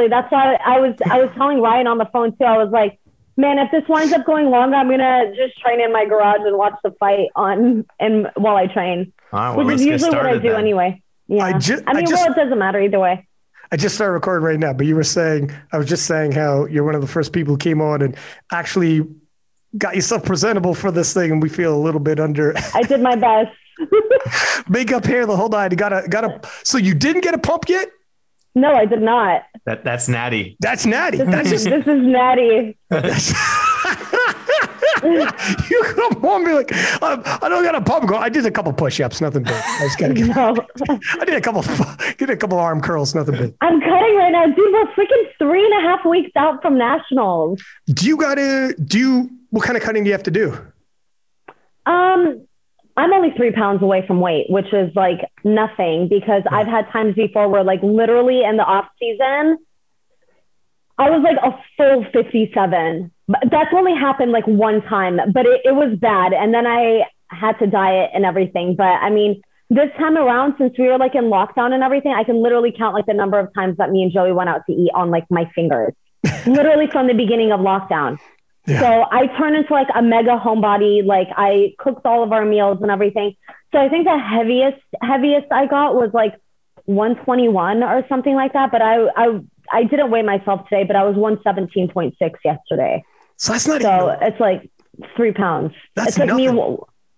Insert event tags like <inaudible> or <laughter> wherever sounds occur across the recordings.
actually. That's why I was I was telling Ryan on the phone too. I was like, man, if this winds up going longer, I'm gonna just train in my garage and watch the fight on and while I train, All right, well, which is let's get usually what I do then. anyway. Yeah. I ju- I I mean, just- well, it doesn't matter either way. I just started recording right now, but you were saying, I was just saying how you're one of the first people who came on and actually got yourself presentable for this thing. And we feel a little bit under <laughs> I did my best. <laughs> makeup, hair, the whole nine. You got a, got a, so you didn't get a pump yet? No, I did not. That that's natty. That's natty. This, That's is, just, this is natty. <laughs> you come on, be like, um, I don't got a pump. Go, I did a couple push ups, nothing big. I just gotta <laughs> get, No, I did a couple, <laughs> did a couple arm curls, nothing big. I'm cutting right now, dude. We're freaking three and a half weeks out from nationals. Do you gotta, do you, what kind of cutting do you have to do? Um, I'm only three pounds away from weight, which is like nothing because I've had times before where, like, literally in the off season, I was like a full 57. But that's only happened like one time, but it, it was bad. And then I had to diet and everything. But I mean, this time around, since we were like in lockdown and everything, I can literally count like the number of times that me and Joey went out to eat on like my fingers, <laughs> literally from the beginning of lockdown. Yeah. So I turned into like a mega homebody. Like I cooked all of our meals and everything. So I think the heaviest heaviest I got was like 121 or something like that. But I I I didn't weigh myself today, but I was 117.6 yesterday. So that's not So even, it's like three pounds. That's it's like me,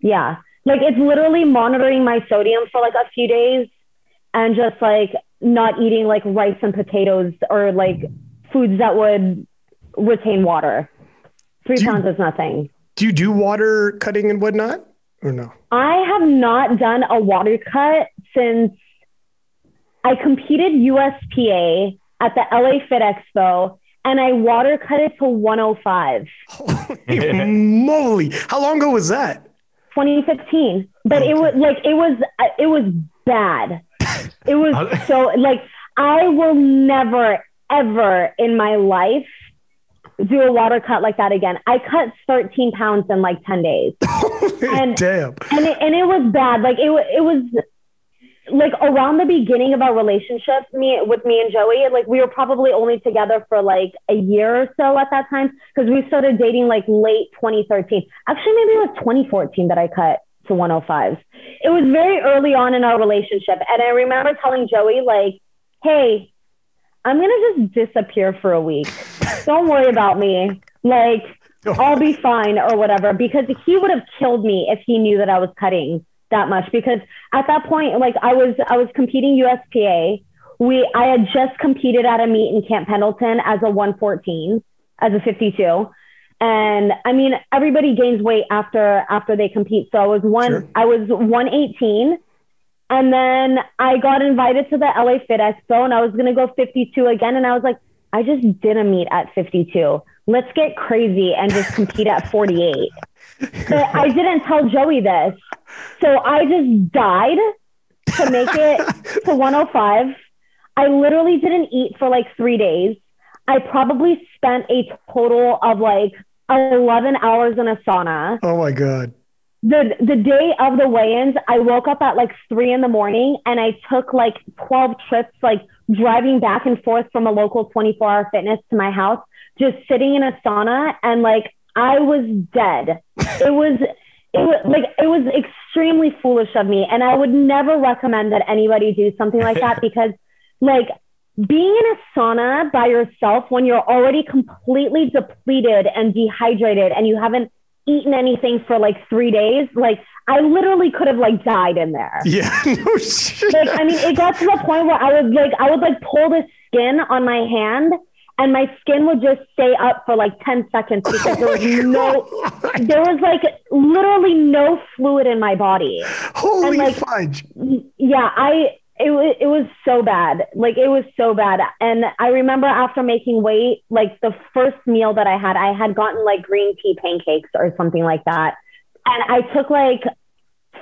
yeah. Like it's literally monitoring my sodium for like a few days and just like not eating like rice and potatoes or like foods that would retain water. Three Do you- pounds is nothing. do you do water cutting and whatnot or no? I have not done a water cut since I competed USPA at the LA Fit Expo and I water cut it to 105. Holy <laughs> moly. How long ago was that? 2015 but it was like it was it was bad it was <laughs> so like i will never ever in my life do a water cut like that again. I cut 13 pounds in like 10 days. <laughs> And- Damn. and it, and it was bad. Like it, it was like around the beginning of our relationship me with me and joey like we were probably only together for like a year or so at that time because we started dating like late 2013 actually maybe it was 2014 that i cut to 105 it was very early on in our relationship and i remember telling joey like hey i'm gonna just disappear for a week. Don't worry about me. Like I'll be fine or whatever because he would have killed me if he knew that I was cutting that much because at that point like I was I was competing USPA we I had just competed at a meet in Camp Pendleton as a 114 as a 52 and I mean everybody gains weight after after they compete. So I was one Sure. I was 118 and then I got invited to the LA Fit Expo and I was going to go 52 again and I was like I just did a meet at 52 let's get crazy and just compete at 48 but I didn't tell Joey this. So I just died to make it <laughs> to 105. I literally didn't eat for like three days. I probably spent a total of like 11 hours in a sauna. Oh my God. The, the day of the weigh-ins, I woke up at like three in the morning and I took like 12 trips, like driving back and forth from a local 24 hour fitness to my house, just sitting in a sauna and like I was dead. It was it was like it was extremely foolish of me and I would never recommend that anybody do something like that <laughs> because like being in a sauna by yourself when you're already completely depleted and dehydrated and you haven't eaten anything for like 3 days like I literally could have like died in there <laughs> Yeah. No shit. like I mean, it got to the point where I would like I would like pull the skin on my hand, and my skin would just stay up for like ten seconds because there oh was no, there was like literally no fluid in my body. Holy like- fudge. Yeah, I it was it was so bad, like it was so bad, and I remember after making weight, like the first meal that I had, I had gotten like green tea pancakes or something like that, and I took like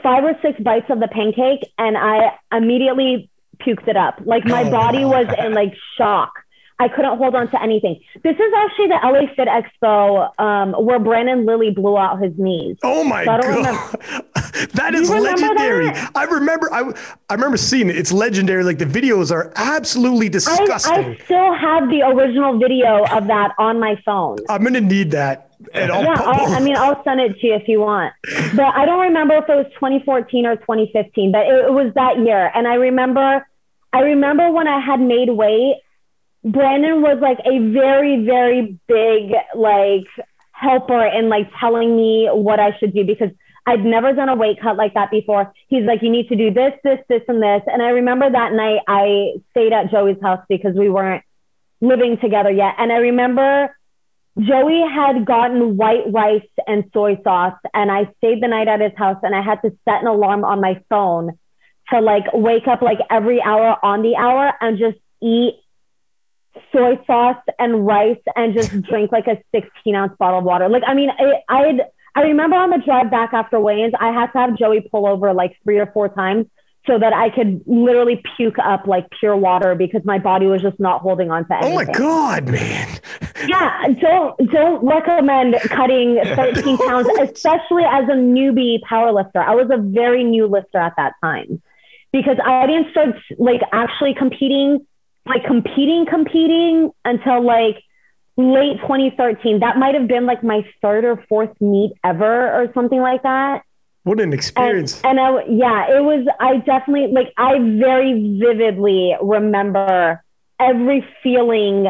five or six bites of the pancake and I immediately puked it up. Like my Oh, body was in like shock. I couldn't hold on to anything. This is actually the LA Fit Expo um, where Brandon Lilly blew out his knees. Oh my So god, <laughs> that is legendary. that? I remember. I I remember seeing it. It's legendary. Like the videos are absolutely disgusting. I still have the original video of that on my phone. I'm gonna need that. And I'll Yeah, I'll, I mean, I'll send it to you if you want. But I don't remember if it was 2014 or 2015, but it, it was that year. And I remember, I remember when I had made weight, Brandon was like a very, very big like helper in like telling me what I should do because I'd never done a weight cut like that before. He's like, you need to do this, this, this, and this. And I remember that night I stayed at Joey's house because we weren't living together yet. And I remember Joey had gotten white rice and soy sauce, and I stayed the night at his house, and I had to set an alarm on my phone to like wake up like every hour on the hour and just eat soy sauce and rice and just <laughs> drink like a 16 ounce bottle of water. Like, I mean, I, I'd, I remember on the drive back after weigh-ins, I had to have Joey pull over like three or four times so that I could literally puke up like pure water because my body was just not holding on to anything. oh my god, man. Yeah, don't don't recommend cutting <laughs> 13 pounds, especially as a newbie powerlifter. I was a very new lifter at that time because I didn't start like actually competing, like competing, competing until like late 2013. That might have been like my third or fourth meet ever or something like that. What an And, experience. and I, yeah, it was, I definitely, like, I very vividly remember every feeling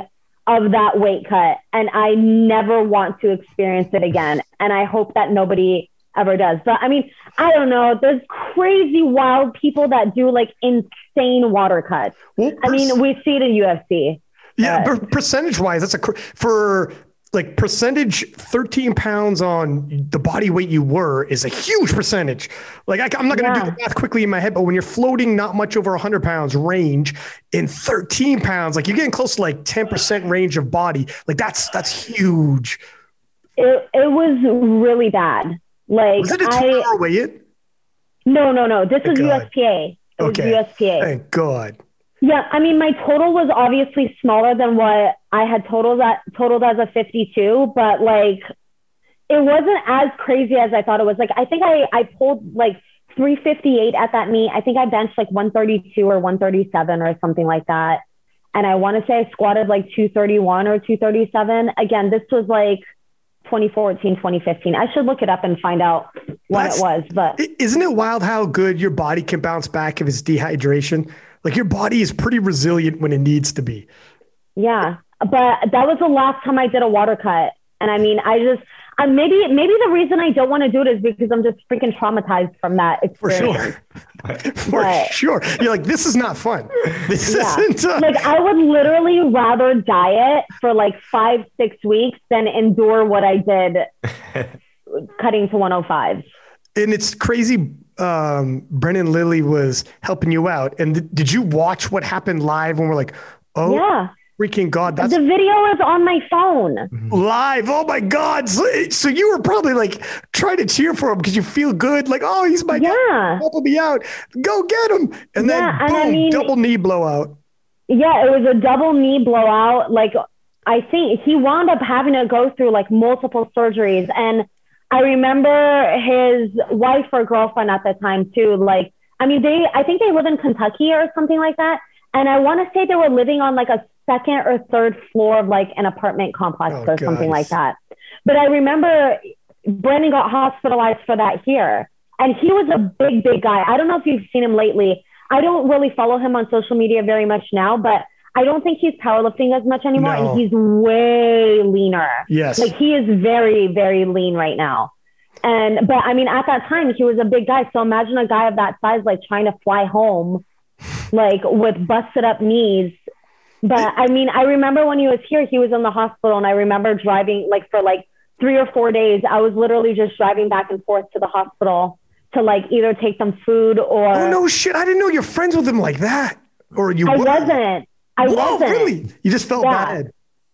of that weight cut. And I never want to experience it again. And I hope that nobody ever does. But I mean, I don't know. There's crazy, wild people that do like insane water cuts. well, I mean, we see it in UFC. Yeah, Uh, per- percentage wise, that's a cr- for like percentage. Thirteen pounds on the body weight you were is a huge percentage. Like I, am not going to do the math quickly in my head, but when you're floating not much over 100 pounds range in 13 pounds, like you're getting close to like 10 percent range of body. Like that's that's huge. It, it was really bad. Like, Was it a two I, hour weigh in? no, no, no. This was God. USPA. It was Okay. USPA. Thank God. Yeah, I mean, my total was obviously smaller than what I had totaled at totaled as a 52, but like it wasn't as crazy as I thought it was. Like I think I I pulled like 358 at that meet. I think I benched like 132 or 137 or something like that. And I want to say I squatted like 231 or 237. Again, this was like 2014, 2015. I should look it up and find out what That's- it was, but Isn't it wild how good your body can bounce back if it's dehydration? Like your body is pretty resilient when it needs to be. Yeah, but that was the last time I did a water cut, and I mean, I just uh, maybe maybe the reason I don't want to do it is because I'm just freaking traumatized from that For sure. <laughs> For Right. sure. You're like, this is not fun. This Yeah. isn't. Uh, Like I would literally rather diet for like five six weeks than endure what I did <laughs> cutting to 105. and it's crazy. Um, Brandon Lilly was helping you out. And th- did you watch what happened live when we're like, oh, Yeah, freaking God, that's the video is on my phone. Mm-hmm. live. Oh my God. So, so you were probably like trying to cheer for him because you feel good. Like, oh, he's my guy. Yeah, Helping me out. Go get him. And then Yeah, and boom, I mean- double knee blowout. yeah, it was a double knee blowout. Like I think he wound up having to go through like multiple surgeries. And I remember his wife or girlfriend at the time too. Like, I mean, they, I think they live in Kentucky or something like that. And I want to say they were living on like a second or third floor of like an apartment complex Oh, or something like that. But I remember Brandon got hospitalized for that here. And he was a big, big guy. I don't know if you've seen him lately. I don't really follow him on social media very much now, but I don't think he's powerlifting as much anymore. No. And he's way leaner. Yes. Like he is very, very lean right now. And, but I mean, at that time, he was a big guy. So imagine a guy of that size, like trying to fly home, like with busted up knees. But I mean, I remember when he was here, he was in the hospital, and I remember driving like for like three or four days. I was literally just driving back and forth to the hospital to like either take some food or oh, no shit. I didn't know you're friends with him like that. Or you I were. wasn't. I Whoa, wasn't. really? You just felt Yeah. bad.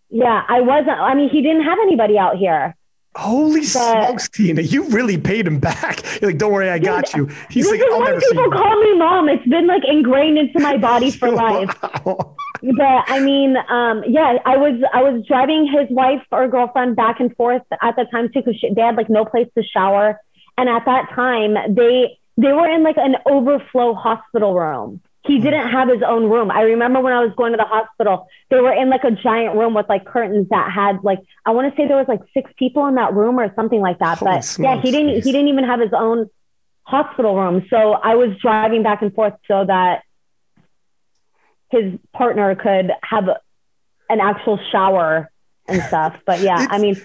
Yeah, I wasn't. I mean, he didn't have anybody out here. Holy smokes, Tina. You really paid him back. You're <laughs> like, don't worry, I got you. He's like, I'll never people call me mom. It's been like ingrained into my body <laughs> for life. Wow. but I mean, um, yeah, I was I was driving his wife or girlfriend back and forth at the time too, because they had like no place to shower, and at that time they they were in like an overflow hospital room. He hmm. didn't have his own room. I remember when I was going to the hospital, they were in like a giant room with like curtains that had like I want to say there was like six people in that room or something like that. Holy but smokes, yeah, he didn't he didn't even have his own hospital room. So I was driving back and forth so that his partner could have an actual shower and stuff. But yeah, I mean,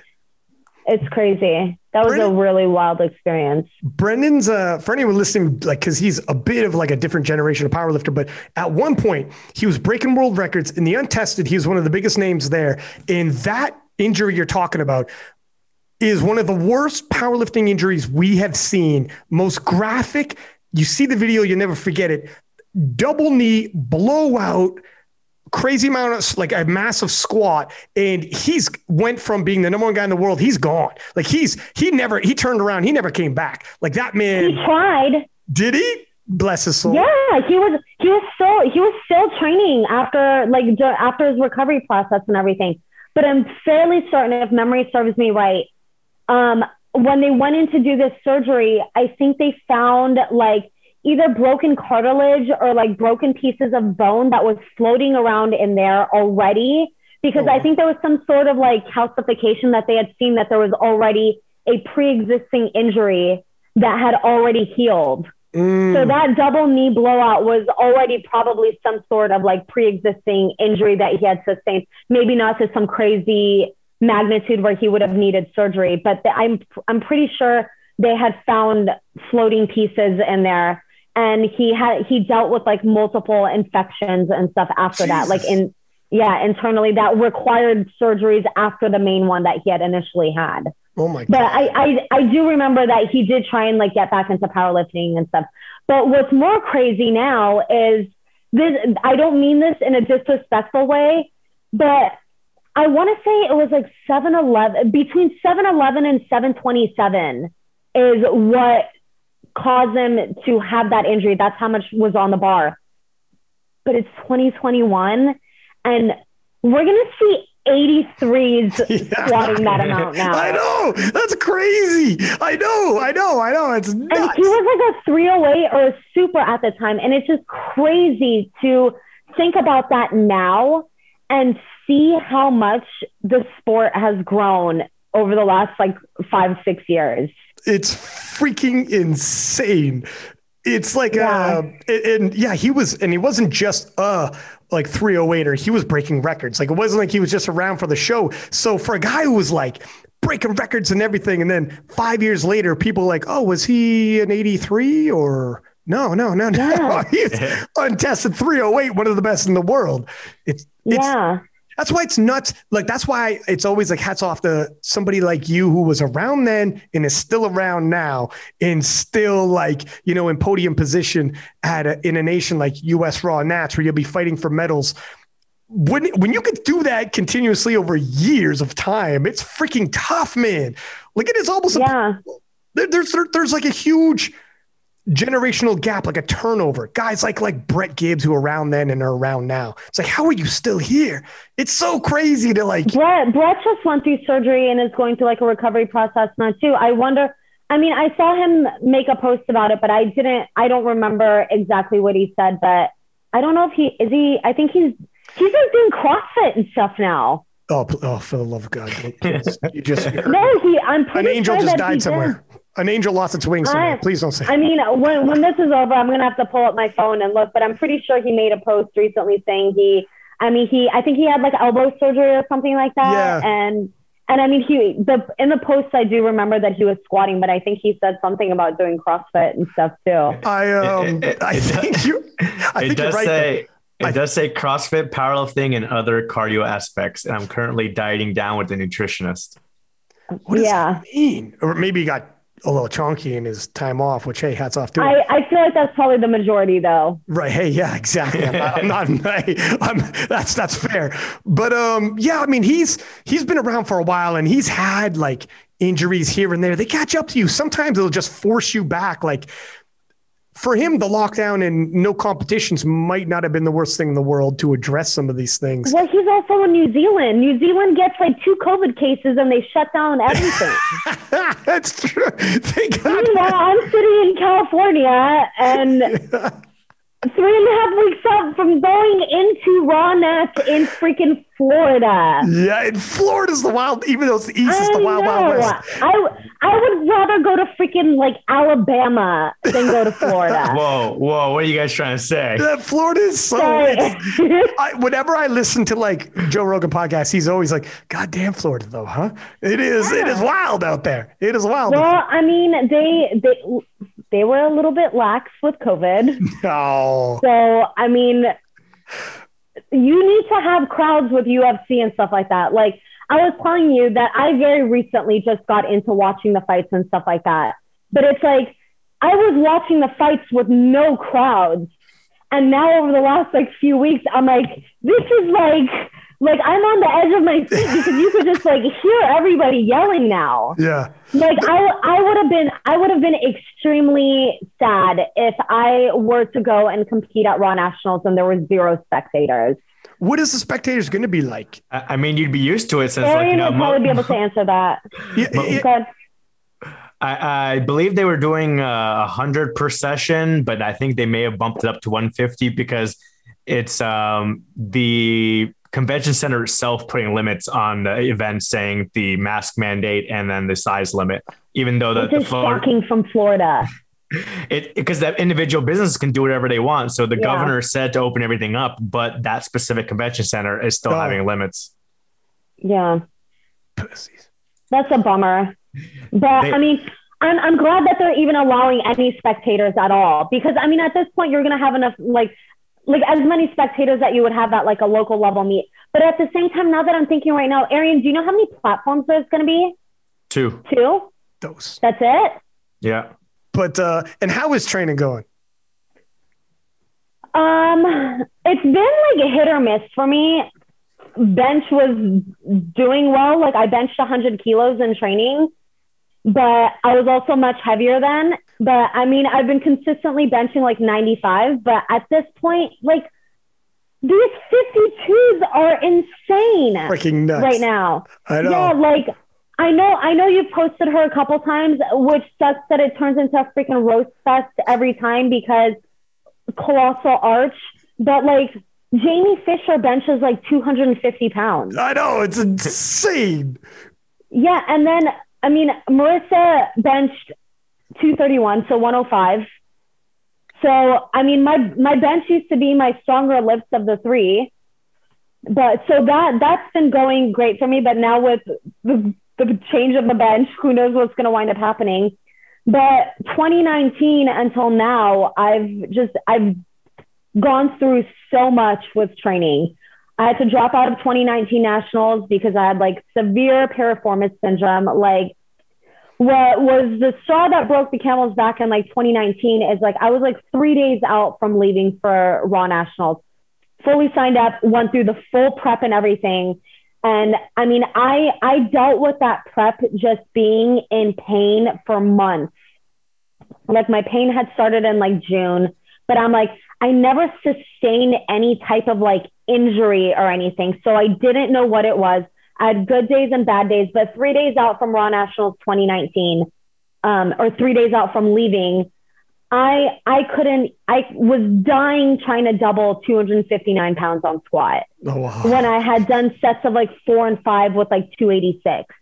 it's crazy. That was a really wild experience. Brandon's uh for anyone listening, like because he's a bit of like a different generation of powerlifter, but at one point he was breaking world records in the untested. He was one of the biggest names there. And that injury you're talking about is one of the worst powerlifting injuries we have seen. Most graphic. You see the video, you never forget it double knee blowout crazy amount of like a massive squat and he's went from being the number one guy in the world he's gone. Like he's he never he turned around he never came back. Like that man he tried. Did he? Bless his soul. Yeah he was he was still he was still training after like after his recovery process and everything. But i'm fairly certain if memory serves me right um when they went in to do this surgery i think they found like either broken cartilage or like broken pieces of bone that was floating around in there already because oh. I think there was some sort of like calcification that they had seen that there was already a pre-existing injury that had already healed. Mm. So that double knee blowout was already probably some sort of like pre-existing injury that he had sustained. Maybe not to some crazy magnitude where he would have needed surgery, but the, I'm I'm pretty sure they had found floating pieces in there and he had he dealt with like multiple infections and stuff after Jesus. that like in yeah internally that required surgeries after the main one that he had initially had. Oh my god. But I, I i do remember that he did try and like get back into powerlifting and stuff. But what's more crazy now is this i don't mean this in a disrespectful way but i want to say it was like 7-eleven between 7-eleven and 727 is what cause them to have that injury. That's how much was on the bar. But it's 2021 and we're going to see 83s <laughs> yeah. squatting that amount now. I know. That's crazy. I know. I know. I know. It's nuts. And he was like a 308 or a super at the time. And it's just crazy to think about that now and see how much the sport has grown over the last like five, six years. It's freaking insane. It's like, yeah. uh, and, and yeah, he was, and he wasn't just uh like 308 or he was breaking records. Like it wasn't like he was just around for the show. So for a guy who was like breaking records and everything, and then five years later, people like, oh, was he an 83 or no, no, no, no. Yeah. <laughs> He's <laughs> untested 308, one of the best in the world. It's, it's yeah. That's why it's nuts. Like that's why it's always like hats off to somebody like you who was around then and is still around now and still like you know in podium position at a, in a nation like U.S. Raw Nats where you'll be fighting for medals. When when you could do that continuously over years of time, it's freaking tough, man. Like it is almost yeah. A, there, there's there, there's like a huge generational gap, like a turnover. Guys like like Brett Gibbs who are around then and are around now. It's like, how are you still here? It's so crazy to like Brett Brett just went through surgery and is going through like a recovery process now too. I wonder I mean, I saw him make a post about it, but I didn't I don't remember exactly what he said, but I don't know if he is he I think he's he's like doing CrossFit and stuff now. Oh, oh, for the love of God! You just <laughs> no. He, I'm pretty an angel sure just died somewhere. Did. An angel lost its wings. I, Please don't say. I mean, when when this is over, I'm gonna have to pull up my phone and look. But I'm pretty sure he made a post recently saying he. I mean, he. I think he had like elbow surgery or something like that. Yeah. And and I mean, he the in the post I do remember that he was squatting, but I think he said something about doing CrossFit and stuff too. I um, it, it, I think does, you. I think does right, say. Though. It does say CrossFit, powerlifting, and other cardio aspects. And I'm currently dieting down with a nutritionist. What does yeah. that mean? Or maybe he got a little chunky in his time off, which hey, hats off to him. I, I feel like that's probably the majority, though. Right? Hey, yeah, exactly. I'm not. I'm not <laughs> I'm, that's that's fair. But um, yeah, I mean, he's he's been around for a while, and he's had like injuries here and there. They catch up to you. Sometimes it'll just force you back. Like for him, the lockdown and no competitions might not have been the worst thing in the world to address some of these things. Well, he's also in New Zealand. New Zealand gets like two COVID cases and they shut down everything. <laughs> That's true. They got Meanwhile, I'm sitting in California and <laughs> three and a half weeks up from going into Raw Net in freaking Florida. Yeah, and Florida's the wild, even though it's the East, it's the wild, wild know. west. I, I would rather go to freaking like Alabama than go to <laughs> Florida. Whoa, whoa! What are you guys trying to say? Yeah, Florida is so. It's- <laughs> I, whenever I listen to like Joe Rogan podcast, he's always like, "God damn Florida, though, huh? It is. It is wild out there. It is wild." well, I mean, they they they were a little bit lax with COVID. <laughs> oh, So, I mean, you need to have crowds with UFC and stuff like that. Like, I was telling you that I very recently just got into watching the fights and stuff like that. But it's like, I was watching the fights with no crowds. And now over the last like few weeks, I'm like, this is like, like I'm on the edge of my seat because you could just like hear everybody yelling now yeah. like I, I would have been I would have been extremely sad if I were to go and compete at Raw Nationals and there were zero spectators. What is the spectators going to be like? I, I mean, you'd be used to it since, like, you Arian know, would probably mo- be able to <laughs> answer that. Yeah, yeah, Good. I, I believe they were doing uh, 100 per session, but I think they may have bumped it up to 150 because it's um, the convention center itself putting limits on the event, saying the mask mandate and then the size limit. Even though the, This the is floor, shocking from Florida. <laughs> it because that individual business can do whatever they want. So the Yeah. governor said to open everything up, but that specific convention center is still Oh. having limits. Yeah, pussies. that's a bummer. But They- I mean, I'm I'm glad that they're even allowing any spectators at all because I mean at this point you're gonna have enough like like as many spectators that you would have at like a local level meet. But at the same time, now that I'm thinking right now, Arian, do you know how many platforms there's gonna be? Two. Two. Those. That's it. Yeah. But uh, and how is training going? Um, it's been like a hit or miss for me. Bench was doing well. Like I benched 100 kilos in training, but I was also much heavier then. But I mean, I've been consistently benching like 95. But at this point, like these 52s are insane Freaking nuts! right now. I know. Yeah, like I know, I know you've posted her a couple times, which sucks that it turns into a freaking roast fest every time because colossal arch. But like Jamie Fisher benches like 250 pounds. I know. It's insane. Yeah, and then I mean Marissa benched 231, so 105. So I mean my my bench used to be my stronger lifts of the three. But so that that's been going great for me. But now with the, the change of the bench, who knows what's going to wind up happening. But 2019 until now, I've just I've gone through so much with training. I had to drop out of 2019 nationals because I had like severe piriformis syndrome. Like what was the straw that broke the camel's back in like 2019 is like I was like three days out from leaving for Raw Nationals. Fully signed up, went through the full prep and everything. And I mean, I I dealt with that prep just being in pain for months. Like my pain had started in like June, but I'm like, I never sustained any type of like injury or anything. So I didn't know what it was. I had good days and bad days, but three days out from Raw Nationals 2019, um, or three days out from leaving, I I couldn't. I was dying trying to double 259 pounds on squat Oh, wow. when I had done sets of like four and five with like 286.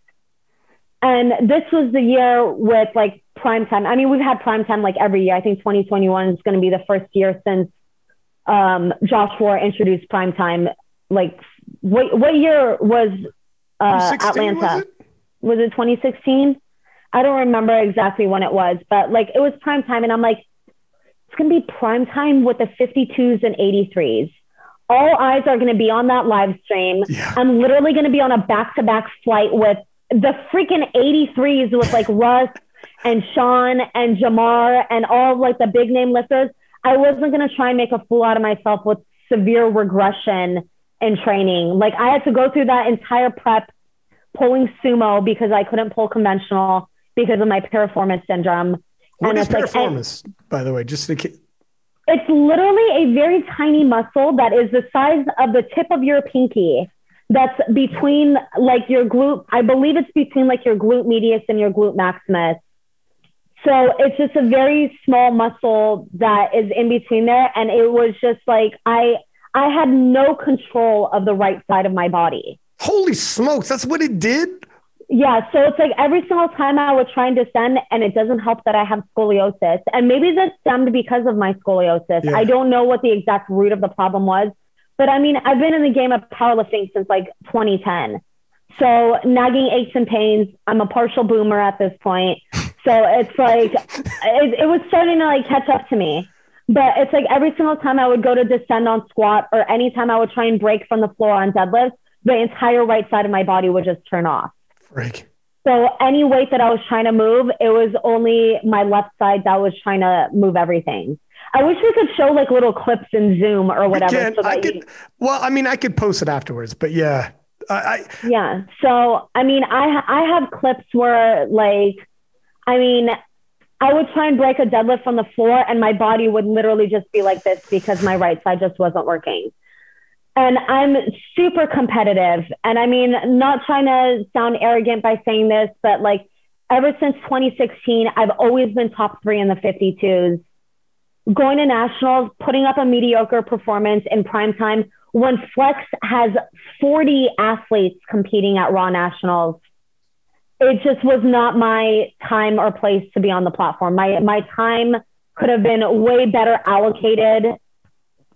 And this was the year with like prime time. I mean, we've had prime time like every year. I think 2021 is going to be the first year since um, Josh War introduced prime time. Like, what what year was uh, 16, Atlanta? was it? was it 2016? I don't remember exactly when it was, but like it was prime time, and I'm like, it's gonna be prime time with the 52s and 83s. All eyes are gonna be on that live stream. Yeah. I'm literally gonna be on a back-to-back flight with the freaking 83s with like Russ and Sean and Jamar and all like the big name lifters. I wasn't gonna try and make a fool out of myself with severe regression in training. Like I had to go through that entire prep pulling sumo because I couldn't pull conventional because of my piriformis syndrome. What And is it's like- piriformis, by the way? Just to, ki- It's literally a very tiny muscle that is the size of the tip of your pinky. That's between like your glute. I believe it's between like your glute medius and your glute maximus. So it's just a very small muscle that is in between there. And it was just like I I had no control of the right side of my body. holy smokes, that's what it did. Yeah, so it's like every single time I would try and descend, and it doesn't help that I have scoliosis. And maybe that stemmed because of my scoliosis. Yeah. I don't know what the exact root of the problem was. But I mean, I've been in the game of powerlifting since like 2010. So nagging aches and pains, I'm a partial boomer at this point. So it's like, it, it was starting to like catch up to me. But it's like every single time I would go to descend on squat or anytime I would try and break from the floor on deadlift, the entire right side of my body would just turn off. Frick. So any weight that I was trying to move, it was only my left side that was trying to move everything. I wish we could show like little clips in Zoom or whatever. Again, so I you- could, well, I mean, I could post it afterwards, but yeah, I, I yeah. So I mean, I I have clips where like, I mean, I would try and break a deadlift from the floor, and my body would literally just be like this because my right side just wasn't working. And I'm super competitive, and I mean, not trying to sound arrogant by saying this, but like ever since 2016, I've always been top three in the 52s. Going to nationals, putting up a mediocre performance in prime time when Flex has 40 athletes competing at Raw Nationals. It just was not my time or place to be on the platform. My my time could have been way better allocated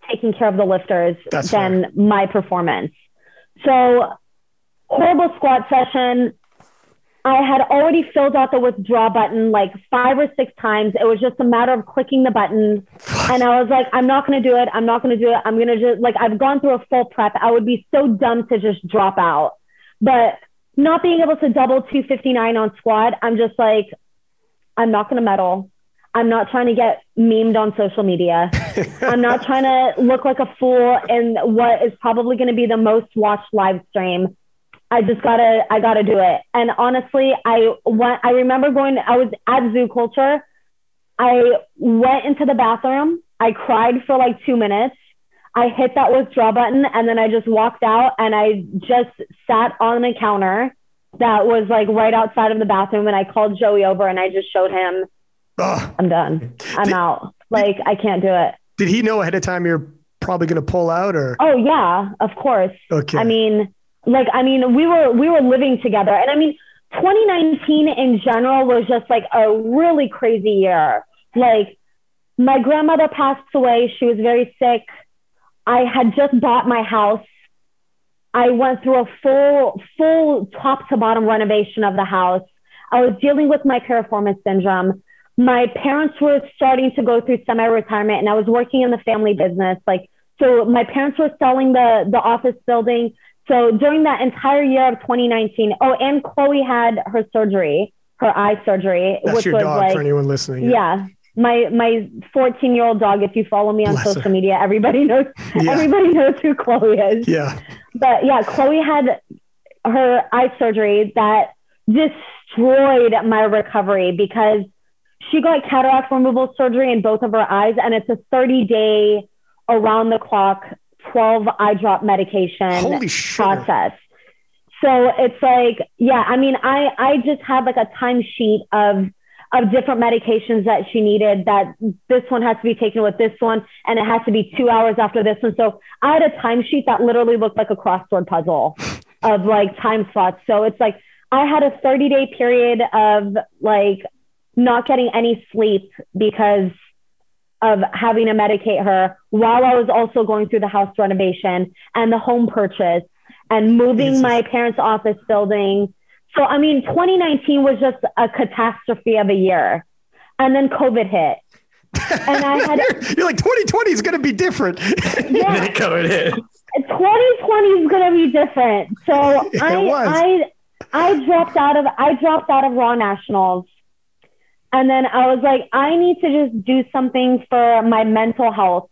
taking care of the lifters That's than my performance. So horrible squat session. I had already filled out the withdraw button like five or six times. It was just a matter of clicking the button. And I was like, I'm not going to do it. I'm not going to do it. I'm going to just, like, I've gone through a full prep. I would be so dumb to just drop out. But not being able to double 259 on squat, I'm just like, I'm not going to medal. I'm not trying to get memed on social media. <laughs> I'm not trying to look like a fool in what is probably going to be the most watched live stream. I just gotta, I gotta do it. And honestly, I went, I remember going, I was at Zoo Culture. I went into the bathroom. I cried for like two minutes. I hit that withdraw button and then I just walked out and I just sat on the counter that was like right outside of the bathroom. And I called Joey over and I just showed him, Ugh. I'm done. I'm Did- out. Like, I can't do it. did he know ahead of time you're probably going to pull out or? Oh, yeah, of course. Okay. I mean, like, I mean, we were we were living together, and I mean, 2019 in general was just like a really crazy year. Like, my grandmother passed away; she was very sick. I had just bought my house. I went through a full, full top to bottom renovation of the house. I was dealing with my piriformis syndrome. My parents were starting to go through semi-retirement, and I was working in the family business. Like, so my parents were selling the the office building. So during that entire year of 2019, oh, and Chloe had her surgery, her eye surgery, That's which your was dog like, for anyone listening. yeah. My my 14 year old dog. If you follow me on Bless her. social media, everybody knows <laughs> Yeah. everybody knows who Chloe is. Yeah. But yeah, Chloe had her eye surgery that destroyed my recovery because she got cataract removal surgery in both of her eyes, and it's a 30 day around the clock 12 eye drop medication Holy shit. process. So it's like, yeah, I mean, I I just had like a timesheet of of different medications that she needed that this one has to be taken with this one and it has to be two hours after this one. So I had a timesheet that literally looked like a crossword puzzle <laughs> of like time slots. So it's like I had a 30 day period of like not getting any sleep because of having to medicate her while I was also going through the house renovation and the home purchase and moving my parents' office building. So, I mean, 2019 was just a catastrophe of a year. And then COVID hit. And I had, you're, <laughs> you're like 2020 is going to be different. yeah, <laughs> covered it. 2020 is going to be different. So <laughs> It I, was. I, I dropped out of, I dropped out of Raw Nationals. And then I was like, I need to just do something for my mental health.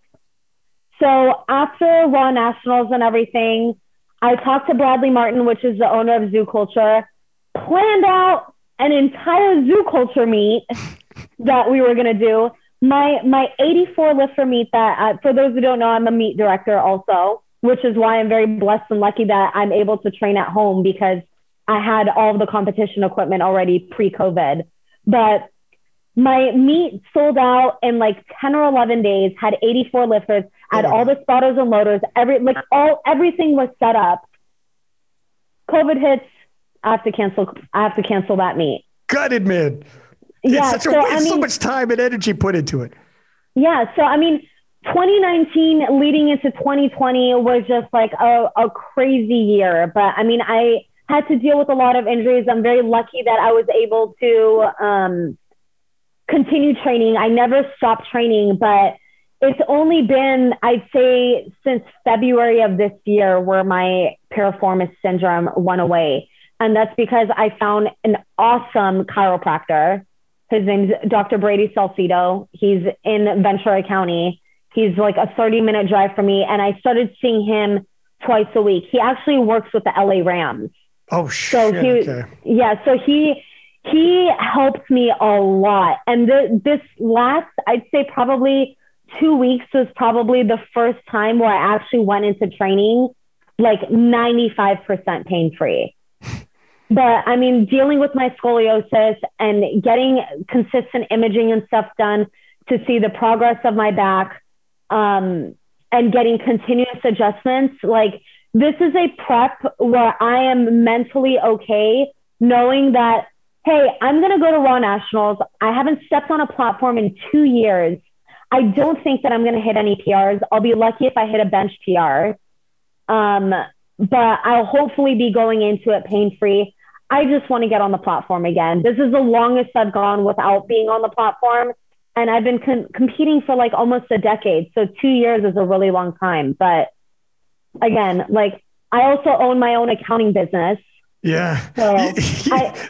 So after Raw Nationals and everything, I talked to Bradley Martin, which is the owner of Zoo Culture, planned out an entire Zoo Culture meet <laughs> that we were gonna do. My my 84 lifter meet that uh, for those who don't know, I'm a meet director also, which is why I'm very blessed and lucky that I'm able to train at home because I had all the competition equipment already pre-COVID. But my meet sold out in like 10 or 11 days, had 84 lifters, had all the spotters and loaders, every like all everything was set up. COVID hits, I have to cancel I have to cancel that meet. Gutted, man. Yeah, it's such a, so, I mean, so much time and energy put into it. Yeah, so I mean 2019 leading into 2020 was just like a, a crazy year. But I mean, I had to deal with a lot of injuries. I'm very lucky that I was able to um, continue training. I never stopped training, but it's only been, I'd say, since February of this year where my piriformis syndrome went away. And that's because I found an awesome chiropractor. His name's Dr. Brady Salcido. He's in Ventura County. He's like a 30 minute drive from me. And I started seeing him twice a week. He actually works with the LA Rams. Oh, shit. So he, okay. yeah. So he, he helped me a lot. And the, this last, I'd say probably two weeks was probably the first time where I actually went into training like 95% pain free. But I mean, dealing with my scoliosis and getting consistent imaging and stuff done to see the progress of my back um, and getting continuous adjustments, like this is a prep where I am mentally okay knowing that hey, I'm going to go to Raw Nationals. I haven't stepped on a platform in two years. I don't think that I'm going to hit any PRs. I'll be lucky if I hit a bench PR. Um, but I'll hopefully be going into it pain free. I just want to get on the platform again. This is the longest I've gone without being on the platform. And I've been com- competing for like almost a decade. So two years is a really long time. But again, like I also own my own accounting business. Yeah. So <laughs> I,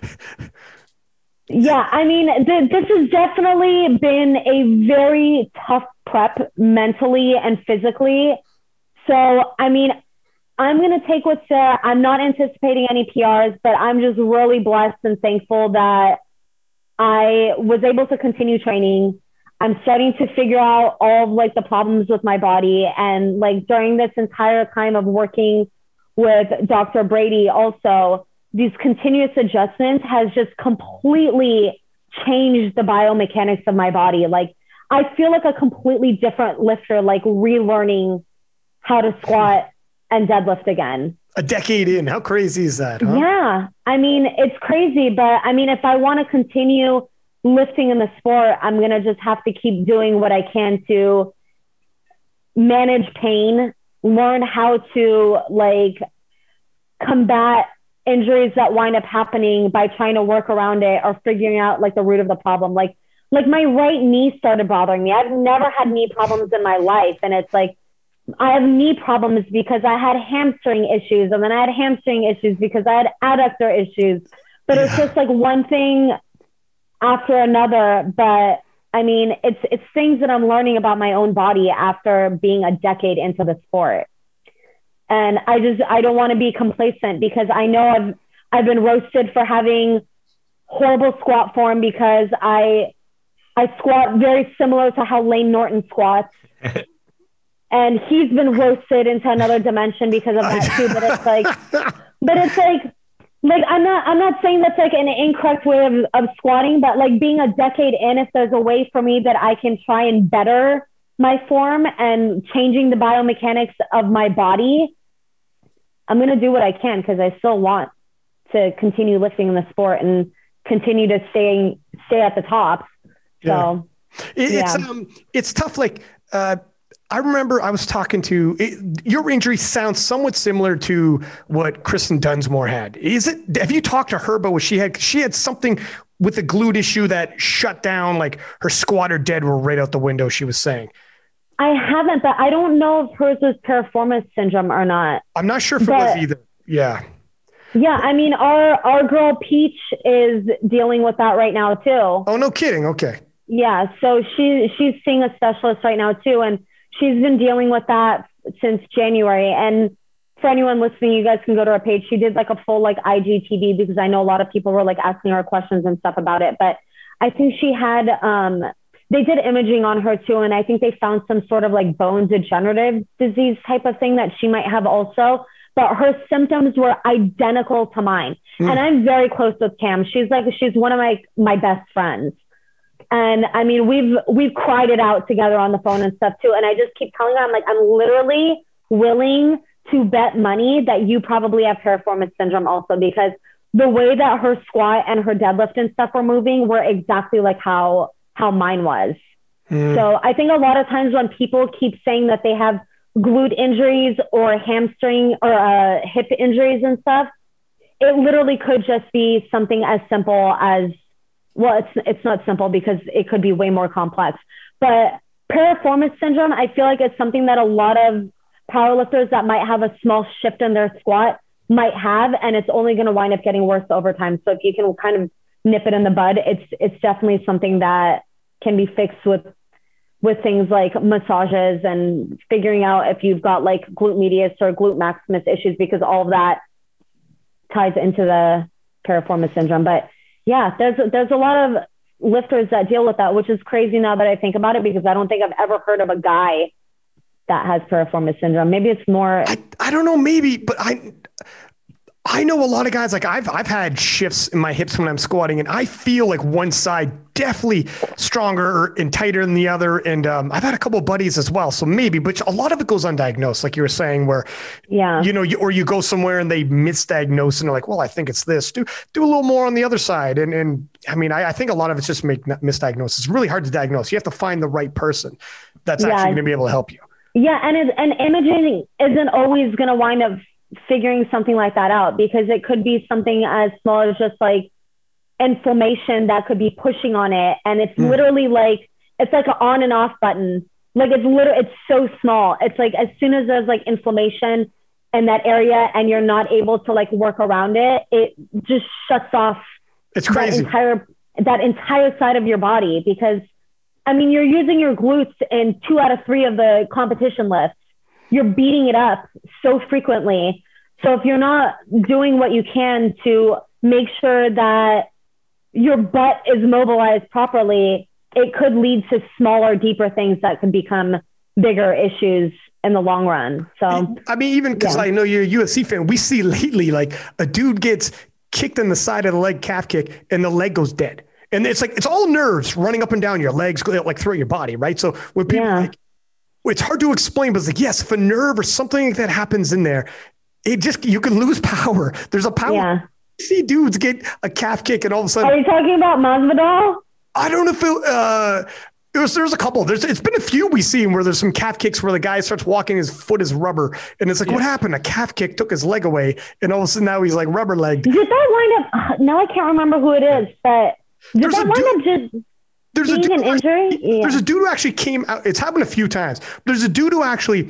yeah, I mean, th- this has definitely been a very tough prep mentally and physically. So, I mean, I'm going to take what's there. I'm not anticipating any PRs, but I'm just really blessed and thankful that I was able to continue training. I'm starting to figure out all of like the problems with my body. And like during this entire time of working with Dr. Brady, also, these continuous adjustments has just completely changed the biomechanics of my body. Like I feel like a completely different lifter, like relearning how to squat and deadlift again. A decade in, how crazy is that? Huh? Yeah, I mean it's crazy, but I mean if I want to continue lifting in the sport, I'm gonna just have to keep doing what I can to manage pain, learn how to like combat injuries that wind up happening by trying to work around it or figuring out like the root of the problem. Like, like my right knee started bothering me. I've never had knee problems in my life. And it's like, I have knee problems because I had hamstring issues and then I had hamstring issues because I had adductor issues. But yeah. it's just like one thing after another. But I mean, it's it's things that I'm learning about my own body after being a decade into the sport. And I just I don't want to be complacent because I know I've I've been roasted for having horrible squat form because I I squat very similar to how Layne Norton squats. <laughs> and he's been roasted into another dimension because of that too. But it's like <laughs> but it's like like I'm not I'm not saying that's like an incorrect way of, of squatting, but like being a decade in, if there's a way for me that I can try and better my form and changing the biomechanics of my body, I'm going to do what I can because I still want to continue lifting in the sport and continue to stay stay at the top. So yeah. it's yeah. um it's tough. Like uh, I remember I was talking to it, your injury sounds somewhat similar to what Kristen Dunsmore had. Is it? Have you talked to her about what she had? She had something with the glute issue that shut down. Like her squat or dead were right out the window. She was saying. I haven't, but I don't know if hers was piriformis syndrome or not. I'm not sure if but, it was either. Yeah. Yeah, I mean, our our girl Peach is dealing with that right now too. Oh, no kidding. Okay. Yeah, so she she's seeing a specialist right now too, and she's been dealing with that since January. And for anyone listening, you guys can go to her page. She did like a full like IGTV because I know a lot of people were like asking her questions and stuff about it. But I think she had um they did imaging on her too, and I think they found some sort of like bone degenerative disease type of thing that she might have also. But her symptoms were identical to mine, mm. and I'm very close with Cam. She's like she's one of my my best friends, and I mean we've we've cried it out together on the phone and stuff too. And I just keep telling her I'm like I'm literally willing to bet money that you probably have piriformis syndrome also because the way that her squat and her deadlift and stuff were moving were exactly like how how mine was. Mm. So I think a lot of times when people keep saying that they have glute injuries or hamstring or uh, hip injuries and stuff, it literally could just be something as simple as well, it's it's not simple because it could be way more complex. But piriformis syndrome, I feel like it's something that a lot of powerlifters that might have a small shift in their squat might have, and it's only going to wind up getting worse over time. So if you can kind of nip it in the bud, it's it's definitely something that can be fixed with with things like massages and figuring out if you've got like glute medius or glute maximus issues because all of that ties into the piriformis syndrome. But yeah, there's there's a lot of lifters that deal with that, which is crazy now that I think about it because I don't think I've ever heard of a guy that has piriformis syndrome. Maybe it's more. I, I don't know, maybe, but I I know a lot of guys like I've I've had shifts in my hips when I'm squatting, and I feel like one side definitely stronger and tighter than the other. And um, I've had a couple buddies as well, so maybe, but a lot of it goes undiagnosed, like you were saying, where yeah, you know, you, or you go somewhere and they misdiagnose and they're like, well, I think it's this. Do do a little more on the other side, and and I mean, I, I think a lot of it's just make misdiagnosis. It's really hard to diagnose. You have to find the right person that's yeah. actually going to be able to help you. Yeah, and and imaging isn't always going to wind up figuring something like that out because it could be something as small as just like inflammation that could be pushing on it. And it's mm. literally like, it's like an on and off button. Like it's literally, it's so small. It's like as soon as there's like inflammation in that area and you're not able to like work around it, it just shuts off. It's crazy. That entire, that entire side of your body because I mean, you're using your glutes in two out of three of the competition lifts you're beating it up so frequently. So if you're not doing what you can to make sure that your butt is mobilized properly, it could lead to smaller, deeper things that could become bigger issues in the long run. So I mean, even because yeah. I know you're a UFC fan, we see <laughs> lately like a dude gets kicked in the side of the leg calf kick and the leg goes dead. And it's like it's all nerves running up and down your legs, like through your body, right? So when people yeah. like, it's hard to explain, but it's like, yes, if a nerve or something like that happens in there, it just, you can lose <laughs> power. There's a power. Yeah. See dudes get a calf kick and all of a sudden. Are you talking about Masvidal? I don't know if it, uh, it was, there's a couple. There's it's been a few we've seen where there's some calf kicks where the guy starts walking, his foot is rubber, and it's like, yeah. what happened? A calf kick took his leg away, and all of a sudden now he's like rubber legged. Did that wind up? <sighs> Now I can't remember who it is, but did there's that wind dude, up just? There's a dude an. Actually, yeah. There's a dude who actually came out. It's happened a few times. There's a dude who actually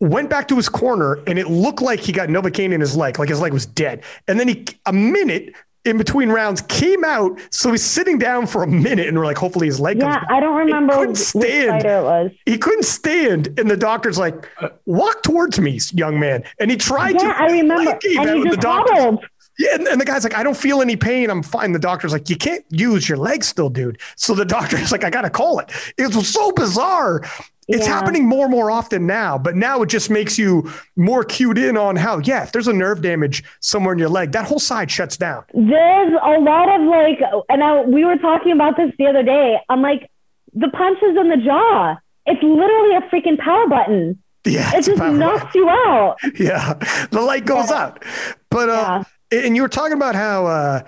went back to his corner and it looked like he got Novocaine in his leg, like his leg was dead. And then he, a minute in between rounds, came out. So he's sitting down for a minute and we're like, hopefully his leg yeah, I don't remember he couldn't stand. it was. He couldn't stand. And the doctor's like, walk towards me, young man. And he tried yeah, to. I remember. And he just the yeah, and, and, the guy's like, I don't feel any pain. I'm fine. The doctor's like, you can't use your leg still, dude. So the <laughs> doctor's like, I gotta call it. It's so bizarre. It's yeah. happening more and more often now, but now it just makes you more cued in on how, yeah, if there's a nerve damage somewhere in your leg, that whole side shuts down. There's a lot of like, and I, we were talking about this the other day. I'm like, the punches in the jaw. It's literally a freaking power button. Yeah, it just knocks button. you out. <laughs> Yeah, the light goes yeah. out. But uh, yeah and you were talking about how uh,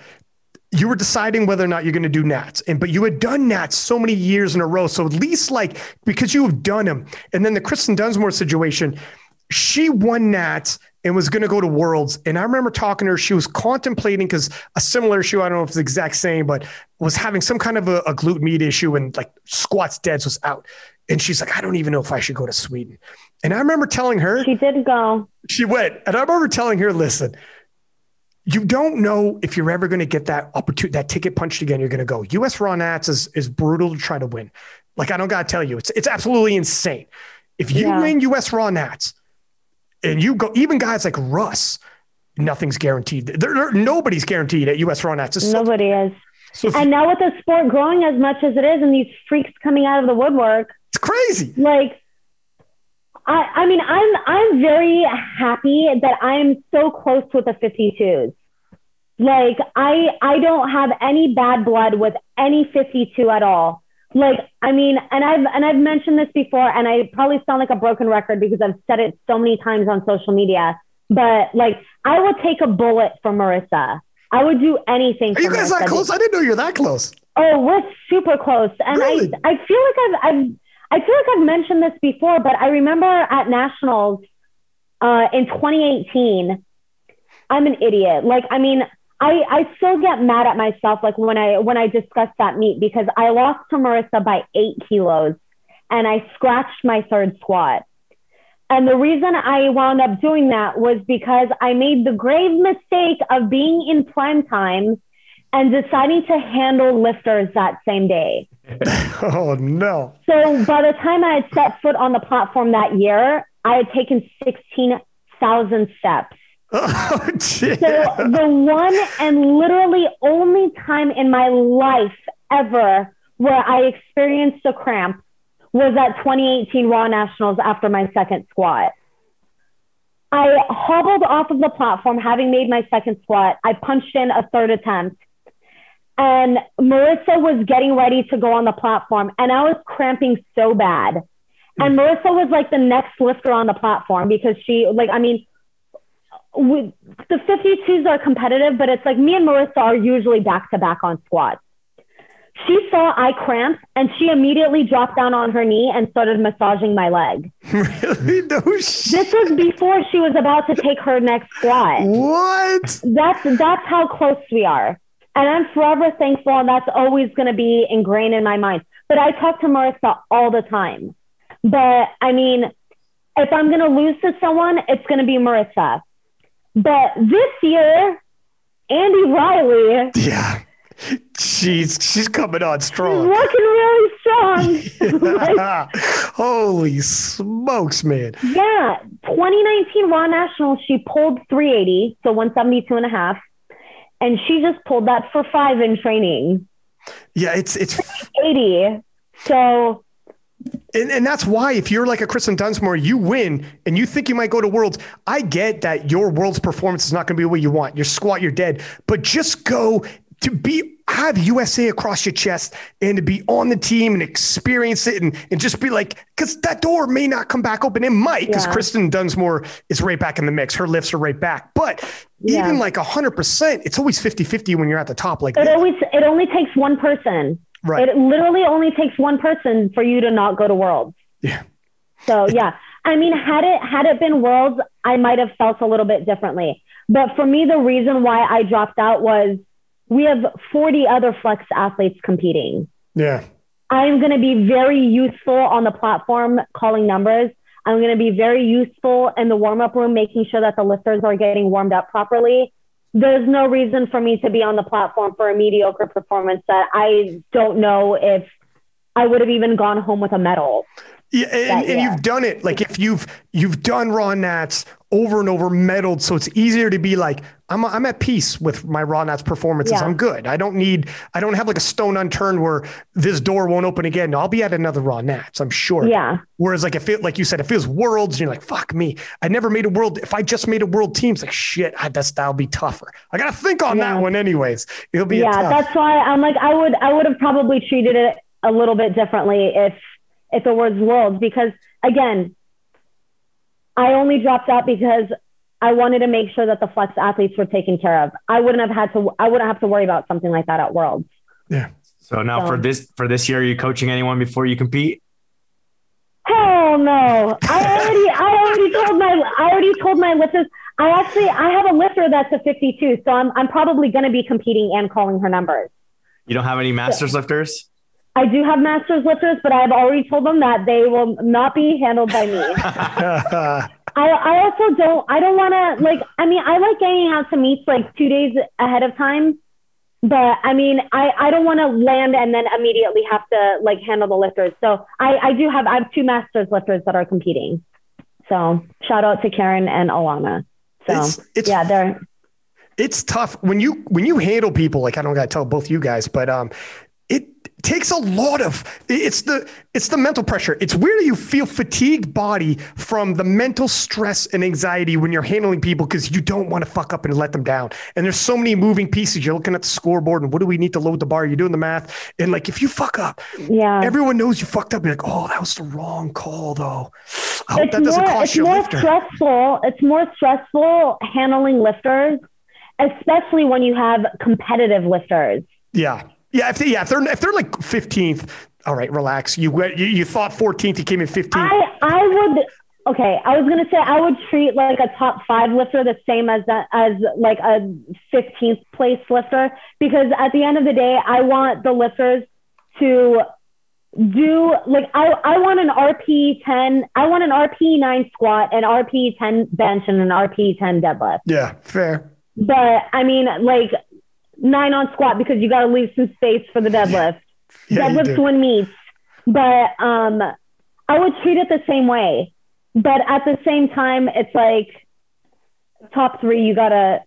you were deciding whether or not you're going to do Nats, and but you had done Nats so many years in a row. So at least like because you have done them, and then the Kristen Dunsmore situation, she won Nats and was going to go to Worlds. And I remember talking to her. She was contemplating because a similar issue, I don't know if it's the exact same, but was having some kind of a, a glute med issue and like squats deads was out. And she's like, I don't even know if I should go to Sweden. And I remember telling her she did go. She went, and I remember telling her, listen you don't know if you're ever going to get that opportunity, that ticket punched again. You're going to go. US Raw Nats is, is brutal to try to win. Like, I don't got to tell you, it's, it's absolutely insane. If you yeah. win US Raw Nats and you go, even guys like Russ, nothing's guaranteed. There, there nobody's guaranteed at US Raw Nats. Nobody so, is. So and now with the sport growing as much as it is and these freaks coming out of the woodwork, it's crazy. Like I, I mean, I'm I'm very happy that I'm so close with the 52s. Like I I don't have any bad blood with any 52 at all. Like I mean, and I've and I've mentioned this before, and I probably sound like a broken record because I've said it so many times on social media. But like, I would take a bullet for Marisa. I would do anything. Are you guys Marisa. that close? I didn't know you're that close. Oh, we're super close, and really? I I feel like I've I've I feel like I've mentioned this before, but I remember at nationals uh, in 2018. I'm an idiot. Like, I mean, I, I still get mad at myself like when I when I discuss that meet because I lost to Marisa by eight kilos and I scratched my third squat. And the reason I wound up doing that was because I made the grave mistake of being in prime time and deciding to handle lifters that same day. <laughs> oh no. So by the time I had set foot on the platform that year, I had taken 16,000 steps. <laughs> Oh, so the one and literally only time in my life ever where I experienced a cramp was at 2018 Raw Nationals after my second squat. I hobbled off of the platform having made my second squat. I punched in a third attempt. And Marisa was getting ready to go on the platform, and I was cramping so bad. And hmm. Marisa was like the next lifter on the platform because she, like, I mean, we, the 52s are competitive, but it's like me and Marisa are usually back to back on squats. She saw I cramped and she immediately dropped down on her knee and started massaging my leg. <laughs> Really? No shit. This was before she was about to take her next squat. What? That's that's how close we are. And I'm forever thankful and that's always gonna be ingrained in my mind. But I talk to Marisa all the time. But I mean, if I'm gonna lose to someone, it's gonna be Marisa. But this year, Andy Riley. Yeah. She's she's coming on strong. She's looking really strong. like, <laughs> holy smokes, man. Yeah. 2019 Raw National, she pulled 380, so 172 and a half. And she just pulled that for five in training. Yeah, it's it's 80. So and, and that's why if you're like a Kristen Dunsmore, you win and you think you might go to Worlds. I get that your Worlds performance is not going to be what you want. Your squat, you're dead. But just go to be have USA across your chest and to be on the team and experience it and, and just be like, because that door may not come back open. It might, because yeah. Kristen Dunsmore is right back in the mix. Her lifts are right back. But yeah. even like 100%, it's always 50 50 when you're at the top. Like it always, it only takes one person. Right. It literally only takes one person for you to not go to Worlds. Yeah. So yeah, I mean, had it had it been Worlds, I might have felt a little bit differently. But for me, the reason why I dropped out was we have 40 other flex athletes competing. Yeah. I'm going to be very useful on the platform calling numbers. I'm going to be very useful in the warm up room, making sure that the lifters are getting warmed up properly there's no reason for me to be on the platform for a mediocre performance that I don't know if I would have even gone home with a medal. Yeah, and, and you've done it. Like if you've you've done raw nats over and over, medaled, so it's easier to be like, I'm I'm at peace with my raw nats performances. Yeah. I'm good. I don't need I don't have like a stone unturned where this door won't open again. I'll be at another raw nats. I'm sure. Yeah. Whereas like if it like you said, if it was worlds, and you're like, fuck me. I never made a world. If I just made a world team, it's like shit. I, that's that'll be tougher. I gotta think on that one anyways. It'll be yeah. That's why I'm like I would I would have probably treated it a little bit differently if if it was worlds because again, I only dropped out because I wanted to make sure that the flex athletes were taken care of. I wouldn't have had to I wouldn't have to worry about something like that at worlds. Yeah. So now so. for this for this year, are you coaching anyone before you compete? Hell no. I already I already told my I already told my lifters I actually I have a lifter that's a 52, so I'm I'm probably gonna be competing and calling her numbers. You don't have any masters so. lifters? I do have masters lifters, but I've already told them that they will not be handled by me. <laughs> I, I also don't I don't want to like I mean I like getting out to meets like two days ahead of time, but I mean I, I don't want to land and then immediately have to like handle the lifters. So I, I do have I have two masters lifters that are competing. So shout out to Karen and Alana. So it's, it's, yeah, they're it's tough when you when you handle people like I don't got to tell both you guys, but um, takes a lot of it's the it's the mental pressure it's where you feel fatigued body from the mental stress and anxiety when you're handling people because you don't want to fuck up and let them down and there's so many moving pieces you're looking at the scoreboard and what do we need to load the bar you're doing the math and like if you fuck up Yeah. everyone knows you fucked up you're like oh that was the wrong call though I hope it's that doesn't more, cost it's you more lifter stressful. It's more stressful handling lifters, especially when you have competitive lifters. Yeah. Yeah. If they, yeah, if they're if they're like 15th, all right, relax. You went you, you thought 14th, you came in 15th. I I would okay. I was gonna say I would treat like a top five lifter the same as that as like a 15th place lifter because at the end of the day, I want the lifters to do like I, I want an RP 10, I want an RP 9 squat, an RP 10 bench, and an RP 10 deadlift. yeah, fair. But I mean, like nine on squat because you got to leave some space for the deadlift. <laughs> Yeah, deadlifts win meets. But um, I would treat it the same way. But at the same time, it's like top three. You gotta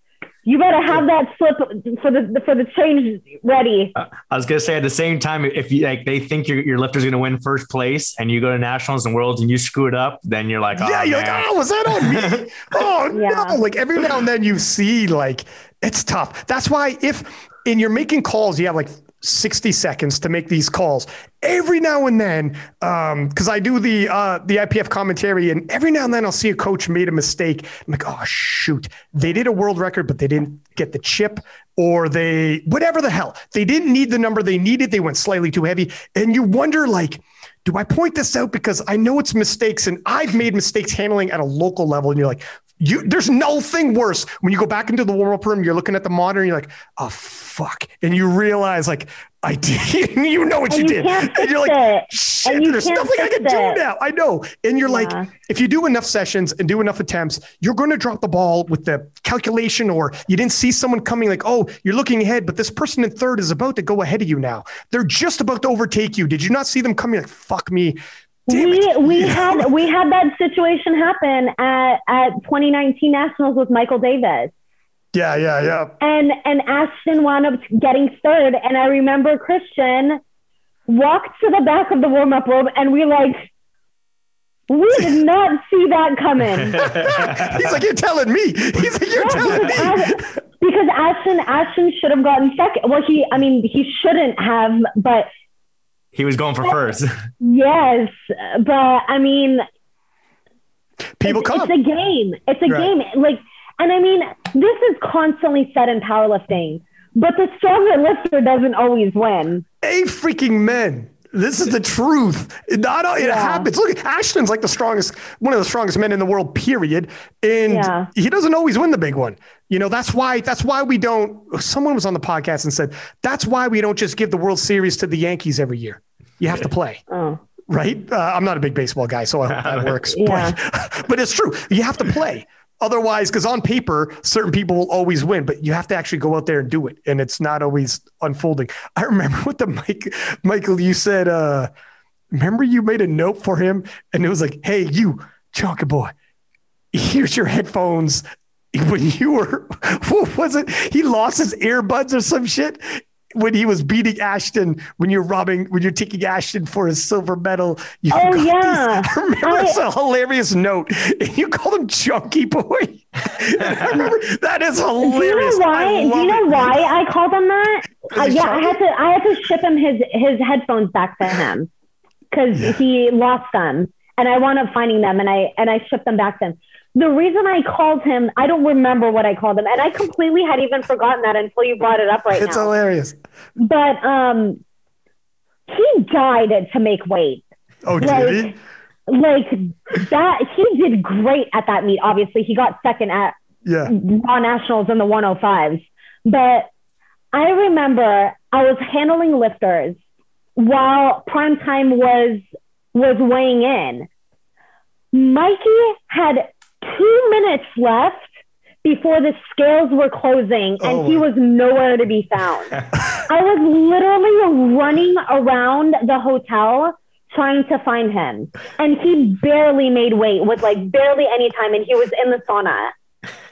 you gotta have that slip for the for the change ready. Uh, I was gonna say at the same time, if you like, they think your your lifter's gonna win first place, and you go to nationals and worlds and you screw it up, then you're like, oh, yeah, you're man. like, oh, was that on me? <laughs> oh Yeah. no! Like every now and then you see, like it's tough. That's why if and you're making calls, you have like 60 seconds to make these calls. Every now and then, um, because I do the uh the IPF commentary, and every now and then I'll see a coach made a mistake. I'm like, oh shoot, they did a world record, but they didn't get the chip, or they whatever the hell. They didn't need the number they needed, they went slightly too heavy. And you wonder, like, do I point this out because I know it's mistakes and I've made mistakes handling at a local level? And you're like, you, there's nothing worse when you go back into the warm up room, you're looking at the monitor and you're like, oh, fuck. And you realize, like, I did, <laughs> you know what you, you did. And you're like, it. shit, there's nothing I can do now. I know. And you're Yeah. like, if you do enough sessions and do enough attempts, you're going to drop the ball with the calculation, or you didn't see someone coming like, oh, you're looking ahead, but this person in third is about to go ahead of you now. They're just about to overtake you. Did you not see them coming? Like, fuck me. We we Yeah. <laughs> had we had that situation happen at at 2019 nationals with Michael Davis. Yeah, yeah, yeah. and and Ashton wound up getting third. And I remember Christian walked to the back of the warm up room, and we like, we did <laughs> not see that coming <laughs> He's like, you're telling me. He's like, you're telling because, me. Ash- because Ashton Ashton should have gotten second. Well, he I mean he shouldn't have, but he was going for first. <laughs> yes, but I mean People it's, come. It's a game. It's a Right. game. Like, and I mean, this is constantly said in powerlifting, but the stronger lifter doesn't always win. A freaking men. This is the truth. It, not, it Yeah. happens. Look, Ashton's like the strongest, one of the strongest men in the world, period. And Yeah. he doesn't always win the big one. You know, that's why, that's why we don't, someone was on the podcast and said, that's why we don't just give the World Series to the Yankees every year. You have to play. Oh, right? Uh, I'm not a big baseball guy, so I hope that <laughs> works. Yeah. But, <laughs> but it's true. You have to play. Otherwise, because on paper, certain people will always win, but you have to actually go out there and do it. And it's not always unfolding. <laughs> I remember what the Mike, Michael, you said, uh, remember you made a note for him and it was like, hey, you, chunky boy, here's your headphones. <laughs> When you were, <laughs> what was it? He lost his earbuds or some shit when he was beating Ashton, when you're robbing, when you're taking Ashton for his silver medal. You Oh, got these- yeah. I <laughs> remember I- it's a hilarious note. And you called him Chunky Boy. <laughs> And I remember that is do you hilarious. know why? Do you know it. why I called him that? Uh, yeah, I had to. I had to ship him his his headphones back to him because he lost them, and I wound up finding them, and I and I shipped them back to him. The reason I called him, I don't remember what I called him, and I completely had even forgotten that until you brought it up right It's now. It's hilarious. But um, he died to make weight. Oh, did Like, he? like that, he did great at that meet. Obviously, he got second at Yeah. raw nationals in the 105s. But I remember I was handling lifters while prime time was was weighing in. Mikey had two minutes left before the scales were closing and Oh he was nowhere to be found. <laughs> I was literally running around the hotel trying to find him. And he barely made weight with like barely any time and he was in the sauna.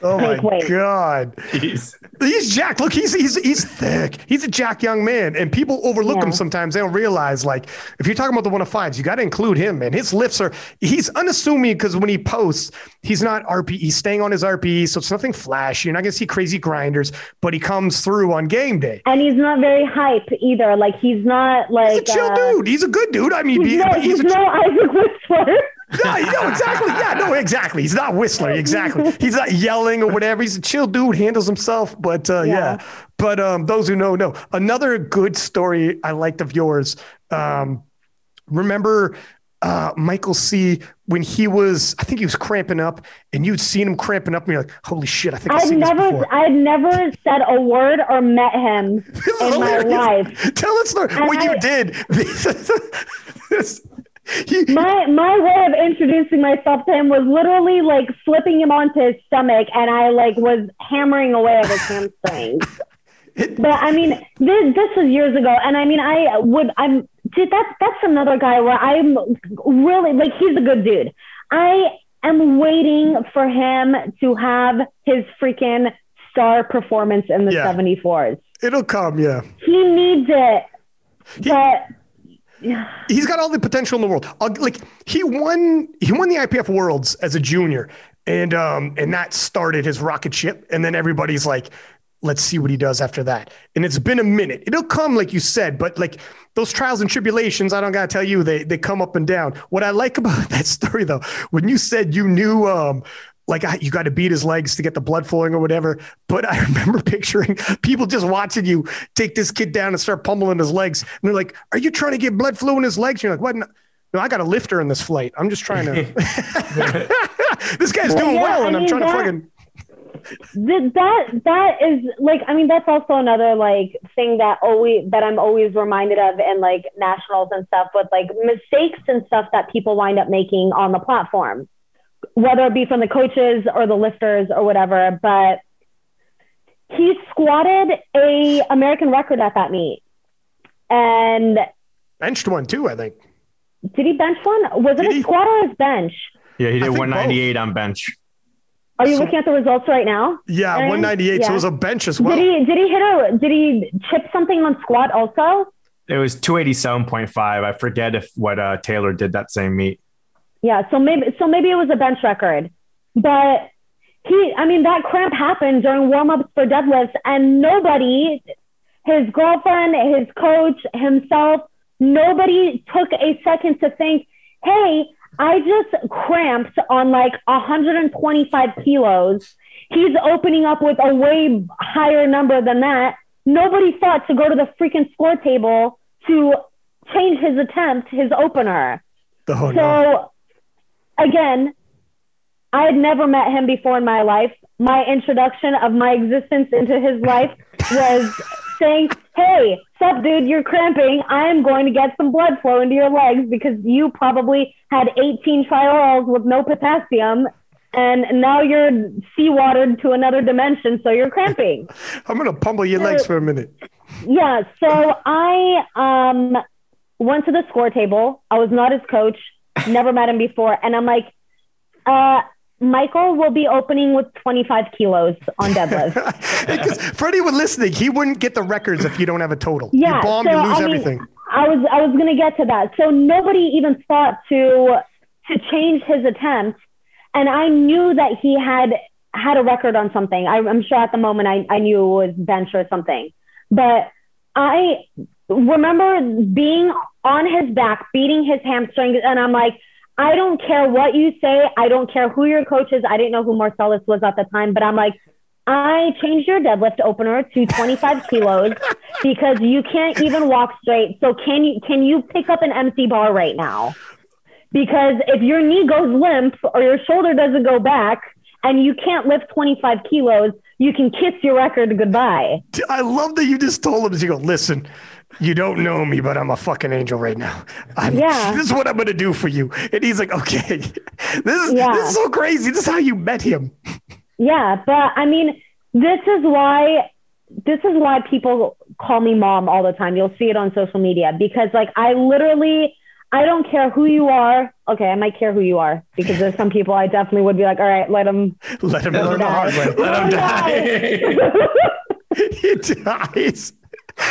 Oh my <laughs> Make god. Jeez. He's Jack. Look, he's he's he's thick. He's a jack young man, and people overlook Yeah. him sometimes. They don't realize, like, if you're talking about the one of fives, you got to include him. Man, his lifts are. He's unassuming because when he posts, he's not RP. He's staying on his RPE, so it's nothing flashy. You're not gonna see crazy grinders, but he comes through on game day. And he's not very hype either. Like he's not He's like a chill uh, dude. He's a good dude. I mean, He's he- no, but he's he's a no Isaac Whistler. Yeah, no, exactly. Yeah, no, exactly. He's not Whistler. Exactly. He's not yelling or whatever. He's a chill dude, handles himself. But uh, yeah. Yeah. But um, those who know know. Another good story I liked of yours. Um, remember uh, Michael C. when he was, I think he was cramping up, and you'd seen him cramping up, and you're like, "Holy shit! I think I've I've seen never, before." I've never said a word or met him <laughs> in my life. Tell us the, when you did. <laughs> This, <laughs> My my way of introducing myself to him was literally like flipping him onto his stomach, and I like was hammering away at his hamstrings. <laughs> but I mean, this this was years ago, and I mean, I would I'm dude. That's that's another guy where I'm really like he's a good dude. I am waiting for him to have his freaking star performance in the Yeah. 74s. it'll come. Yeah. He needs it, but he's got all the potential in the world. Like he won, he won the IPF Worlds as a junior, and um, and that started his rocket ship. And then everybody's like, let's see what he does after that. And it's been a minute. It'll come, like you said, but like those trials and tribulations, I don't gotta tell you, they they come up and down. What I like about <laughs> that story though, when you said you knew um like I, you got to beat his legs to get the blood flowing or whatever. But I <laughs> remember picturing people just watching you take this kid down and start pummeling his legs. And they're like, "Are you trying to get blood flow in his legs?" You're like, "What? No, no, I got a lifter in this flight. I'm just trying to." <laughs> <laughs> this guy's doing Yeah, well, I and I'm mean, trying to fucking. That that is like I mean that's also another like thing that always that I'm always reminded of in like nationals and stuff with like mistakes and stuff that people wind up making on the platform, whether it be from the coaches or the lifters or whatever. But he squatted a American record at that meet, and Benched one too, I think. did he bench one? Was it Did a he? squat or his bench? Yeah, he did think 198 on bench. Are you So- looking at the results right now? Yeah, Aaron? 198. So it was a bench as well. Did he did he hit a did he chip something on squat also? It was 287.5. I forget if what uh, Taylor did that same meet. Yeah, so maybe so maybe it was a bench record. But he I mean that cramp happened during warm-ups for deadlifts and nobody his girlfriend, his coach, himself, nobody took a second to think, "Hey, I just cramped on like 125 kilos. He's opening up with a way higher number than that. Nobody thought to go to the freaking score table to change his attempt, his opener. Oh, no. Again, I had never met him before in my life. My introduction of my existence into his life was saying, Hey, sup, dude, you're cramping. I'm going to get some blood flow into your legs because you probably had 18 trials with no potassium and now you're seawatered to another dimension, so you're cramping. <laughs> I'm gonna pummel your legs for a minute. Yeah, so I um went to the score table. I was not his coach, never met him before, and I'm like, uh, Michael will be opening with 25 kilos on deadlift. Because <laughs> for anyone listening, he wouldn't get the records if you don't have a total. Yeah, you bomb, so, you lose I mean, everything. I was I was gonna get to that. So nobody even thought to to change his attempt, and I knew that he had had a record on something. I, I'm sure at the moment I, I knew it was bench or something, but I remember being on his back, beating his hamstrings, and I'm like, I don't care what you say. I don't care who your coach is. I didn't know who Marcellus was at the time, but I'm like, I changed your deadlift opener to 25 <laughs> kilos because you can't even walk straight. So can you can you pick up an MC bar right now? Because if your knee goes limp or your shoulder doesn't go back and you can't lift 25 kilos, you can kiss your record goodbye. I love that you just told him. You go, listen, you don't know me, but I'm a fucking angel right now. I'm, Yeah. <laughs> This is what I'm gonna do for you. And he's like, okay, <laughs> this is Yeah. this is so crazy. This is how you met him. Yeah, but I mean, this is why this is why people call me mom all the time. You'll see it on social media because like I literally I don't care who you are. Okay, I might care who you are because there's some people I definitely would be like, all right, let them let him learn the hard way. Let him <laughs> oh die. he dies.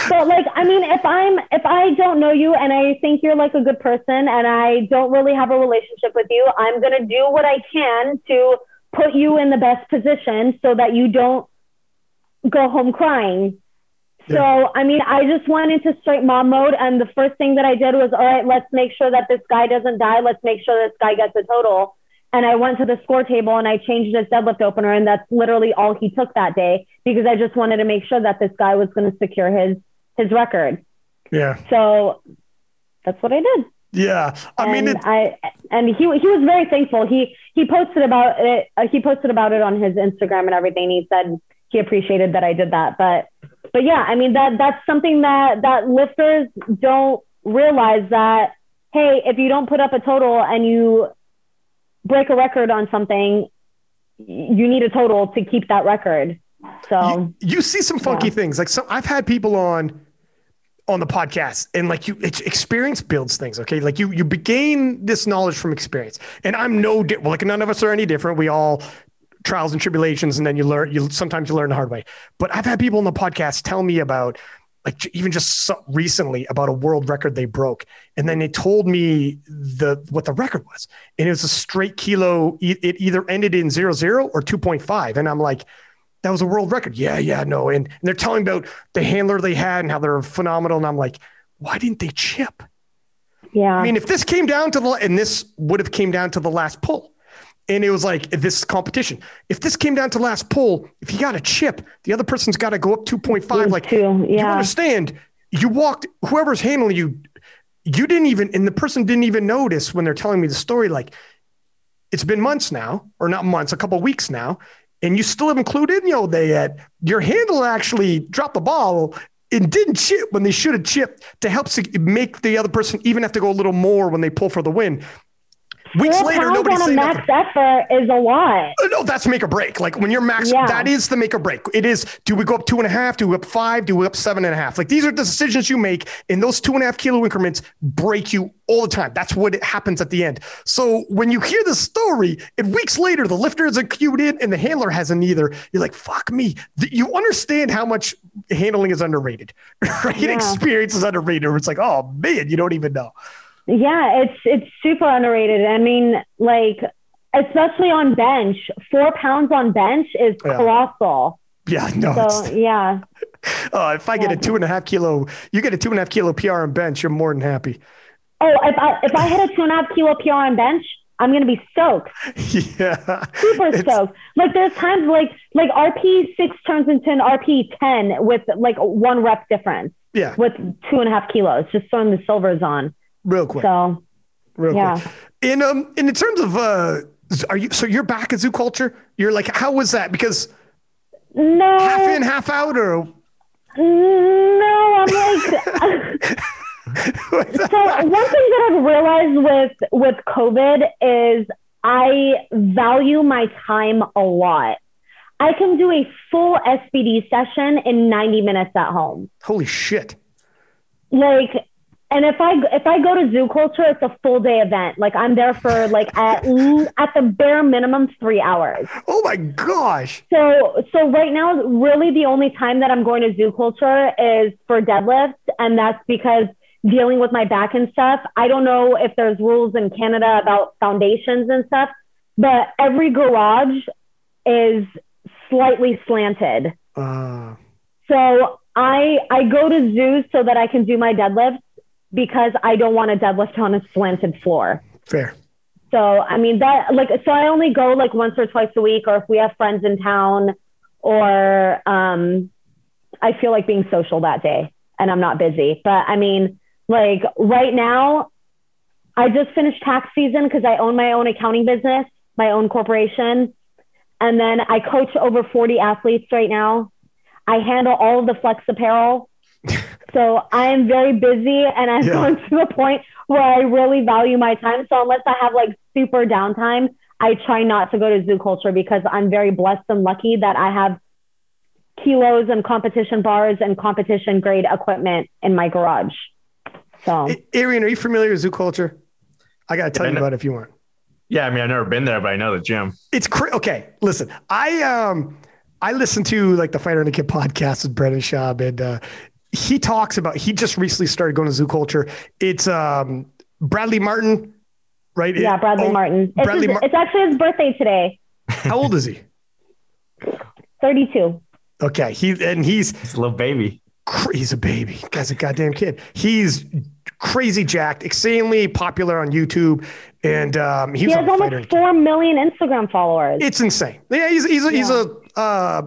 But like, I mean, if I'm if I don't know you and I think you're like a good person and I don't really have a relationship with you, I'm gonna do what I can to put you in the best position so that you don't go home crying. So, I mean, I just went into straight mom mode. And the first thing that I did was, all right, let's make sure that this guy doesn't die. Let's make sure this guy gets a total. And I went to the score table and I changed his deadlift opener. And that's literally all he took that day because I just wanted to make sure that this guy was going to secure his, his record. Yeah. So that's what I did. Yeah. I and mean, it, I, and he, he was very thankful. He, he posted about it. Uh, he posted about it on his Instagram and everything. He said he appreciated that I did that. But, but yeah, I mean, that, that's something that, that lifters don't realize that, Hey, if you don't put up a total and you break a record on something, you need a total to keep that record. So you, you see some funky yeah. things. Like so I've had people on on the podcast and like you it's experience builds things okay like you you gain this knowledge from experience and i'm no di- well, like none of us are any different we all trials and tribulations and then you learn you sometimes you learn the hard way but i've had people on the podcast tell me about like even just so recently about a world record they broke. And then they told me the what the record was. And it was a straight kilo it either ended in 00 or 2.5 and i'm like that was a world record. Yeah yeah no. And, and they're telling about the handler they had and how they're phenomenal. And i'm like why didn't they chip? Yeah. I mean if this came down to the and this would have came down to the last pull and it was like this competition. If this came down to last pull, if you got a chip, the other person's got to go up 2.5. Like, Two, yeah. you understand? You walked, whoever's handling you, you didn't even, and the person didn't even notice when they're telling me the story. Like, it's been months now, or not months, a couple weeks now, and you still haven't clued in, know, they had your handle actually dropped the ball and didn't chip when they should have chipped to help make the other person even have to go a little more when they pull for the win. Weeks Four later, nobody's on a max nothing. effort is a lot. Uh, No, that's make or break. Like when you're max, Yeah. that is the make or break. It is, do we go up two and a half? Do we up five? Do we up seven and a half? Like these are the decisions you make and those two and a half kilo increments break you all the time. That's what it happens at the end. So when you hear the story and weeks later, the lifter isn't cued in and the handler hasn't either, you're like, fuck me. You understand how much handling is underrated, <laughs> right? Yeah. Experience is underrated. It's like, oh man, you don't even know. Yeah, it's it's super underrated. I mean, like especially on bench, four pounds on bench is Yeah. colossal. Yeah, no. So it's- <laughs> yeah, Uh, if I get a two and a half kilo, you get a two and a half kilo PR on bench, you're more than happy. Oh, if I if I hit a two and a half kilo PR on bench, I'm gonna be stoked, <laughs> yeah. super It's- stoked. Like there's times like like RP six turns into an RP ten with like one rep difference Yeah. with two and a half kilos, just throwing the silvers on. Real quick. So real yeah. quick. In um in terms of uh are you so you're back at zoo culture? You're like, how was that? Because no, half in, half out, or no, I'm like. <laughs> So one thing that I've realized with with COVID is I value my time a lot. I can do a full SBD session in 90 minutes at home. holy shit. Like and if I if I go to zoo culture, it's a full day event. Like I'm there for like at <laughs> at the bare minimum 3 hours. Oh my gosh. So so right now really the only time that I'm going to zoo culture is for deadlifts and that's because dealing with my back and stuff. I don't know if there's rules in Canada about foundations and stuff, but every garage is slightly slanted. Uh, So I I go to zoos so that I can do my deadlifts because I don't want to deadlift on a slanted floor. fair. So I mean that like so I only go like once or twice a week or if we have friends in town or um I feel like being social that day and I'm not busy. But I mean like right now I just finished tax season because I own my own accounting business, my own corporation. And then I coach over 40 athletes right now. I handle all of the flex apparel. <laughs> so I am very busy and I've Yeah. gone <laughs> to the point where I really value my time. So unless I have like super downtime, I try not to go to zoo culture because I'm very blessed and lucky that I have kilos and competition bars and competition grade equipment in my garage. So, A- Arian, are you familiar with zoo culture? I got to tell Yeah, you about it if you weren't. Yeah, I mean, I've never been there, but I know the gym. It's cra- okay. Listen, I um I listen to like the Fighter and the Kid podcast with Brendan Schaub, and uh, he talks about he just recently started going to zoo culture. It's um Bradley Martin, right? yeah, Bradley Oh, Martin. It's, Bradley his- Mar- it's actually his birthday today. How old is he? 32. Okay, he and he's It's a little baby. cra- he's a baby. Guy's a goddamn kid. He's crazy jacked, extremely popular on YouTube, and um, he's He has almost 4 million Instagram followers. It's insane. Yeah, he's he's a, he's a uh,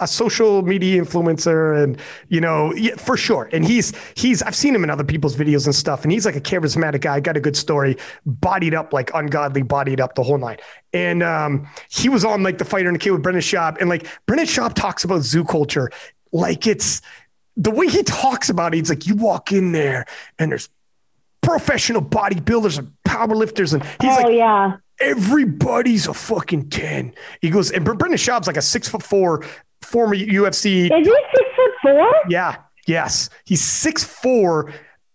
a social media influencer, and you know yeah, for sure. And he's he's I've seen him in other people's videos and stuff, and he's like a charismatic guy. Got a good story, bodied up like ungodly, bodied up the whole night. And um, he was on like the fighter and the kid with Brendan Schaub, and like Brendan Schaub talks about zoo culture like it's the way he talks about it. it's like you walk in there and there's professional bodybuilders and powerlifters, and he's oh, like yeah. everybody's a fucking 10. He goes, and Brendan Schaub's like a six foot four former UFC. Is he six foot four? Yeah. Yes. He's six four.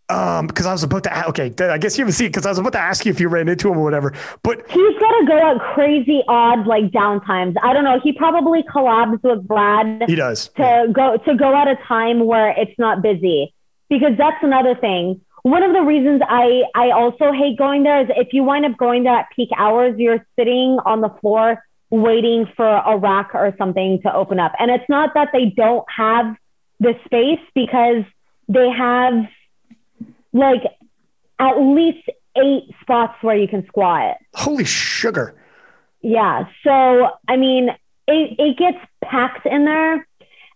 Um, because I was about to, okay, I guess you haven't seen it because I was about to ask you if you ran into him or whatever. But He's got to go at crazy odd like downtimes. I don't know. He probably collabs with Brad he does. to go to go at a time where it's not busy because that's another thing one of the reasons i i also hate going there is if you wind up going there at peak hours you're sitting on the floor waiting for a rack or something to open up and it's not that they don't have the space because they have like at least eight spots where you can squat Holy sugar. yeah. So, I mean, it, it gets packed in there.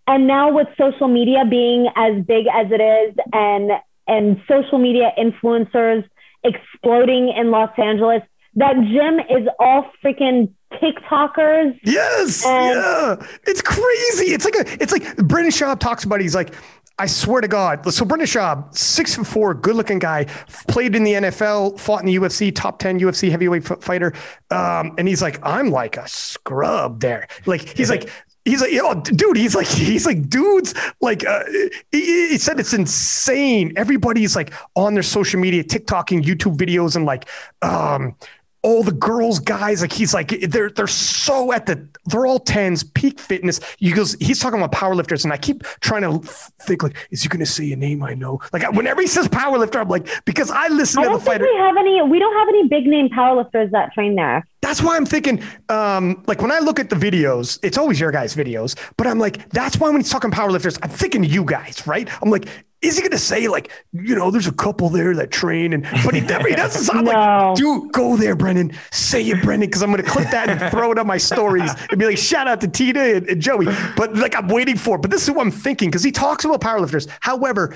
And now with social media being as big as it is and, and social media influencers exploding in Los Angeles, that gym is all freaking TikTokers. Yes. And- yeah. It's crazy. It's like a, it's like Brendan Schaub talks about, it. he's like, I swear to God. So Brendan Schaub, six foot four, good looking guy, played in the NFL, fought in the UFC, top 10 UFC heavyweight f- fighter. Um, and he's like, I'm like a scrub there. Like, he's like, He's like, oh, dude. He's like, he's like, dudes. Like, uh, he, he said it's insane. Everybody's like on their social media, TikToking, YouTube videos, and like, um, all the girls, guys, like he's like they're they're so at the they're all tens, peak fitness. He goes, he's talking about powerlifters, and I keep trying to think like, is he going to say a name I know? Like whenever he says powerlifter, I'm like, because I listen I to the don't think fighter. we have any, we don't have any big name powerlifters that train there. That's why I'm thinking, um, like when I look at the videos, it's always your guys' videos, but I'm like, that's why when he's talking powerlifters, I'm thinking you guys, right? I'm like, is he gonna say like, you know, there's a couple there that train and but he <laughs> never he doesn't sound No. like dude, go there, Brendan. Say it, Brendan, because I'm gonna clip that and throw it on my stories <laughs> and be like, shout out to Tina and, and Joey. But like I'm waiting for it. But this is what I'm thinking, because he talks about powerlifters. However,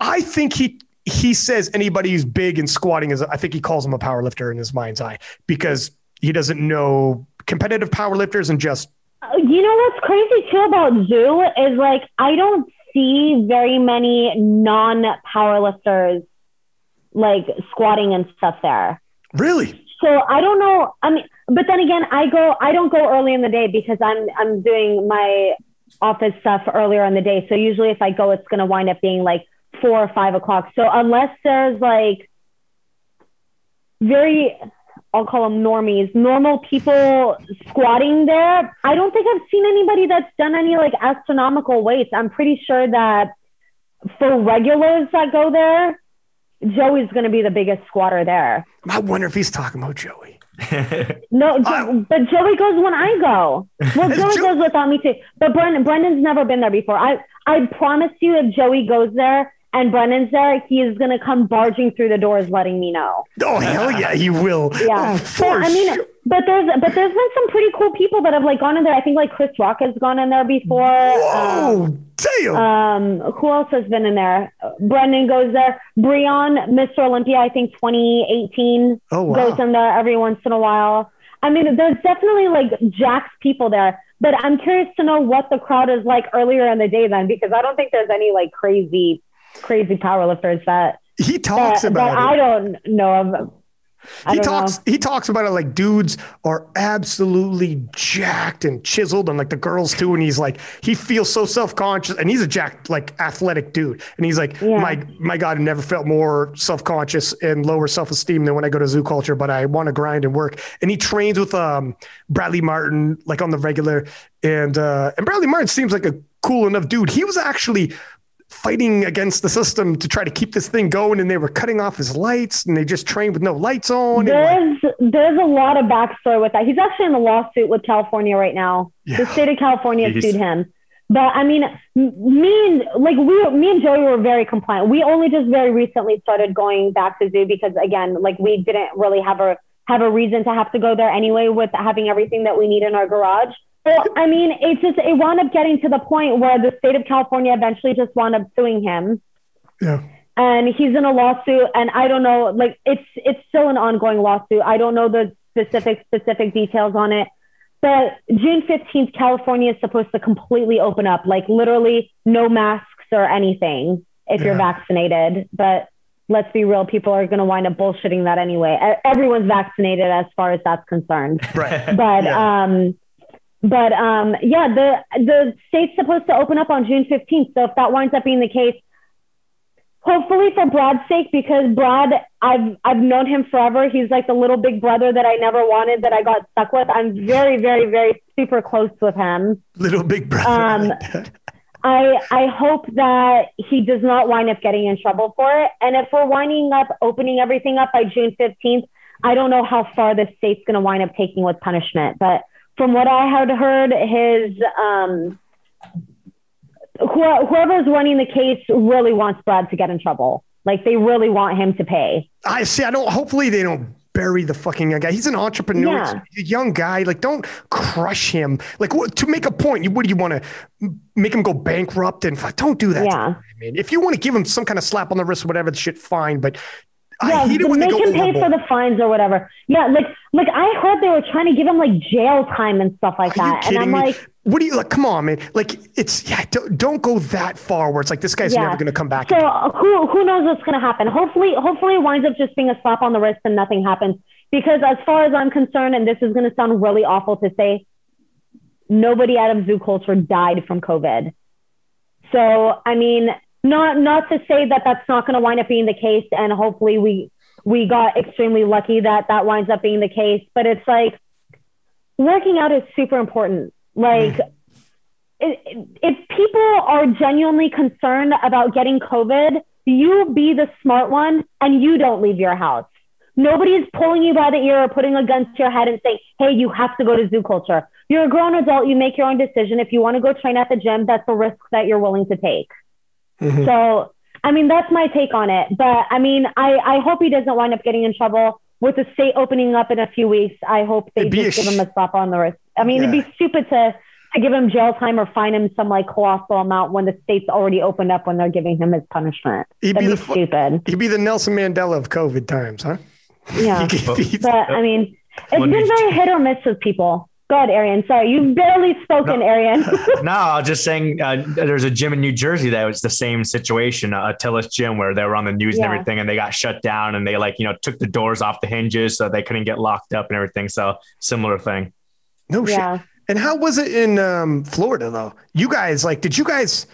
I think he he says anybody who's big and squatting is I think he calls him a powerlifter in his mind's eye because he doesn't know competitive powerlifters and just You know what's crazy too about zoo is like I don't see very many non powerlifters like squatting and stuff there. really So I don't know. I mean, but then again, I go. I don't go early in the day because I'm I'm doing my office stuff earlier in the day. So usually, if I go, it's going to wind up being like four or five o'clock. So unless there's like very, I'll call them normies, normal people squatting there, I don't think I've seen anybody that's done any like astronomical weights. I'm pretty sure that for regulars that go there, Joey's going to be the biggest squatter there. I wonder if he's talking about Joey. <laughs> No, Jo- but Joey goes when I go. Well, Joey Jo- goes without me too. But Brendan, Brendan's never been there before. I, I promise you, if Joey goes there and Brendan's there, he is gonna come barging through the doors, letting me know. Oh hell yeah, he will. Yeah. Oh, for I mean, sure. but there's, but there's been some pretty cool people that have like gone in there. I think like Chris Rock has gone in there before. Um, Whoa, damn. um, who else has been in there? Brendan goes there. Breon, Mr. Olympia, I think 2018 oh wow. goes in there every once in a while. I mean, there's definitely like Jack's people there, but I'm curious to know what the crowd is like earlier in the day then, because I don't think there's any like crazy, crazy powerlifters that he talks that, about that it. I don't know of. he talks know. he talks about it like dudes are absolutely jacked and chiseled and like the girls too and he's like he feels so self-conscious and he's a jacked like athletic dude and he's like yeah. my my god I never felt more self-conscious and lower self-esteem than when I go to zoo culture but I want to grind and work and he trains with um Bradley Martin like on the regular and uh and Bradley Martin seems like a cool enough dude he was actually fighting against the system to try to keep this thing going and they were cutting off his lights and they just trained with no lights on. There's like, there's a lot of backstory with that. He's actually in a lawsuit with California right now. Yeah. The state of California Jeez. sued him. But I mean, me and like we, me and Joey were very compliant. We only just very recently started going back to zoo because again, like we didn't really have a have a reason to have to go there anyway with having everything that we need in our garage. Well, I mean, it just it wound up getting to the point where the state of California eventually just wound up suing him. Yeah. And he's in a lawsuit, and I don't know, like it's it's still an ongoing lawsuit. I don't know the specific specific details on it. But June 15th, California is supposed to completely open up, like literally no masks or anything if yeah. you're vaccinated. But let's be real, people are going to wind up bullshitting that anyway. Everyone's vaccinated as far as that's concerned. Right. But <laughs> yeah. um, but um, yeah, the the state's supposed to open up on June 15th. So if that winds up being the case, hopefully for Brad's sake, because Brad, I've I've known him forever. He's like the little big brother that I never wanted that I got stuck with. I'm very, very, very super close with him. Little big brother. Um, I I hope that he does not wind up getting in trouble for it. And if we're winding up opening everything up by June 15th, I don't know how far the state's going to wind up taking with punishment, but from what I had heard, his um, wh- whoever's running the case really wants Brad to get in trouble. Like they really want him to pay. I see. I don't. Hopefully, they don't bury the fucking young guy. He's an entrepreneur. Yeah. He's a young guy. Like, don't crush him. Like, what, to make a point, you what do you want to make him go bankrupt? And don't do that. Yeah. I mean, if you want to give him some kind of slap on the wrist or whatever, the shit, fine. But yeah, make him pay for the fines or whatever. Yeah, like like I heard they were trying to give him like jail time and stuff like Are that, and I'm me? like, what do you like? Come on, man! Like it's yeah, don't, don't go that far where it's like this guy's yeah. never going to come back. So uh, who who knows what's going to happen? Hopefully, hopefully it winds up just being a slap on the wrist and nothing happens. Because as far as I'm concerned, and this is going to sound really awful to say, nobody out of zoo culture died from COVID. So I mean, not not to say that that's not going to wind up being the case, and hopefully we we got extremely lucky that that winds up being the case. But it's like working out is super important. Like. Mm. If people are genuinely concerned about getting COVID, you be the smart one and you don't leave your house. Nobody's pulling you by the ear or putting a gun to your head and saying, hey, you have to go to zoo culture. You're a grown adult. You make your own decision. If you want to go train at the gym, that's a risk that you're willing to take. Mm-hmm. So, I mean, that's my take on it. But I mean, I, I hope he doesn't wind up getting in trouble with the state opening up in a few weeks. I hope they just give him a slap on the wrist. I mean, yeah. it'd be stupid to to give him jail time or fine him some like colossal amount when the state's already opened up when they're giving him his punishment. He'd That'd be, be stupid. He'd be the Nelson Mandela of COVID times, huh? <laughs> Yeah. but I mean, it's been very hit or miss with people. Go ahead, Arian. Sorry, you've barely spoken, no, Arian. <laughs> <laughs> no, I was just saying uh, there's a gym in New Jersey that was the same situation, uh, Tillis Gym, where they were on the news yeah. and everything, and they got shut down, and they like you know took the doors off the hinges so they couldn't get locked up and everything. So similar thing. No yeah. shit. And how was it in um, Florida though? You guys like, did you guys?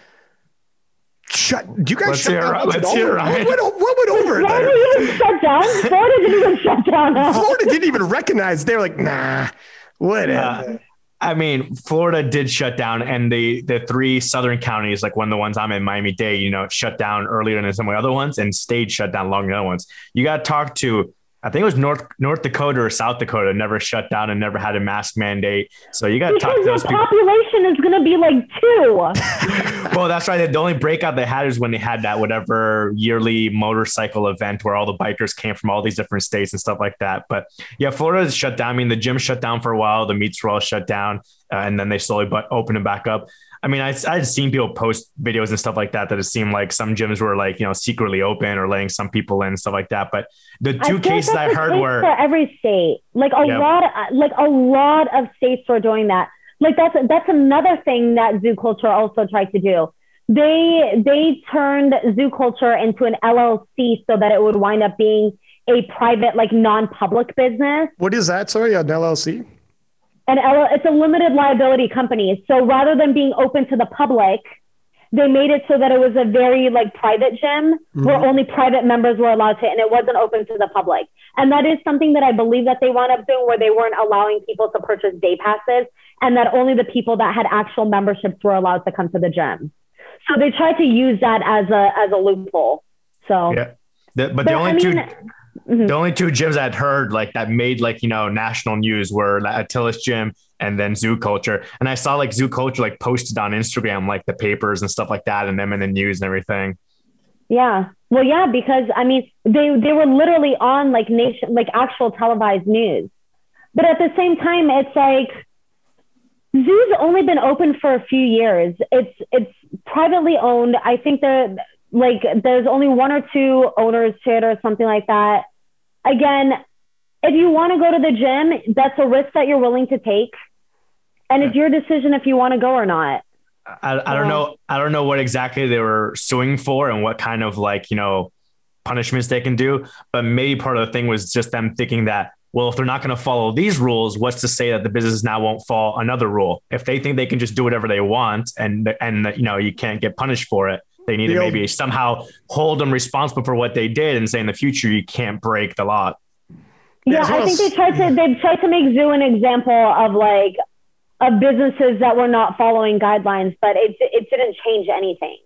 Shut. Do you guys let's shut hear, down? Let's hear, What, what, what went over Florida there? even shut down. Florida didn't even shut down. Florida didn't even recognize. They were like, nah. Whatever. Uh, I mean, Florida did shut down, and the the three southern counties, like one of the ones I'm in, Miami Dade, you know, shut down earlier than some of the other ones, and stayed shut down longer than other ones. You got to talk to I think it was North North Dakota or South Dakota never shut down and never had a mask mandate. So you got to talk to those people. population is going to be like two. <laughs> well, that's right. The only breakout they had is when they had that whatever yearly motorcycle event where all the bikers came from all these different states and stuff like that. But yeah, Florida is shut down. I mean, the gym shut down for a while. The meets were all shut down, uh, and then they slowly but opened them back up. I mean, I I'd seen people post videos and stuff like that that it seemed like some gyms were like you know secretly open or letting some people in and stuff like that. But the two I cases I heard were for every state, like a yeah. lot, of, like a lot of states were doing that. Like that's that's another thing that zoo culture also tried to do. They they turned zoo culture into an LLC so that it would wind up being a private, like non-public business. What is that? Sorry, an LLC. And it's a limited liability company. So rather than being open to the public, they made it so that it was a very like private gym mm-hmm. where only private members were allowed to, and it wasn't open to the public. And that is something that I believe that they wound up doing where they weren't allowing people to purchase day passes and that only the people that had actual memberships were allowed to come to the gym. So they tried to use that as a, as a loophole. So, yeah. The, but, but, the only I mean, two, mm-hmm. the only two gyms I'd heard like that made like, you know, national news were Atilis gym and then zoo culture. And I saw like zoo culture like posted on Instagram, like the papers and stuff like that and them in the news and everything. Yeah. Well, yeah, because I mean, they they were literally on like nation, like actual televised news. But at the same time, it's like zoo's only been open for a few years. It's it's privately owned. I think that like there's only one or two owners to it or something like that. Again, if you want to go to the gym, that's a risk that you're willing to take. And it's your decision if you want to go or not. I, I don't know. I don't know what exactly they were suing for and what kind of like, you know, punishments they can do. But maybe part of the thing was just them thinking that, well, if they're not going to follow these rules, what's to say that the business now won't follow another rule? If they think they can just do whatever they want and, and, you know, you can't get punished for it, they need the to maybe old- somehow hold them responsible for what they did and say in the future, you can't break the law. Yeah, I think they tried to, they tried to make Zoo an example of like, of businesses that were not following guidelines, but it it didn't change anything.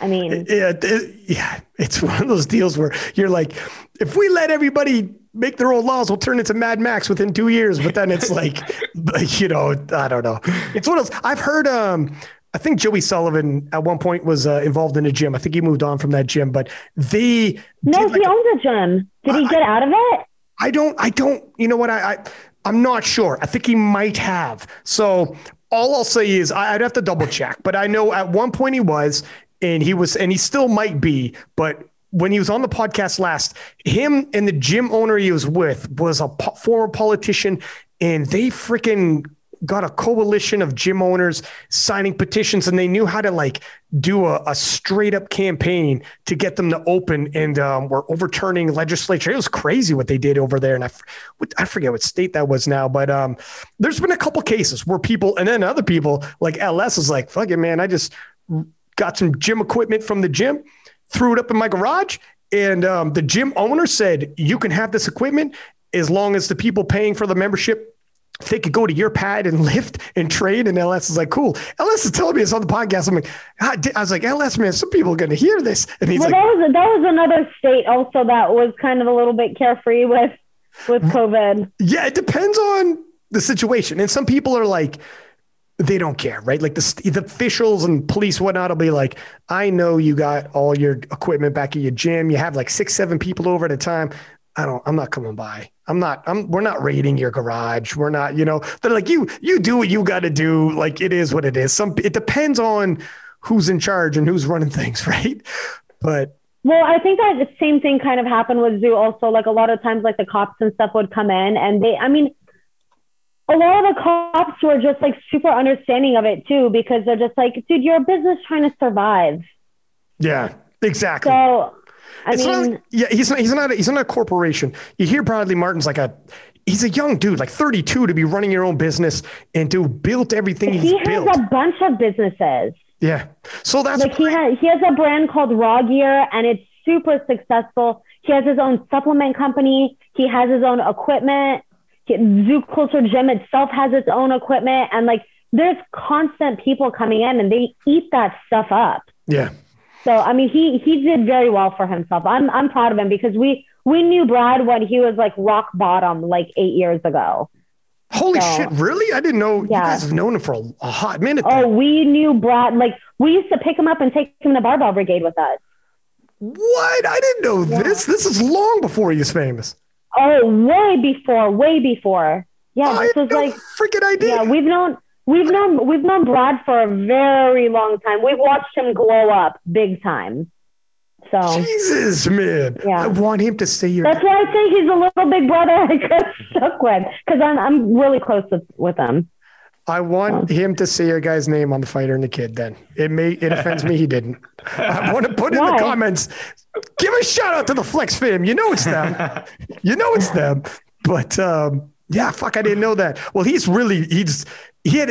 I mean, yeah, it, yeah, it's <laughs> one of those deals where you're like, if we let everybody make their own laws, we'll turn into Mad Max within two years. But then it's <laughs> like, you know, I don't know. It's one of those. I've heard. Um, I think Joey Sullivan at one point was uh, involved in a gym. I think he moved on from that gym, but the no, like he owns a gym. Did he get out of it? I don't. I don't. You know what? I, I I'm not sure. I think he might have. So all I'll say is I'd have to double check, but I know at one point he was, and he was, and he still might be, but when he was on the podcast last, him and the gym owner he was with was a po- former politician, and they freaking got a coalition of gym owners signing petitions and they knew how to like do a, a straight up campaign to get them to open and um, were overturning legislature. It was crazy what they did over there. And I, I forget what state that was now, but um, there's been a couple cases where people, and then other people like LS is like, fuck it, man. I just got some gym equipment from the gym, threw it up in my garage. And um, the gym owner said, you can have this equipment as long as the people paying for the membership they could go to your pad and <laughs> lift and train. And LS is like, cool. LS is telling me it's on the podcast. I'm like, ah, I was like, LS, man, some people are going to hear this. And he's well, like, that was, that was another state also that was kind of a little bit carefree with, with COVID. Yeah. It depends on the situation. And some people are like, they don't care, right? Like the, the officials and police, whatnot, will be like, I know you got all your equipment back at your gym. You have like six, seven people over at a time. I don't, I'm not coming by. I'm not, I'm, we're not raiding your garage. We're not, you know, they're like, you, you do what you got to do. Like it is what it is. Some, it depends on who's in charge and who's running <laughs> things. Right. But, well, I think that the same thing kind of happened with Zoo also. Like a lot of times, like the cops and stuff would come in and they, I mean, a lot of the cops were just like super understanding of it too, because they're just like, dude, you're a business trying to survive. Yeah, exactly. So I it's mean, not, yeah, he's not, he's not, a, he's not a corporation. You hear Bradley Martin's like a, he's a young dude, like 32 to be running your own business and to build everything he has built. a bunch of businesses. Yeah. So that's like he has, he has a brand called Raw Gear and it's super successful. He has his own supplement company. He has his own equipment. He, Zoo Culture Gym itself has its own equipment. And like, there's constant people coming in and they eat that stuff up. Yeah. So I mean, he he did very well for himself. I'm I'm proud of him because we we knew Brad when he was like rock bottom like eight years ago. Holy so, shit! Really? I didn't know yeah. you guys have known him for a, a hot minute. Oh, we knew Brad. Like we used to pick him up and take him to Barbell Brigade with us. What? I didn't know yeah. this. This is long before he was famous. Oh, way before, way before. Yeah, I this was no like freaking idea. Yeah, we've known We've known we've known Brad for a very long time. We've watched him glow up big time. So Jesus, man, yeah. I want him to see here. That's why I think he's a little big brother I got <laughs> stuck with because I'm I'm really close with with him. I want him to see your guy's name on the fighter and the kid. Then it may it offends me he didn't. I want to put in the comments. Give a shout out to the Flex fam. You know it's them. <laughs> you know it's them. But um, yeah, fuck, I didn't know that. Well, he's really he's he had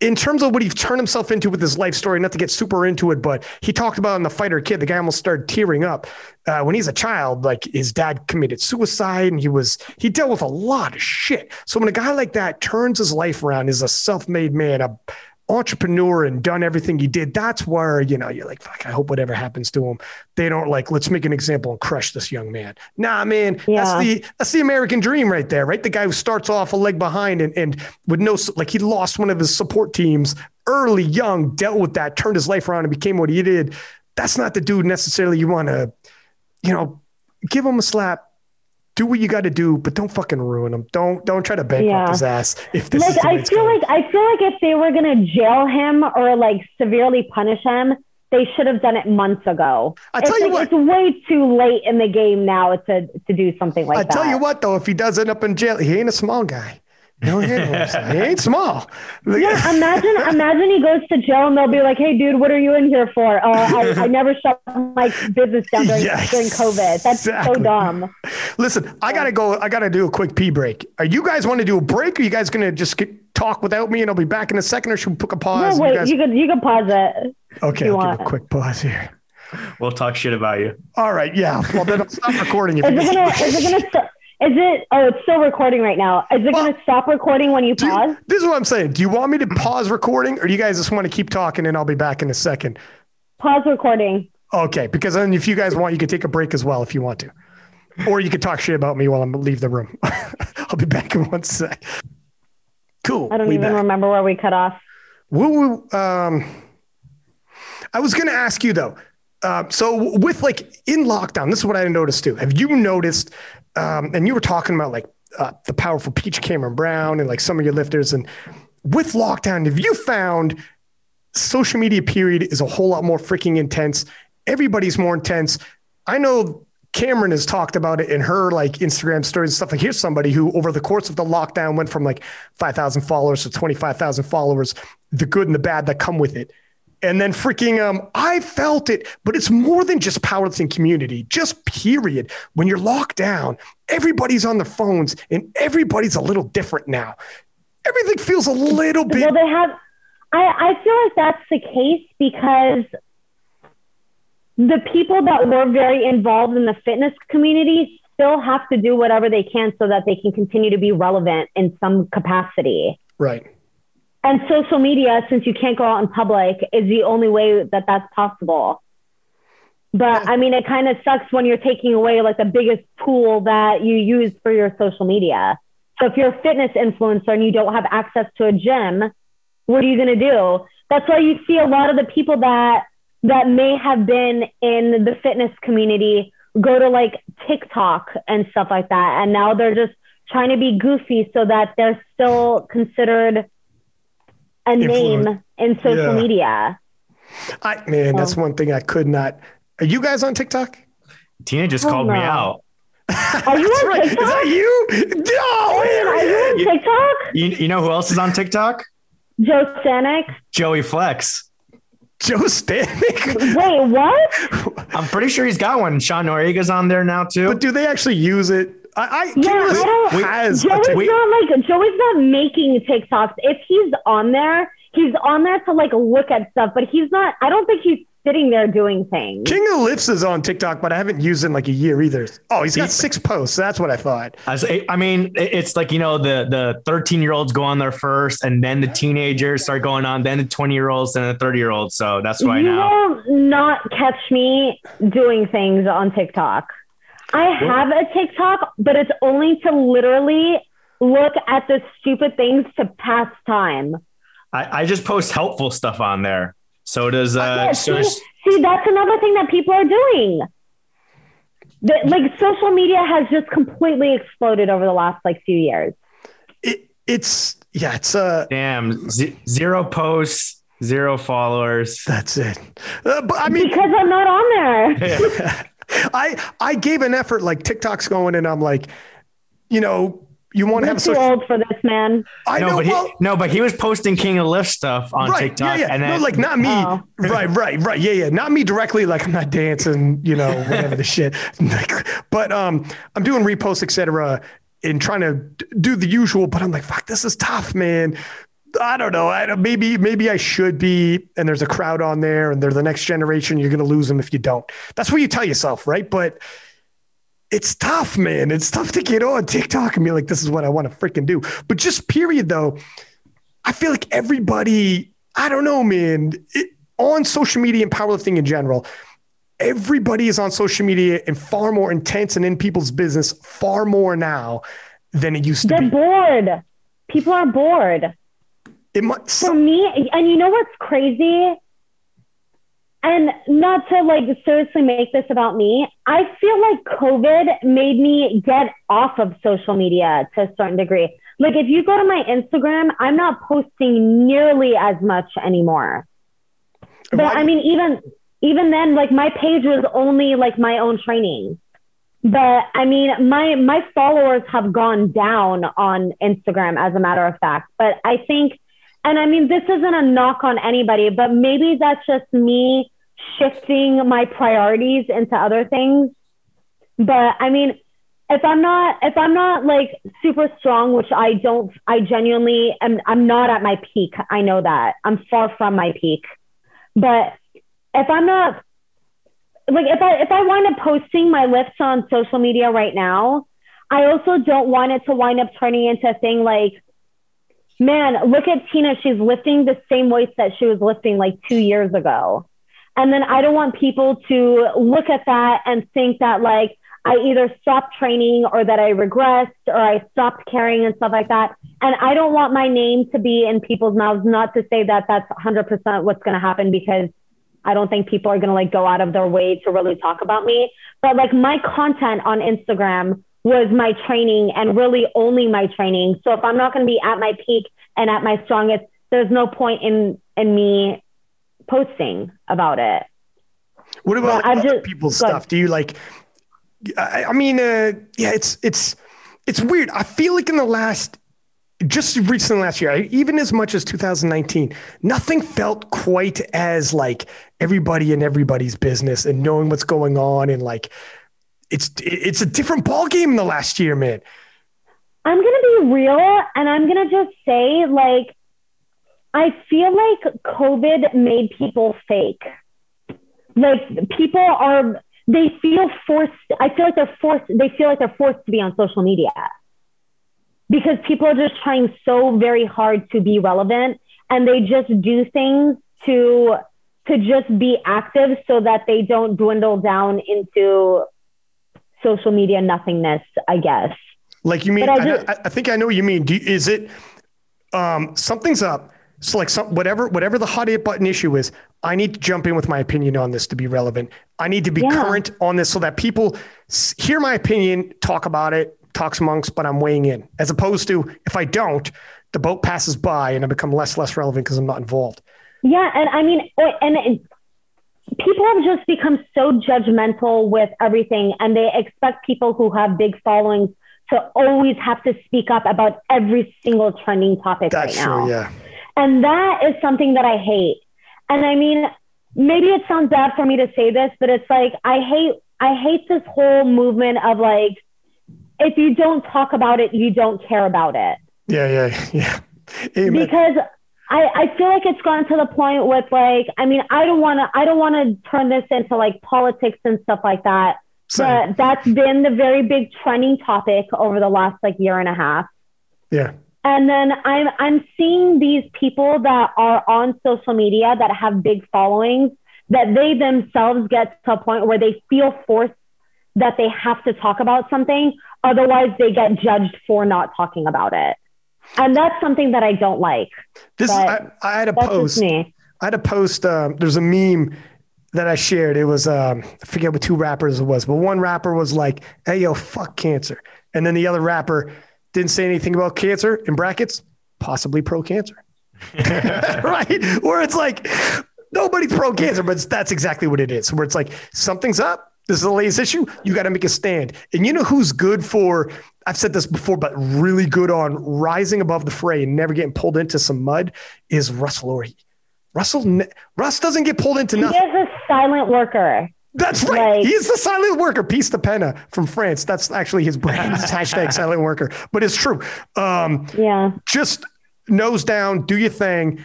in terms of what he turned himself into with his life story, not to get super into it, but he talked about in the fighter kid, the guy almost started tearing up uh, when he's a child. Like his dad committed suicide, and he was he dealt with a lot of shit. So when a guy like that turns his life around, is a self-made man, a entrepreneur, and done everything he did, that's where you know you're like, fuck. I hope whatever happens to him, they don't like let's make an example and crush this young man. Nah, man, Yeah. that's the that's the American dream right there, right? The guy who starts off a leg behind and, and with no, like he lost one of his support teams early, young, dealt with that, turned his life around and became what he did. That's not the dude necessarily you want to, you know, give him a slap, do what you got to do, but don't fucking ruin him. Don't, don't try to bankrupt Yeah. his ass. If this is like I feel like I feel like if they were gonna jail him or like severely punish him, they should have done it months ago. I it's tell you like, what. it's way too late in the game now to to do something like I that. I tell you what, though, if he does end up in jail, he ain't a small guy. No, he ain't, he ain't small. Yeah, imagine imagine he goes to jail and they'll be like, "Hey, dude, what are you in here for? Uh, I, I <laughs> never shut my business down during, Yeah, during COVID. That's exactly. so dumb." Listen, I gotta go. I gotta do a quick pee break. Are you guys want to do a break? Or are you guys gonna just get, talk without me, and I'll be back in a second, or should we put a pause? No, You wait, guys- you could you could pause it. okay, you I'll give a quick pause here. We'll talk shit about you. All right, yeah. Well, then I'll stop recording. If Is you it gonna is it gonna st- is it oh it's still recording right now. Is it Well, gonna stop recording when you do you- pause? this is what I'm saying. Do you want me to pause recording, or do you guys just want to keep talking, and I'll be back in a second? Pause recording. Okay, because then if you guys want, you can take a break as well if you want to, or you can talk shit about me while I'm leave the room. <laughs> I'll be back in one sec. Cool. I don't even back. remember where we cut off. Woo, woo, um, I was going to ask you though. Uh, so with like in lockdown, this is what I noticed too. Have you noticed? Um, and you were talking about like uh, the powerful Peach Cameron Brown and like some of your lifters. And with lockdown, have you found social media period is a whole lot more freaking intense? Everybody's more intense. I know Cameron has talked about it in her like Instagram stories and stuff. Like here's somebody who over the course of the lockdown went from like 5,000 followers to 25,000 followers, the good and the bad that come with it. And then freaking, um, I felt it, but it's more than just powerlifting community, just period. When you're locked down, everybody's on their phones and everybody's a little different now. Everything feels a little bit. Well, they have. I I feel like that's the case because the people that were very involved in the fitness community still have to do whatever they can so that they can continue to be relevant in some capacity. Right. And social media, since you can't go out in public, is the only way that that's possible. But I mean, it kind of sucks when you're taking away like the biggest tool that you use for your social media. So if you're a fitness influencer and you don't have access to a gym, what are you going to do? That's why you see a lot of the people that that may have been in the fitness community go to like TikTok and stuff like that, and now they're just trying to be goofy so that they're still considered a Influence. name in social Yeah. media. I man, that's one thing I could not. Are you guys on TikTok? Tina just Oh, called me out. Are you <laughs> That's on right. Is TikTok? that you? No. Are you on TikTok? You, you know who else is on TikTok? Joe Stanek? Joey Flex. Joe Stanek. Wait, what? <laughs> I'm pretty sure he's got one. Sean Noriega's on there now too. But do they actually use it? I, I Yeah, King I don't- has a Joey's Tik- Wait. not like Joey's not making TikToks. If he's on there, he's on there to like look at stuff, but he's not. I don't think he's sitting there doing things. King of Lifts is on TikTok, but I haven't used it in like a year either. Oh, he's got He- six posts. That's what I thought. I, say, I mean, it's like you know the the 13 year olds go on there first, and then the teenagers start going on, then the 20 year olds, then the 30 year olds. So that's why you now. will not catch me doing things on TikTok. I have a TikTok, but it's only to literally look at the stupid things to pass time. I, I just post helpful stuff on there. So does uh, Yeah, so see, does- see, that's another thing that people are doing. That like social media has just completely exploded over the last like few years. It, it's yeah, it's uh damn z- zero posts, zero followers. that's it. Uh, but I mean, Because I'm not on there. <laughs> <laughs> <laughs> I I gave an effort like TikTok's going and I'm like, you know, you want to have too social. old for this, man. I no, know. but he, well, no, but he was posting King of Lift stuff on right, TikTok, yeah, yeah. and then no, like not me. Oh. <laughs> Right, right, right. Yeah, yeah. Not me directly. Like I'm not dancing, you know, whatever the shit. <laughs> But um, I'm doing reposts, etc., and trying to do the usual. But I'm like, fuck, this is tough, man. I don't know. I don't, maybe maybe I should be. And there's a crowd on there, and they're the next generation. You're gonna lose them if you don't. That's what you tell yourself, right? But it's tough, man. It's tough to get on TikTok and be like, this is what I want to freaking do. But just period, though, I feel like everybody, I don't know, man, it, on social media and powerlifting in general, everybody is on social media and far more intense and in people's business far more now than it used to They're be. bored. People are bored. It might, For me, and you know what's crazy? And not to like seriously make this about me, I feel like COVID made me get off of social media to a certain degree. Like if you go to my Instagram, I'm not posting nearly as much anymore. But Why- I mean, even even then, like my page was only like my own training. But I mean, my my followers have gone down on Instagram, as a matter of fact. But I think, and I mean, this isn't a knock on anybody, but maybe that's just me shifting my priorities into other things. But I mean, if I'm not if I'm not like super strong, which I don't, I genuinely am. I'm not at my peak. I know that I'm far from my peak. But if I'm not like if I if I wind up posting my lifts on social media right now, I also don't want it to wind up turning into a thing like, man, look at Tina, she's lifting the same weights that she was lifting like two years ago. And then I don't want people to look at that and think that like I either stopped training or that I regressed or I stopped caring and stuff like that. And I don't want my name to be in people's mouths, not to say that that's 100% what's going to happen because I don't think people are going to like go out of their way to really talk about me. But like my content on Instagram was my training and really only my training. So if I'm not going to be at my peak and at my strongest, there's no point in in me posting about it. What about other just- people's ahead. stuff? Do you like? I, I mean, uh, yeah, it's it's it's weird. I feel like in the last, just recently last year, even as much as 2019, nothing felt quite as like everybody in everybody's business and knowing what's going on and like it's it's a different ball game in the last year, man. I'm to be real and I'm to just say, like, I feel like COVID made people fake. Like, people are, they feel forced. I feel like they're forced, they feel like they're forced to be on social media because people are just trying so very hard to be relevant and they just do things to to just be active so that they don't dwindle down into social media nothingness i guess Like you mean? I I, just- I, I think I know what you mean. Do you, is it um, something's up? So like some whatever whatever the hot button issue is, I need to jump in with my opinion on this to be relevant. I need to be Yeah. current on this so that people hear my opinion, talk about it, talks amongst, but I'm weighing in. As opposed to if I don't, the boat passes by and I become less less relevant because I'm not involved. Yeah, and I mean, and people have just become so judgmental with everything, and they expect people who have big followings to always have to speak up about every single trending topic That's right now. Yeah. And that is something that I hate. And I mean, maybe it sounds bad for me to say this, but it's like I hate I hate this whole movement of like if you don't talk about it, you don't care about it Yeah. Yeah. <laughs> Yeah. Amen. because I, I feel like it's gotten to the point with like I mean I don't want to I don't want to turn this into like politics and stuff like that Same. but that's been the very big trending topic over the last like year and a half Yeah. and then I'm I'm seeing these people that are on social media that have big followings that they themselves get to a point where they feel forced that they have to talk about something otherwise they get judged for not talking about it and that's something that I don't like This is, I, I had a post. me I had a post. Um, there's a meme that I shared. It was um, I forget what two rappers it was, but one rapper was like, "Hey yo, fuck cancer," and then the other rapper didn't say anything about cancer in brackets, possibly pro cancer, <laughs> <laughs> right? Where it's like nobody's pro cancer, but that's exactly what it is. Where it's like something's up, This is the latest issue. You got to make a stand. And you know who's good for, I've said this before, but really good on rising above the fray and never getting pulled into some mud is Russel Orhii. Russell, Russ doesn't get pulled into nothing. He's a silent worker. That's right. Like, He's the silent worker. Peace to Penna from France. That's actually his brand. <laughs> hashtag silent worker. But it's true. Um, yeah. Just nose down, do your thing.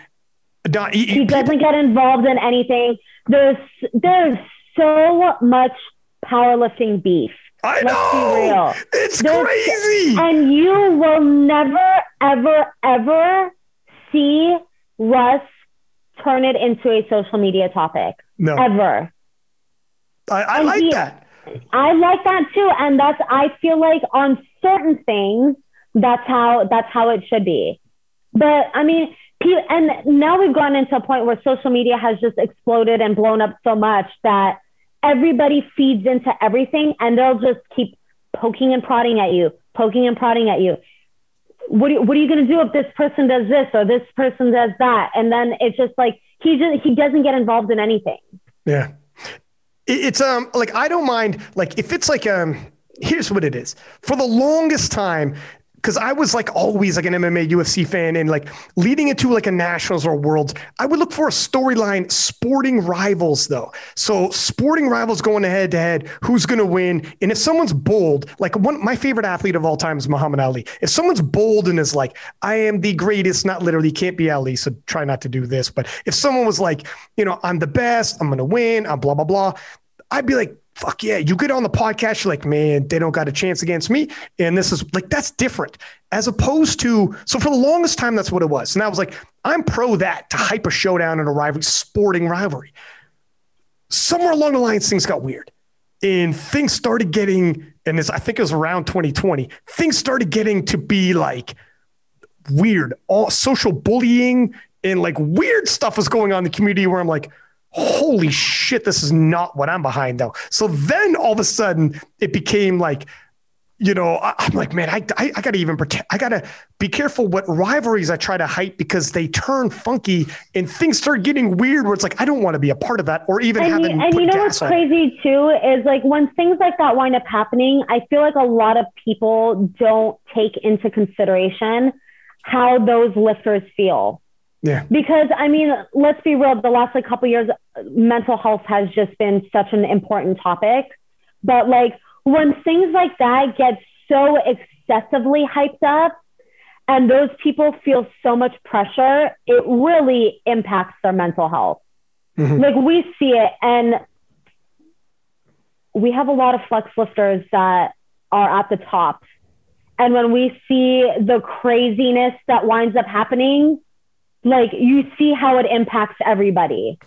Don't, he, he doesn't get involved in anything. There's there's so much powerlifting beef. I Let's know. It's there's, crazy. And you will never, ever, ever see Russ turn it into a social media topic. No. Ever. I, I like he, that. I like that too. And that's I feel like on certain things, that's how that's how it should be. But I mean, and now we've gone into a point where social media has just exploded and blown up so much that everybody feeds into everything and they'll just keep poking and prodding at you, poking and prodding at you. What, are, what are you going to do if this person does this or this person does that? And then it's just like he just he doesn't get involved in anything. Yeah, it's um like I don't mind like if it's like um here's what it is for the longest time because I was like always like an MMA UFC fan and like leading into like a nationals or worlds, I would look for a storyline sporting rivals though. So sporting rivals going head to head, who's going to win? And if someone's bold, like one my favorite athlete of all time is Muhammad Ali. If someone's bold and is like, I am the greatest, not literally can't be Ali, so try not to do this. But if someone was like, you know, I'm the best, I'm going to win, I'm blah blah blah, I'd be like, fuck yeah, you get on the podcast, you're like, man, they don't got a chance against me. And this is like, that's different as opposed to, so for the longest time, that's what it was. And I was like, I'm pro that to hype a showdown and a rivalry, sporting rivalry. Somewhere along the lines, things got weird and things started getting, and this, I think it was around 2020, things started getting to be like weird, all social bullying and like weird stuff was going on in the community where I'm like, holy shit, this is not what I'm behind though. So then all of a sudden it became like, you know, I, am like, man, I, I, I got to even protect, I got to be careful what rivalries I try to hype because they turn funky and things start getting weird where it's like, I don't want to be a part of that or even and having. You, and you know what's crazy too is like when things like that wind up happening, I feel like a lot of people don't take into consideration how those lifters feel. Yeah. Because I mean, let's be real, the last like couple years, mental health has just been such an important topic. But like when things like that get so excessively hyped up and those people feel so much pressure, it really impacts their mental health. Mm-hmm. Like we see it and we have a lot of flex lifters that are at the top. And when we see the craziness that winds up happening, like you see how it impacts everybody.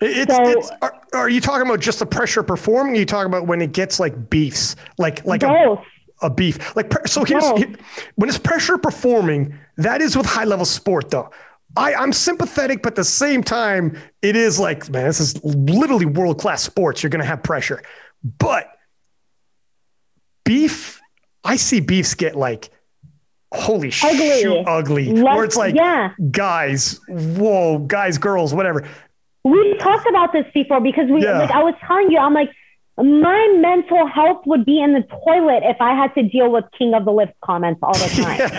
It's, so, it's are, are, you talking about just the pressure performing? you talking about when it gets like beefs, like like both. A, a beef? Like so here's here, when it's pressure performing, that is with high level sport though. I, I'm sympathetic, but at the same time, it is like, man, this is literally world class sports. You're going to have pressure. But beef, I see beefs get like holy shit. ugly. shoot, ugly. Less, where it's like, yeah. guys, whoa, guys, girls, whatever. We talked about this before because we, yeah. like, I was telling you, I'm like, my mental health would be in the toilet if I had to deal with King of the Lift comments all the time. <laughs>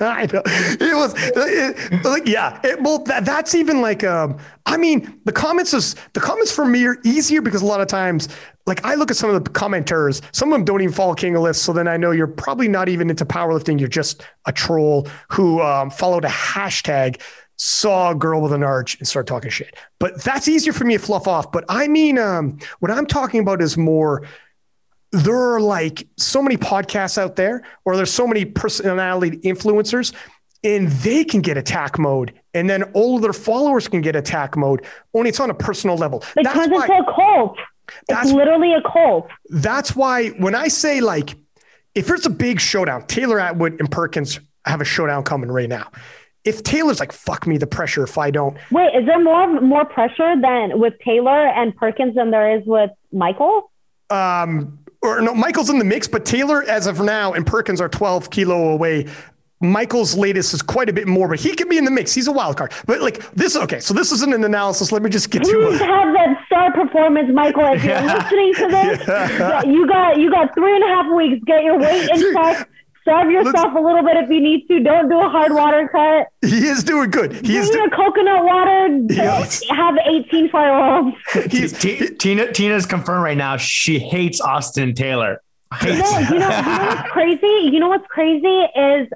I know. It was it, like, yeah. It, well, that, that's even like, um, I mean, the comments is the comments for me are easier because a lot of times, like I look at some of the commenters, some of them don't even follow King of Lift, so then I know you're probably not even into powerlifting. You're just a troll who um, followed a hashtag saw a girl with an arch and start talking shit. But that's easier for me to fluff off. But I mean, um, what I'm talking about is more. There are like so many podcasts out there, or there's so many personality influencers, and they can get attack mode, and then all of their followers can get attack mode. Only it's on a personal level. Because it's a cult. That's it's literally a cult. That's why when I say like, if there's a big showdown, Taylor Atwood and Perkins have a showdown coming right now if Taylor's like, fuck me, the pressure if I don't. Wait, is there more more pressure than with Taylor and Perkins than there is with Michael? Um, or no, Michael's in the mix, but Taylor, as of now, and Perkins are 12 kilo away. Michael's latest is quite a bit more, but he can be in the mix. He's a wild card. But like this, okay. So this isn't an analysis. Let me just get to Please have that star performance, Michael. If you're listening to this, <laughs> yeah. you got you got three and a half weeks. Get your weight <laughs> in check. Starve yourself a little bit if you need to. Don't do a hard water cut. <laughs> He is doing good. He is. Drink your coconut water. Yes. <laughs> Have 18 firearms. <laughs> He's, T- Tina Tina's confirmed right now. She hates Austin Taylor. Hates. No, you know, you know what's crazy? You know what's crazy is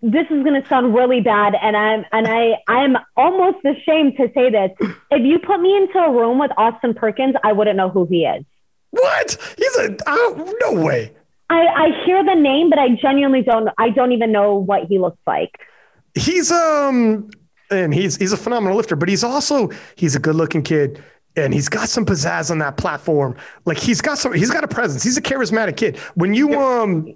this is going to sound really bad, and I'm and I I'm almost ashamed to say this. If you put me into a room with Austin Perkins, I wouldn't know who he is. what? He's a oh, no way. I, I hear the name, but I genuinely don't. I don't even know what he looks like. He's um and he's he's a phenomenal lifter, but he's also he's a good looking kid. And he's got some pizzazz on that platform. Like he's got some, he's got a presence. He's a charismatic kid. When you um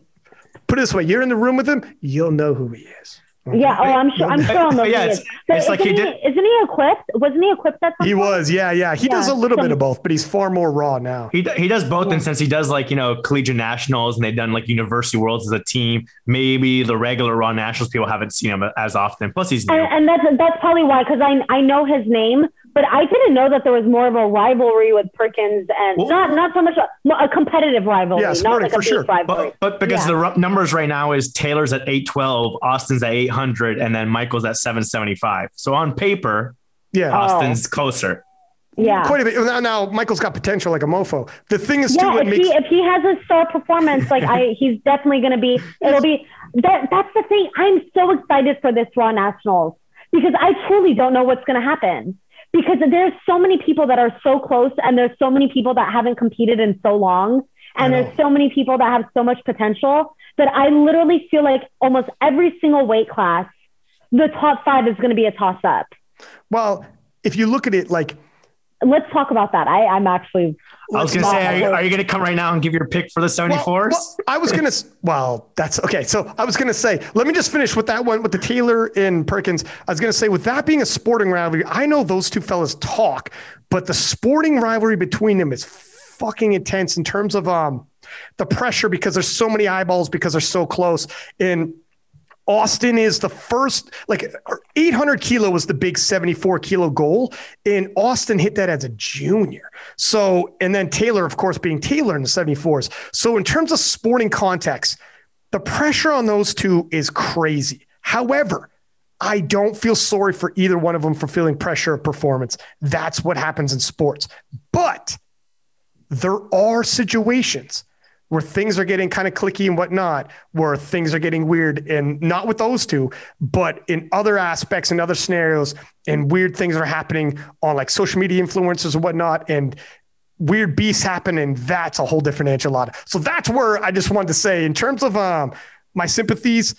put it this way, you're in the room with him, you'll know who he is. Yeah. Oh, I'm sure. I'm sure I'll know Yeah, he it's- is. But it's like isn't, he he, isn't he equipped? Wasn't he equipped at some He point? was, yeah, yeah. He does a Yeah, little bit of both, but he's far more raw now. He, he does both, and since he does like you know collegiate nationals, and they've done like university worlds as a team, maybe the regular raw nationals people haven't seen him as often. Plus, he's new. And, and that's that's probably why, because I I know his name, but I didn't know that there was more of a rivalry with Perkins and Well- not not so much a, a competitive rivalry, Yeah, not sporting, like for base sure. But, but because Yeah. the ru- numbers right now is Taylor's at 812, Austin's at 800, and then Michael's at 775. So on paper, Yeah. Oh. Austin's closer. yeah. Quite a bit. Now, now, Michael's got potential like a mofo. The thing is, too, Yeah, what if makes he if he has a star performance, like I, <laughs> he's definitely going to be. It'll be that. That's the thing. I'm so excited for this Raw Nationals because I truly don't know what's going to happen. Because there's so many people that are so close, and there's so many people that haven't competed in so long, and there's so many people that have so much potential that I literally feel like almost every single weight class, the top five is going to be a toss up. well, if you look at it like Let's talk about that. I, I'm actually. I was going to say, are you, are you going to come right now and give your pick for the 74s? Well, well, I was gonna. Well, that's okay. So I was gonna say, let me just finish with that one with the Taylor and Perkins. I was gonna say, with that being a sporting rivalry, I know those two fellas talk, but the sporting rivalry between them is fucking intense in terms of um the pressure because there's so many eyeballs because they're so close and. Austin is the first, like 800 kilo was the big 74 kilo goal. And Austin hit that as a junior. So, and then Taylor, of course, being Taylor in the 74s. So, in terms of sporting context, the pressure on those two is crazy. However, I don't feel sorry for either one of them for feeling pressure of performance. That's what happens in sports. But there are situations where things are getting kind of clicky and whatnot, where things are getting weird, and not with those two, but in other aspects and other scenarios, and weird things are happening on like social media influencers and whatnot, and weird beasts happen, and that's a whole different enchilada. So that's where I just wanted to say, in terms of um, my sympathies,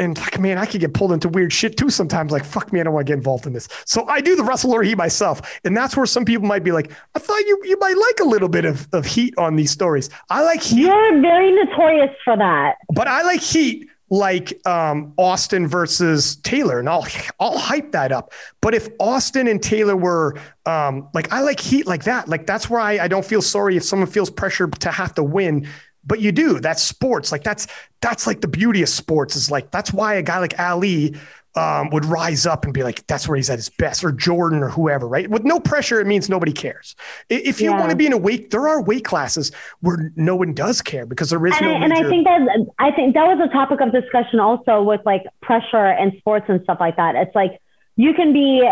and like, man, I could get pulled into weird shit too sometimes. Like, fuck me, I don't want to get involved in this. So I do the Russel Orhii myself. And that's where some people might be like, I thought you you might like a little bit of, of heat on these stories. I like heat, You're very notorious for that. but I like heat like um, Austin versus Taylor, and I'll I'll hype that up. But if Austin and Taylor were um, like, I like heat like that. Like that's where I, I don't feel sorry if someone feels pressure to have to win. But you do. That's sports. Like that's that's like the beauty of sports. Is like that's why a guy like Ali um, would rise up and be like, that's where he's at his best, or Jordan, or whoever. Right? With no pressure, it means nobody cares. If you Yeah. want to be in a weight, there are weight classes where no one does care because there is and, no. I, and I think that I think that was a topic of discussion also with like pressure and sports and stuff like that. It's like you can be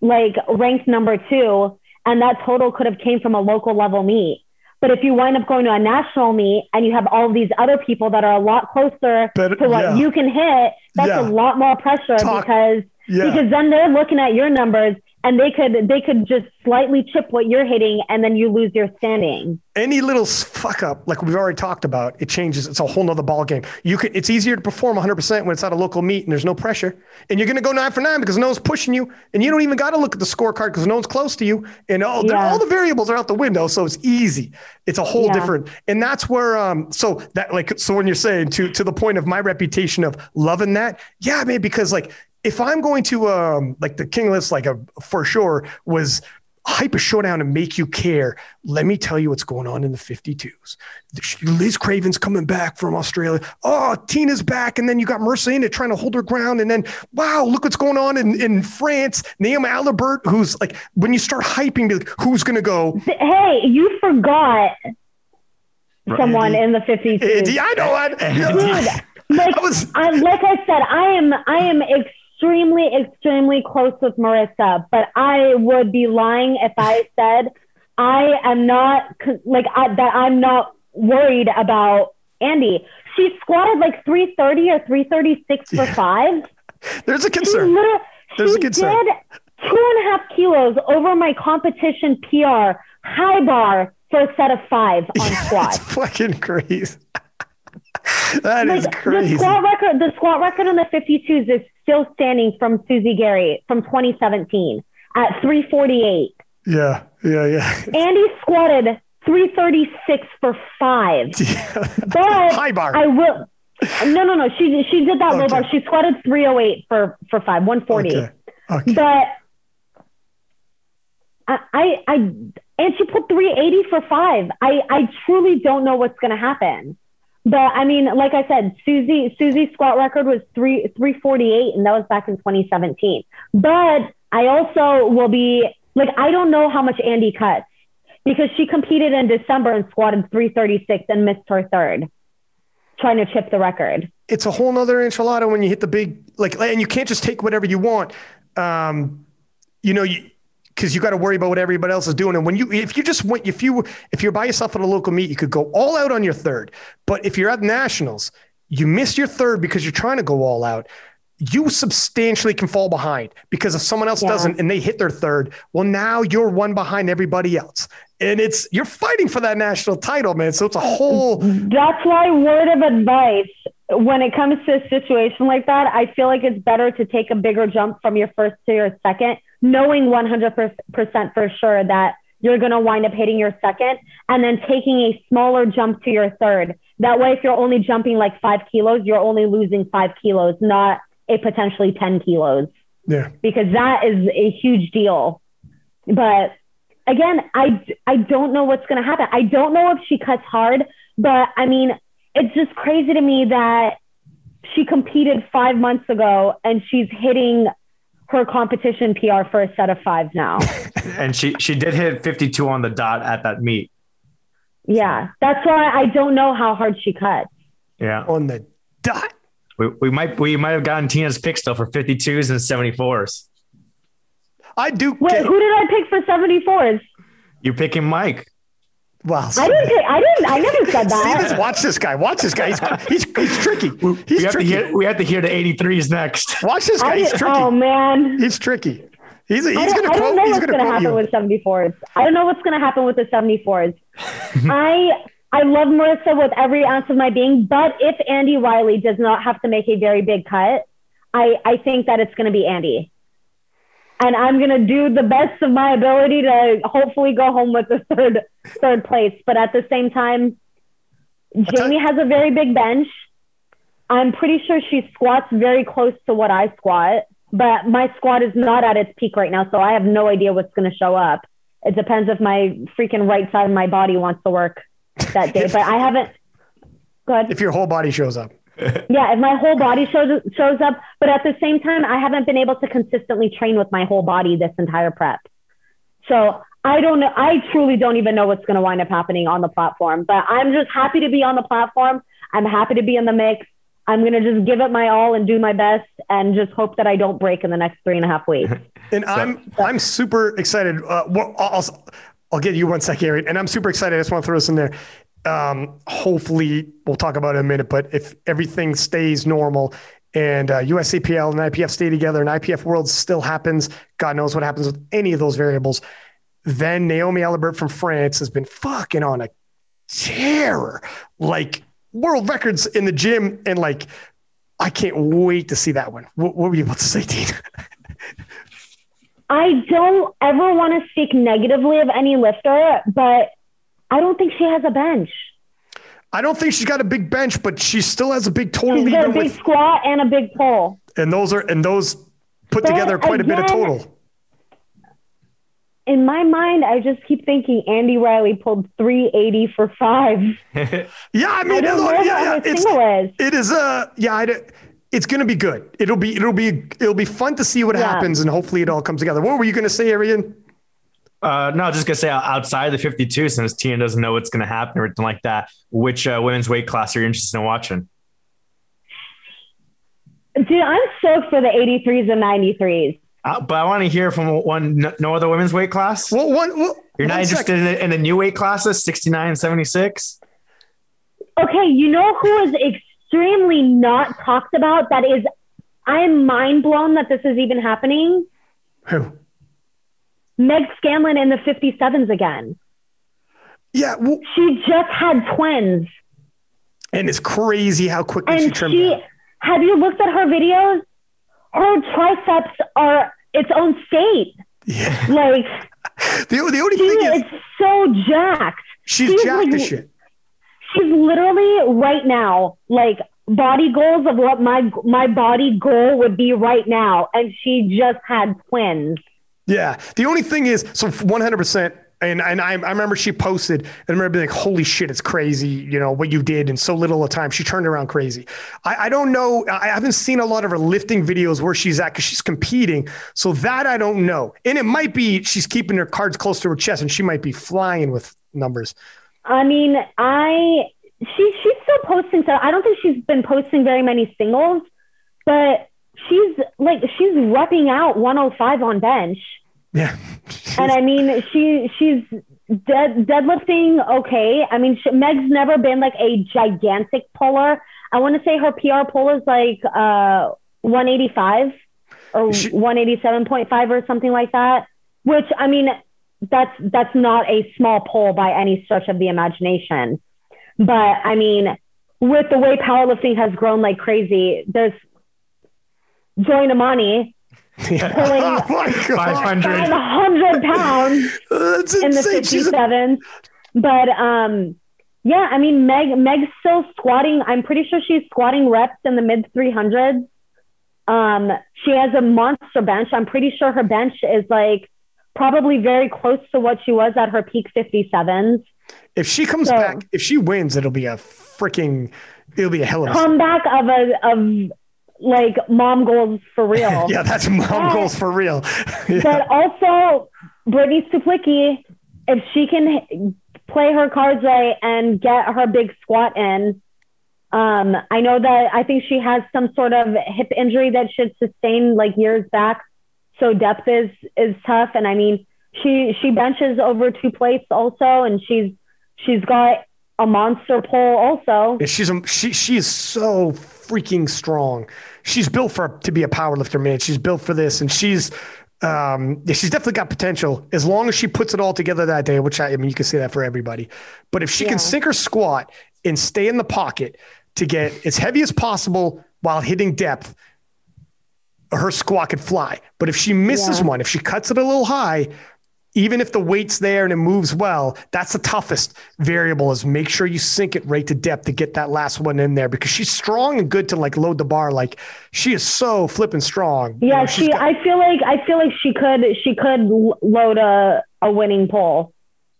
like ranked number two, and that total could have came from a local level meet. But if you wind up going to a national meet and you have all these other people that are a lot closer Better- to what yeah. you can hit, that's Yeah. a lot more pressure Talk- because yeah. because then they're looking at your numbers and they could they could just slightly chip what you're hitting and then you lose your standing. any little fuck up, like we've already talked about, it changes. It's a whole nother ball game. You can. It's easier to perform 100 percent when it's at a local meet and there's no pressure, and you're going to go nine for nine because no one's pushing you, and you don't even got to look at the scorecard because no one's close to you, and all the- Yeah. all the variables are out the window, so it's easy. It's a whole Yeah. different, and that's where um. So that like so when you're saying to to the point of my reputation of loving that, yeah, man, because like if I'm going to um like the King list, like a for sure was hype a showdown and make you care. Let me tell you what's going on in the 52s. Liz Craven's coming back from Australia. Oh, Tina's back. And then you got Marisa Inda trying to hold her ground. And then, wow, look what's going on in, in France. Naomi Alibert, who's like, when you start hyping, like, who's going to go? Hey, you forgot someone in the 52s. <laughs> Yeah, I know. I, <laughs> Dude, like, I was, I, like I said, I am, I am extremely, extremely close with Marisa, but I would be lying if I said I am not like I, that. I'm not worried about Andi. She squatted like 330 or 336 for five. <laughs> There's a concern. There's a concern. Did two and a half kilos over my competition PR high bar for a set of five on <laughs> squat. That's fucking crazy. <laughs> that like, is crazy. The squat record, the squat record on the 52s is still standing from Susie Gary from 2017 at 348. Yeah, yeah, yeah. <laughs> Andi squatted 336 for five. <laughs> Yeah. But High bar. I will. No, no, no. She she did that okay. low bar. She squatted 308 for for five, 140. Okay. okay. But I, I, I, and she put 380 for five. I, I truly don't know what's going to happen. But I mean, like I said, Susie Susie's squat record was three three forty eight, and that was back in 2017. But I also will be like, I don't know how much Andi cuts because she competed in December and squatted 336 and missed her third, trying to chip the record. It's a whole nother enchilada when you hit the big like, and you can't just take whatever you want. Um, you know, you because you got to worry about what everybody else is doing. And when you, if you just went, if you, if you're by yourself at a local meet, you could go all out on your third. But if you're at nationals, you miss your third because you're trying to go all out. You substantially can fall behind because if someone else yeah. doesn't and they hit their third, well, now you're one behind everybody else. And it's, you're fighting for that national title, man. So it's a whole. That's why, word of advice when it comes to a situation like that, I feel like it's better to take a bigger jump from your first to your second knowing 100% for sure that you're going to wind up hitting your second and then taking a smaller jump to your third. That way, if you're only jumping like five kilos, you're only losing five kilos, not a potentially 10 kilos. Yeah. Because that is a huge deal. But again, I, I don't know what's going to happen. I don't know if she cuts hard, but I mean, it's just crazy to me that she competed five months ago and she's hitting her competition PR for a set of five now. <laughs> and she she did hit 52 on the dot at that meet. Yeah, that's why I don't know how hard she cut. Yeah, on the dot. We, we might we might have gotten Tina's pick still for 52s and 74s. I do. Wait, who did I pick for 74s? You're picking Mike. Wow. I didn't. Pick, I didn't. I never said that. See this, watch this guy. Watch this guy. He's he's, he's tricky. He's we have tricky. To hear, we have to hear the 83s next. Watch this guy. He's tricky. Oh man. He's tricky. He's, he's going to quote. I don't know what's going to happen you. with 74s. I don't know what's going to happen with the 74s. <laughs> I I love Marisa with every ounce of my being, but if Andi Riley does not have to make a very big cut, I I think that it's going to be Andi and I'm gonna do the best of my ability to hopefully go home with the third third place. But at the same time, Jamie has a very big bench. I'm pretty sure she squats very close to what I squat, but my squat is not at its peak right now, so I have no idea what's gonna show up. It depends if my freaking right side of my body wants to work that day. but I haven't. Good. If your whole body shows up yeah, if my whole body shows shows up, but at the same time, I haven't been able to consistently train with my whole body this entire prep. So I don't know. I truly don't even know what's going to wind up happening on the platform. But I'm just happy to be on the platform. I'm happy to be in the mix. I'm going to just give it my all and do my best, and just hope that I don't break in the next three and a half weeks. <laughs> and so, I'm I'm super excited. Uh, well, I'll, I'll get you one second, Aaron. And I'm super excited. I just want to throw this in there um, hopefully we'll talk about it in a minute, but if everything stays normal and uh, USAPL and IPF stay together and IPF World still happens, God knows what happens with any of those variables, then Naomi Alibert from France has been fucking on a terror, like world records in the gym. And like, I can't wait to see that one. What, what were you about to say, Dean? <laughs> I don't ever want to speak negatively of any lifter, but I don't think she has a bench. I don't think she's got a big bench, but she still has a big total. She's got a big with, squat and a big pull. And those are and those put but together quite again, a bit of total. in my mind, I just keep thinking Andi Riley pulled 380 for five. <laughs> yeah, I mean, I look, yeah, yeah, it's, is. it is uh yeah, I, it's gonna be good. It'll be it'll be it'll be fun to see what Yeah. happens, and hopefully it all comes together. What were you gonna say, Arian? Uh, no, just gonna say outside the 52, since Tina doesn't know what's gonna happen or anything like that. Which uh, women's weight class are you interested in watching? Dude, I'm stoked for the 83s and 93s. Uh, but I want to hear from one no, no other women's weight class. Well, one. Well, You're not one interested in the, in the new weight classes, 69 and 76? Okay, you know who is extremely not talked about? That is, I'm mind blown that this is even happening. Who? Meg Scanlon in the 57s again. Yeah, well, She just had twins. and it's crazy how quickly she And trimmed she, have you looked at her videos? Her triceps are its own state. Yeah. Like, <laughs> The, the only she thing is, is so jacked. she's she's jacked like- as shit. she's literally right now like body goals of what my my body goal would be right now and she just had twins Yeah. The only thing is, so 100%. And, and I, I remember she posted and I remember being like, holy shit, it's crazy, you know, what you did in so little of time. She turned around crazy. I, I don't know. I haven't seen a lot of her lifting videos where she's at because she's competing. So that I don't know. And it might be she's keeping her cards close to her chest and she might be flying with numbers. i mean i she she's still posting so i don't think she's been posting very many singles but she's like she's repping out 105 on bench Yeah. <laughs> and I mean, she she's dead, deadlifting okay. I mean, she, Meg's never been like a gigantic puller. I want to say her PR pull is like uh 185 or She- 187.5 or something like that. Which I mean, that's that's not a small pull by any stretch of the imagination. But I mean, with the way powerlifting has grown like crazy, there's Joy Nnamani <laughs> oh my God. 500. 500 pounds That's in the insane. She's a- 57. But um, yeah, I mean, Meg Meg's still squatting. I'm pretty sure she's squatting reps in the mid 300s. Um, she has a monster bench. I'm pretty sure her bench is like probably very close to what she was at her peak 57s. if she comes So- back, if she wins, it'll be a freaking, it'll be a hell of a. Comeback of a of like mom goals for real. <laughs> yeah, that's mom But- goals for real. <laughs> Yeah. But also, Brittany Stuplicki, if she can play her cards right and get her big squat in, um, I know that I think she has some sort of hip injury that should sustain like years back. So depth is is tough, and I mean she she benches over two plates also, and she's she's got a monster pull also. She's a, she she is so freaking strong. She's built for to be a power lifter, man. She's built for this, and she's um yeah, she's definitely got potential as long as she puts it all together that day. Which I, I mean, you can say that for everybody. But if she Yeah. can sink her squat and stay in the pocket to get as heavy as possible while hitting depth, her squat could fly. But if she misses Yeah. one, if she cuts it a little high, even if the weight's there and it moves well, that's the toughest variable is make sure you sink it right to depth to get that last one in there because she's strong and good to like load the bar. Like she is so flipping strong. You Yeah, know, she. got- I feel like I feel like she could she could load a a winning pull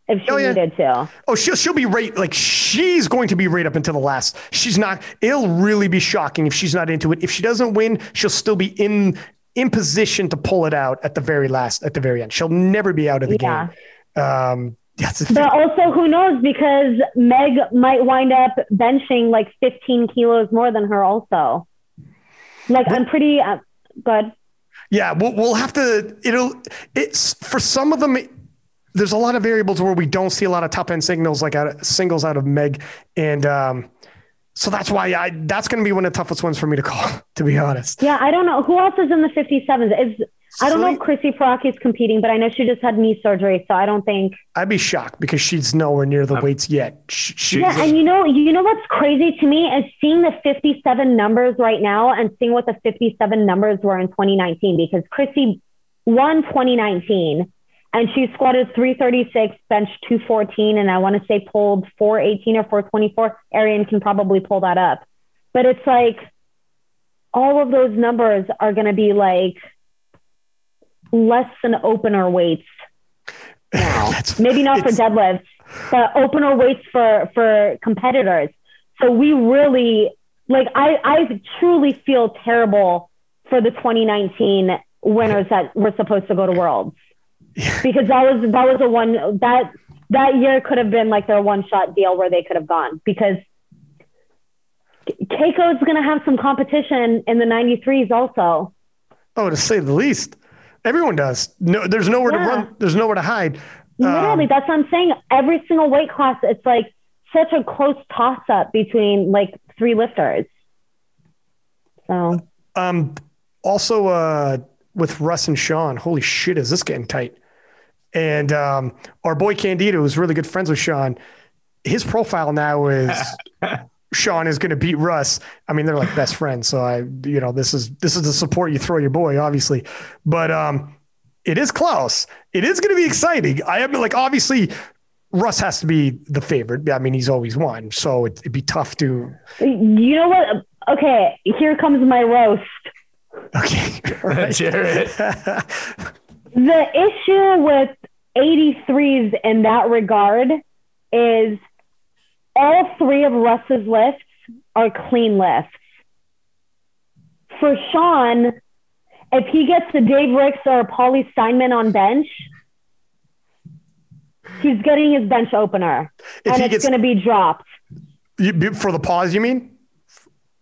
if she Oh, yeah. needed to. oh, she'll she'll be right. Like she's going to be right up until the last. She's not. It'll really be shocking if she's not into it. If she doesn't win, she'll still be in in position to pull it out at the very last, at the very end. She'll never be out of the Yeah. game. Um, a But also, who knows? Because Meg might wind up benching like 15 kilos more than her. Also, like I'm pretty uh, good. Yeah, we'll, we'll have to. It'll. It's for some of them. there's a lot of variables where we don't see a lot of top end signals like out of, singles out of Meg, and um, so that's why I. That's going to be one of the toughest ones for me to call. <laughs> To be honest, Yeah, I don't know who else is in the 57s. Is I don't know if Celine- Chrissy Paraki is competing, but I know she just had knee surgery, so I don't think. I'd be shocked because she's nowhere near the weights yet. She, she- Yeah, and you know, you know what's crazy to me is seeing the 57 numbers right now and seeing what the 57 numbers were in 2019 because Chrissy won 2019 and she squatted 336, bench 214, and I want to say pulled 418 or 424. Arian can probably pull that up, but it's like all of those numbers are going to be like less than opener weights. <laughs> now. Maybe not for deadlifts, but opener weights for for competitors. So we really like I I truly feel terrible for the 2019 winners that were supposed to go to Worlds because that was that was a one that that year could have been like their one shot deal where they could have gone because Cayco's going to have some competition in the 93s also. Oh, to say the least. Everyone does. No, there's nowhere to run. There's nowhere to hide. Literally, Um, that's what I'm saying. Every single weight class, it's like such a close toss up between like three lifters. So Um, also, uh, with Russ and Sean, holy shit, is this getting tight? And um, our boy Candido, who's really good friends with Sean, his profile now is <laughs> Sean is going to beat Russ. I mean, they're like best friends, so I, you know, this is this is the support you throw your boy, obviously. But um, it is close. It is going to be exciting. I am like, obviously, Russ has to be the favorite. I mean, he's always won, so it, it'd be tough to. you know what? Okay, here comes my roast. Okay, all <laughs> right. Jared. <laughs> The issue with 83s in that regard is all three of Russ's lifts are clean lifts. For Sean, if he gets the Dave Ricks or Paulie Steinman on bench, he's getting his bench opener. If and it's gets- going to be dropped. You, for the pause, you mean?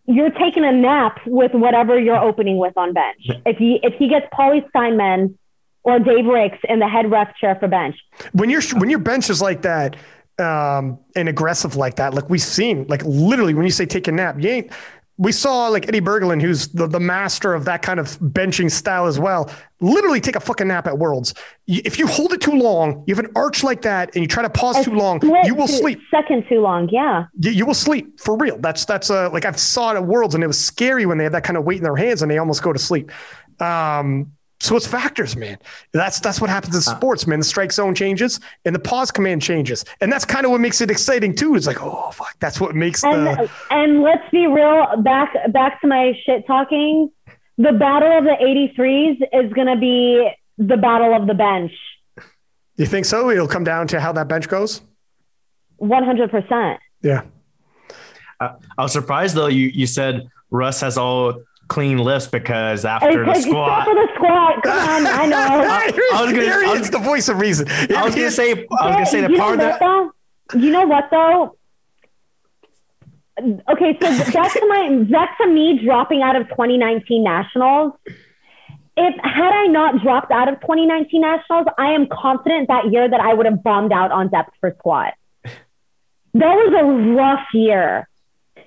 You're taking a nap with whatever you're opening with on bench. If he if he gets Paulie Steinman or Dave Ricks in the head ref chair for bench, when your when your bench is like that um and aggressive like that like we've seen like literally when you say take a nap you ain't we saw like Eddie Berglund, who's the, the master of that kind of benching style as well, literally take a fucking nap at Worlds. If you hold it too long, you have an arch like that, and you try to pause too long, you will sleep. Second too long, yeah. You, you will sleep for real. That's that's uh, like I've saw it at Worlds, and it was scary when they had that kind of weight in their hands, and they almost go to sleep. Um, so it's factors, man. That's that's what happens in sports, man. The strike zone changes and the pause command changes, and that's kind of what makes it exciting too. It's like, oh fuck, that's what makes And the and let's be real, back back to my shit talking. The battle of the 83s is gonna be the battle of the bench. You think so? It'll come down to how that bench goes. 100%. Yeah. I was surprised though. You you said Russ has all clean lifts because after the squat, Except for the squat. Come on, I <laughs> know. I was gonna- Here I was- the voice of reason. I was gonna say I was gonna say you part of that. though? You know what though? Okay, so that's to my back to me dropping out of 2019 nationals. If had I not dropped out of 2019 nationals, I am confident that year that I would have bombed out on depth for squat. That was a rough year.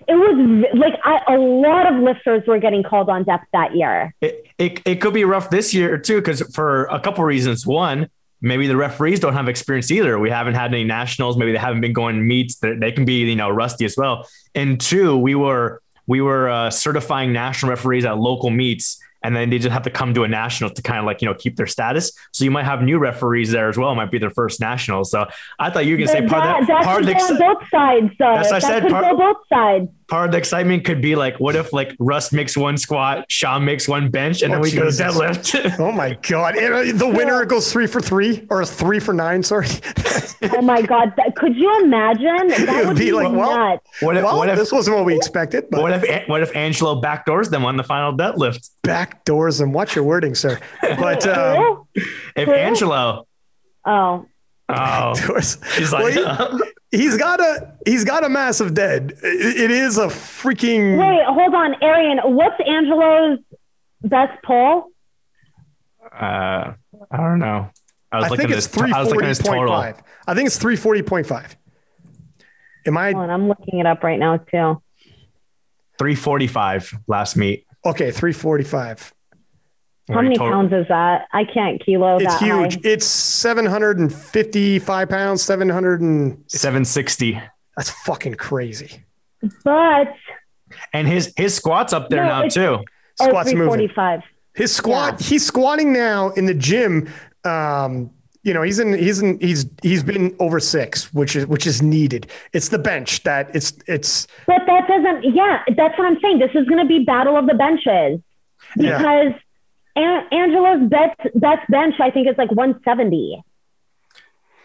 It was like I, a lot of lifters were getting called on depth that year. It, it, it could be rough this year too, because for a couple reasons. One, maybe the referees don't have experience either. We haven't had any nationals. Maybe they haven't been going to meets. They, they can be you know rusty as well. And two, we were we were uh, certifying national referees at local meets, and then they just have to come to a national to kind of like you know keep their status. So you might have new referees there as well. It might be their first national. So I thought you were gonna say part that, of the, that part of the on both sides, though. That's what I said, part- both sides. Part of the excitement could be like, what if like Russ makes one squat, Sean makes one bench, and Oh, then we go Jesus. deadlift. <laughs> Oh my god! And, uh, the winner goes three for three or three for nine. Sorry. <laughs> Oh my God! That, could you imagine? <laughs> That would would be be, like, well, nuts. what if well, what if this wasn't what we expected. But what if what if Angelo backdoors them on the final deadlift? back doors and watch your wording, sir. But um, If Angelo, oh, oh, doors. he's Well, like, he, has got a he's got a massive dead. It- it is a freaking. wait, hold on, Arian. What's Angelo's best pull? uh, I don't know. I was I looking think at it's his. three I was looking forty at his point total. five. I think it's three forty point five. Am I Hold on, I'm looking it up right now too. Three forty five last meet. okay? Three forty five. How many Total- pounds is that? I can't kilo It's that huge. high. It's seven hundred and fifty five pounds. Seven hundred and Seven sixty. that's fucking crazy. But And his his squats up there No, now it's- too. oh, Squats moving. 345. His squat, he's squatting now in the gym. Um, you know, he's in, he's in, he's, he's been over six, which is, which is needed. It's the bench that it's, it's, But that doesn't, yeah, that's what I'm saying. This is going to be battle of the benches Yeah. Because An- Angelo's best, best bench, I think, is like 170.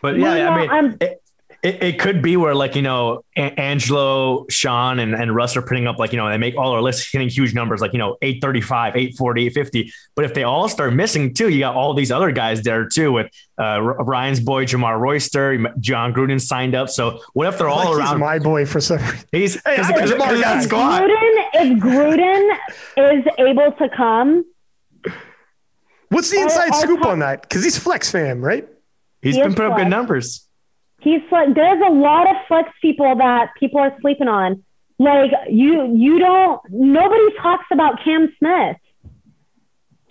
But yeah, Well, I mean, I'm- it, it, it could be where like you know A- Angelo, Sean, and, and Russ are putting up like you know they make all our lists hitting huge numbers like you know 835, 840, 850. But if they all start missing too, you got all these other guys there too with uh, Ryan's boy Jamar Royster, John Gruden signed up. So what if they're all Like he's around? my boy for some reason. He's Hey, because I'm a smart guy. that squad. Gruden, if Gruden is able to come, What's the inside I'll scoop talk- on that? Because he's flex fam, right? He's He been putting up good numbers. he's like there's a lot of flex people that people are sleeping on. Like you, you don't. Nobody talks about Cam Smith.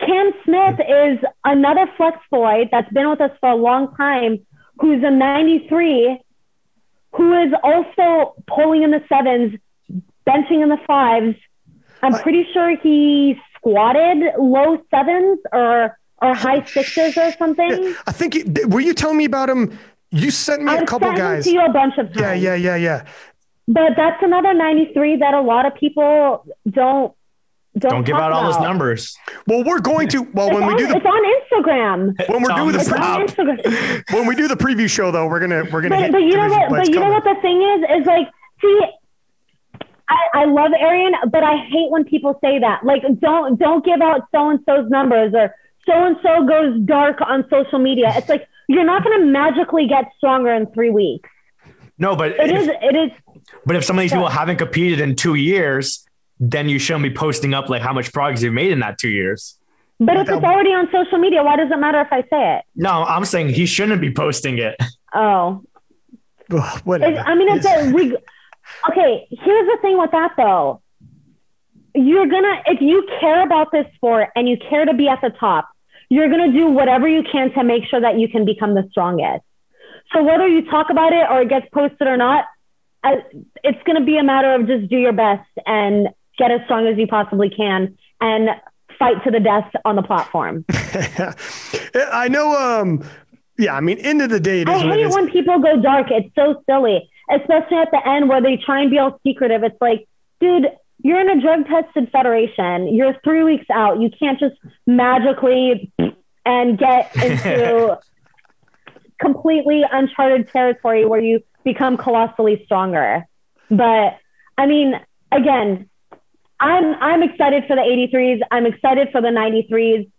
Cam Smith is another flex boy that's been with us for a long time, who's a 93, who is also pulling in the sevens, benching in the fives. I'm pretty sure he squatted low sevens or or high sixes or something. I think. It, were you telling me about him? You sent me a I've couple sent him guys. to you a bunch of times. Yeah, yeah, yeah, yeah. But that's another 93 that a lot of people don't don't, Don't give talk out all those numbers. Well, we're going to. Well, It's, when we on, do the it's on Instagram. when we're Tom doing the It's pre- when we do the preview show, though, we're gonna we're gonna. But, hit but you know what? But you know what the thing is? Is like, see, I, I love Arian, but I hate when people say that. Like, don't don't give out so and so's numbers or so and so goes dark on social media. It's like you're not going to magically get stronger in three weeks. No, but It if, is. It is. but if some of these people haven't competed in two years, then you shouldn't be posting up like how much progress you've made in that two years. But if That- it's already on social media, why does it matter if I say it? No, I'm saying he shouldn't be posting it. Oh, Ugh, whatever. It's, I mean, it's a, we, okay. Here's the thing with that though. You're gonna, if you care about this sport and you care to be at the top, you're gonna do whatever you can to make sure that you can become the strongest. So whether you talk about it or it gets posted or not, I, it's gonna be a matter of just do your best and get as strong as you possibly can and fight to the death on the platform. <laughs> I know. Um. Yeah. I mean, end of the day, it I hate it is. when people go dark. It's so silly, especially at the end where they try and be all secretive. It's like, dude, you're in a drug tested federation. You're three weeks out. You can't just magically and get into <laughs> completely uncharted territory where you become colossally stronger. But I mean, again, I'm I'm excited for the 83s. I'm excited for the 93s.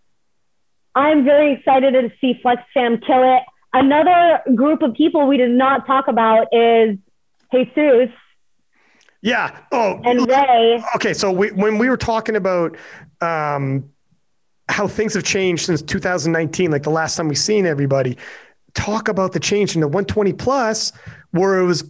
I'm very excited to see Flex Fam kill it. Another group of people we did not talk about is Jesus Yeah. Oh. and Ray. Okay. So we, when we were talking about um, how things have changed since 2019, like the last time we seen everybody, talk about the change in the 120 plus, where it was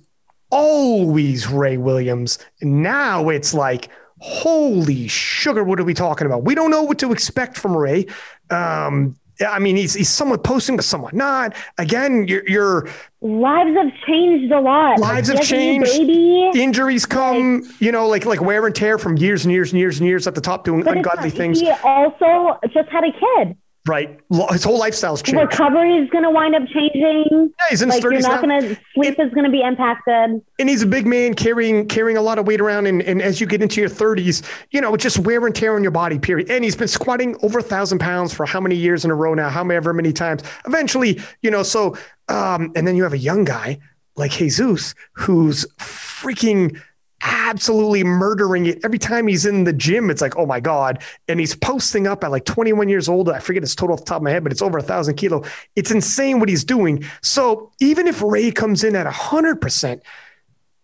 always Ray Williams. Now it's like, holy sugar, what are we talking about? We don't know what to expect from Ray. Um, I mean, he's he's somewhat posting, but somewhat not. Again, you're, you're Lives have changed a lot. Lives have changed. Baby. injuries come, you know, like like wear and tear from years and years and years and years at the top doing ungodly not- things. He also just had a kid. Right. His whole lifestyle's changed. Recovery is going to wind up changing. Yeah, he's in his Like you're not going to sleep is going to be impacted. and he's a big man carrying carrying a lot of weight around and, and as you get into your 30s you know just wear and tear on your body period and he's been squatting over a thousand pounds for how many years in a row now however many times eventually you know so um and then you have a young guy like jesus who's freaking absolutely murdering it every time he's in the gym it's like oh my god and he's posting up at like 21 years old i forget his total off the top of my head but it's over a thousand kilo it's insane what he's doing so even if ray comes in at a 100%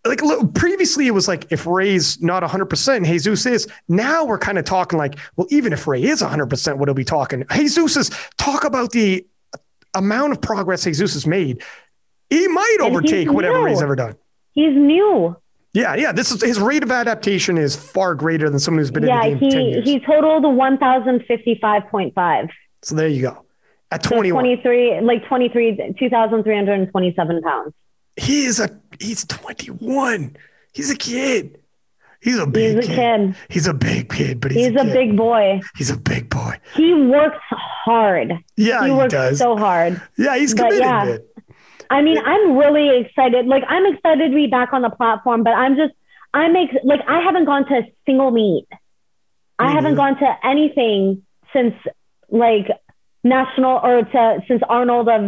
like look, previously it was like if Ray's not a 100%, Jesus is. Now we're kind of talking like, well, even if Ray is a 100%, what are we talking? Jesus is talk about the amount of progress Jesus has made. He might he's overtake whatever new. Ray's ever done. He's new. Yeah, yeah. This is his rate of adaptation is far greater than someone who's been Yeah, in the game 10 he years. he totaled 1,055.5. so there you go. At So 21, 23, like 23, 2,327 pounds. he is a he's 21. He's a kid. He's a big He's a kid. kid. He's a big kid, but he's, He's a kid. big boy. He's a big boy. He works hard. Yeah, he he, works does. so hard. yeah, he's but committed. yeah. I mean, I'm really excited. Like, I'm excited to be back on the platform, but I'm just, I'm ex- like, I haven't gone to a single meet. I Me haven't gone to anything since like national or to since Arnold of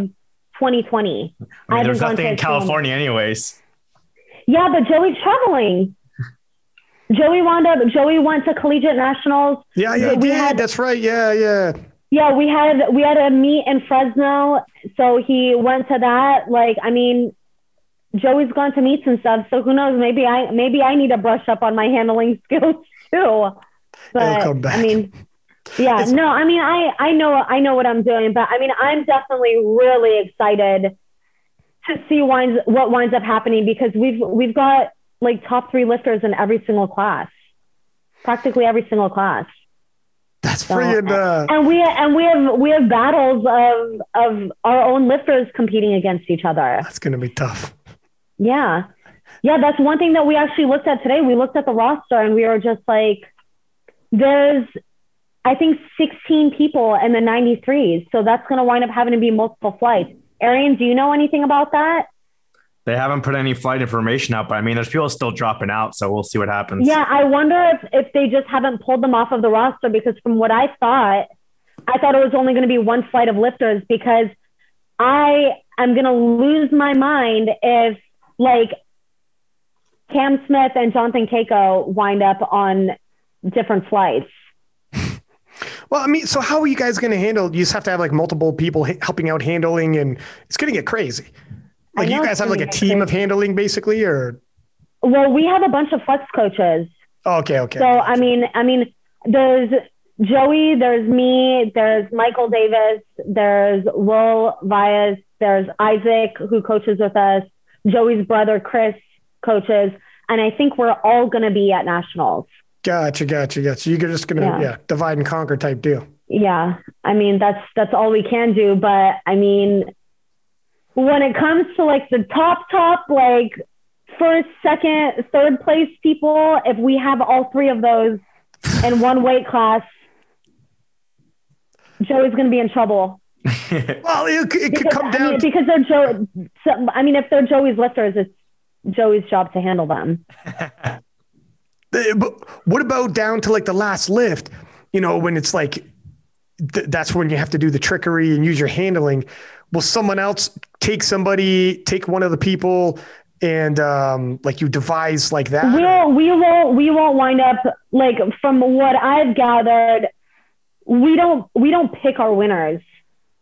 2020. I mean, there's gone nothing to in California, anyways. Yeah, but Joey's traveling. <laughs> Joey wound up. Joey went to collegiate nationals. Yeah, yeah, We yeah. had- that's right. Yeah, yeah. Yeah, we had we had a meet in Fresno, so he went to that. Like, I mean, Joey's gone to meets and stuff. So who knows? Maybe I maybe I need to brush up on my handling <laughs> skills too. But come back. I mean, yeah, It's- no, I mean, I I know I know what I'm doing, but I mean, I'm definitely really excited to see winds what winds up happening because we've we've got like top three lifters in every single class, practically every single class. That's So, uh, and we and we have we have battles of of our own lifters competing against each other. that's gonna be tough. Yeah, yeah, that's one thing that we actually looked at today. We looked at the roster and we were just like, there's, I think, 16 people in the 93s, so that's going to wind up having to be multiple flights. Arian, do you know anything about that? They haven't put any flight information out, but I mean, there's people still dropping out, so we'll see what happens. Yeah, I wonder if if they just haven't pulled them off of the roster because from what I thought, I thought it was only going to be one flight of lifters because I am going to lose my mind if like Cam Smith and Jonathan Cayco wind up on different flights. <laughs> Well, I mean, so how are you guys going to handle? You just have to have like multiple people h- helping out handling, and it's going to get crazy. Like you guys have like a team of handling, basically, or Well, we have a bunch of flex coaches. oh, okay, okay. So I mean, I mean, there's Joey, there's me, there's Michael Davis, there's Will Vias, there's Isaac who coaches with us, Joey's brother Chris coaches, and I think we're all going to be at nationals. gotcha, gotcha, gotcha. You're just gonna yeah. Yeah. divide and conquer type deal. Yeah, I mean that's that's all we can do, but I mean, when it comes to like the top top like first, second, third place people, if we have all three of those in one weight class, Joey's going to be in trouble. <laughs> Well, it, could- it could Because, come I down. mean, to, because they're Joe. so- I mean, if they're Joey's lifters, it's Joey's job to handle them. Uh, <laughs> but what about down to like the last lift? You know, when it's like th- that's when you have to do the trickery and use your handling. Will someone else take somebody, take one of the people, and um, like you devise like that? We'll we won't we won't wind up like from what I've gathered, we don't we don't pick our winners.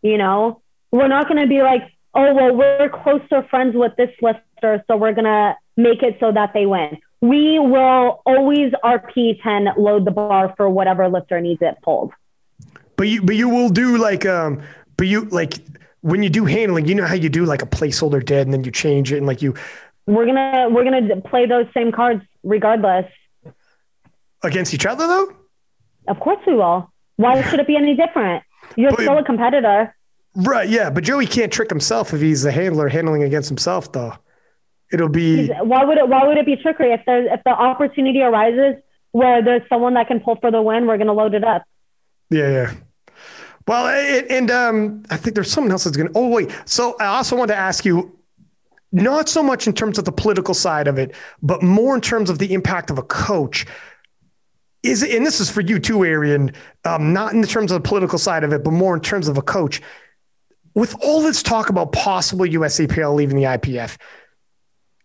You know, we're not going to be like, oh well, we're closer friends with this lifter, so we're gonna make it so that they win. We will always RP ten load the bar for whatever lifter needs it pulled. But you, but you will do like, um, but you like when you do handling, you know how you do like a placeholder dead and then you change it and like you We're gonna we're gonna play those same cards regardless. against each other though. Of course we will. Why <laughs> should it be any different? You're But- still a competitor. Right. Yeah. But Joey can't trick himself if he's the handler handling against himself though. It'll be Why would it why would it be trickery if there's if the opportunity arises where there's someone that can pull for the win, we're gonna load it up. Yeah, yeah. Well, and um, I think there's someone else that's going to. Oh, wait. So I also want to ask you, not so much in terms of the political side of it, but more in terms of the impact of a coach. Is it, and this is for you too, Arian, um, not in the terms of the political side of it, but more in terms of a coach. With all this talk about possible USAPL leaving the IPF,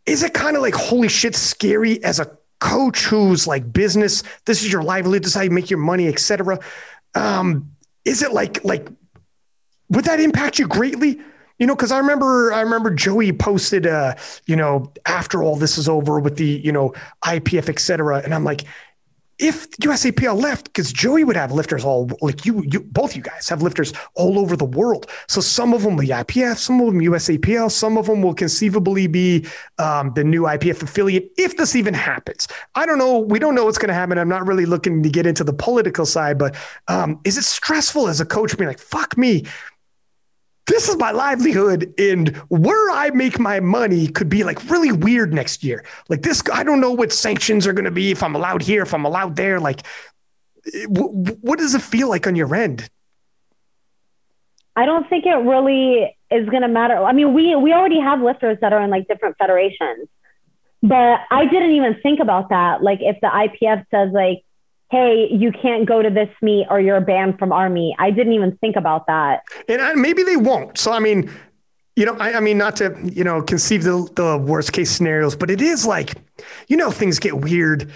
is it kind of like holy shit scary as a coach who's like business? This is your livelihood. This is how you make your money, etc. Um, is it like like would that impact you greatly? You know, because I remember I remember Joey posted, uh, you know, after all this is over with the you know IPF, et cetera, and I'm like, if USAPL left, because Joey would have lifters all like you, you both you guys have lifters all over the world. So some of them the IPF, some of them USAPL, some of them will conceivably be um, the new IPF affiliate if this even happens. I don't know. We don't know what's going to happen. I'm not really looking to get into the political side, but um, is it stressful as a coach being like, "Fuck me"? This is my livelihood, and where I make my money could be like really weird next year. Like this, I don't know what sanctions are going to be if I'm allowed here, if I'm allowed there. Like, w- what does it feel like on your end? I don't think it really is gonna matter. I mean, we we already have lifters that are in like different federations. But I didn't even think about that. Like if the IPF says like, hey, you can't go to this meet or you're banned from meet. I didn't even think about that. And I, maybe they won't. So I mean, you know, I, I, mean, not to, you know, conceive the, the worst case scenarios, but it is like, you know, things get weird.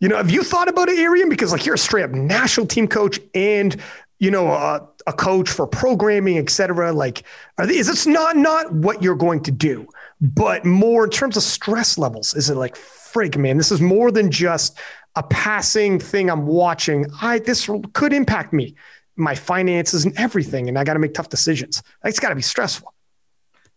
You know, have you thought about it, Arian? Because like you're a straight up national team coach and, you know, a, a coach for programming, et cetera. Like, they, is this not, not what you're going to do, but more in terms of stress levels? Is it like, frig, man, this is more than just a passing thing I'm watching. I, this could impact me, my finances and everything. And I got to make tough decisions. It's got to be stressful.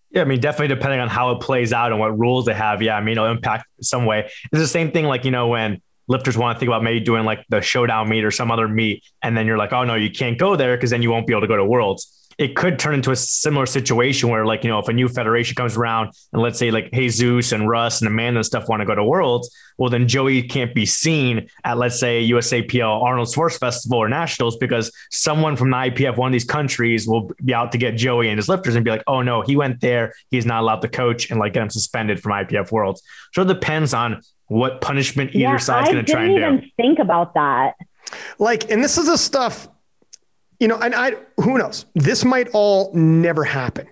Yeah, I mean, definitely depending on how it plays out and what rules they have. Yeah, I mean, it'll impact some way. It's the same thing, like you know, when lifters want to think about maybe doing like the showdown meet or some other meet, and then you're like, oh no, you can't go there because then you won't be able to go to Worlds it could turn into a similar situation where, like, you know, if a new federation comes around and let's say like Jesus and Russ and Amanda and stuff want to go to Worlds, well, then Joey can't be seen at, let's say, USAPL Arnold Sports Festival or Nationals because someone from the IPF, one of these countries, will be out to get Joey and his lifters and be like, oh no, he went there. He's not allowed to coach and like get him suspended from IPF Worlds. So it depends on what punishment either yeah, side's going to try and do. I didn't even think about that. Like, and this is the stuff you know, and I who knows? This might all never happen.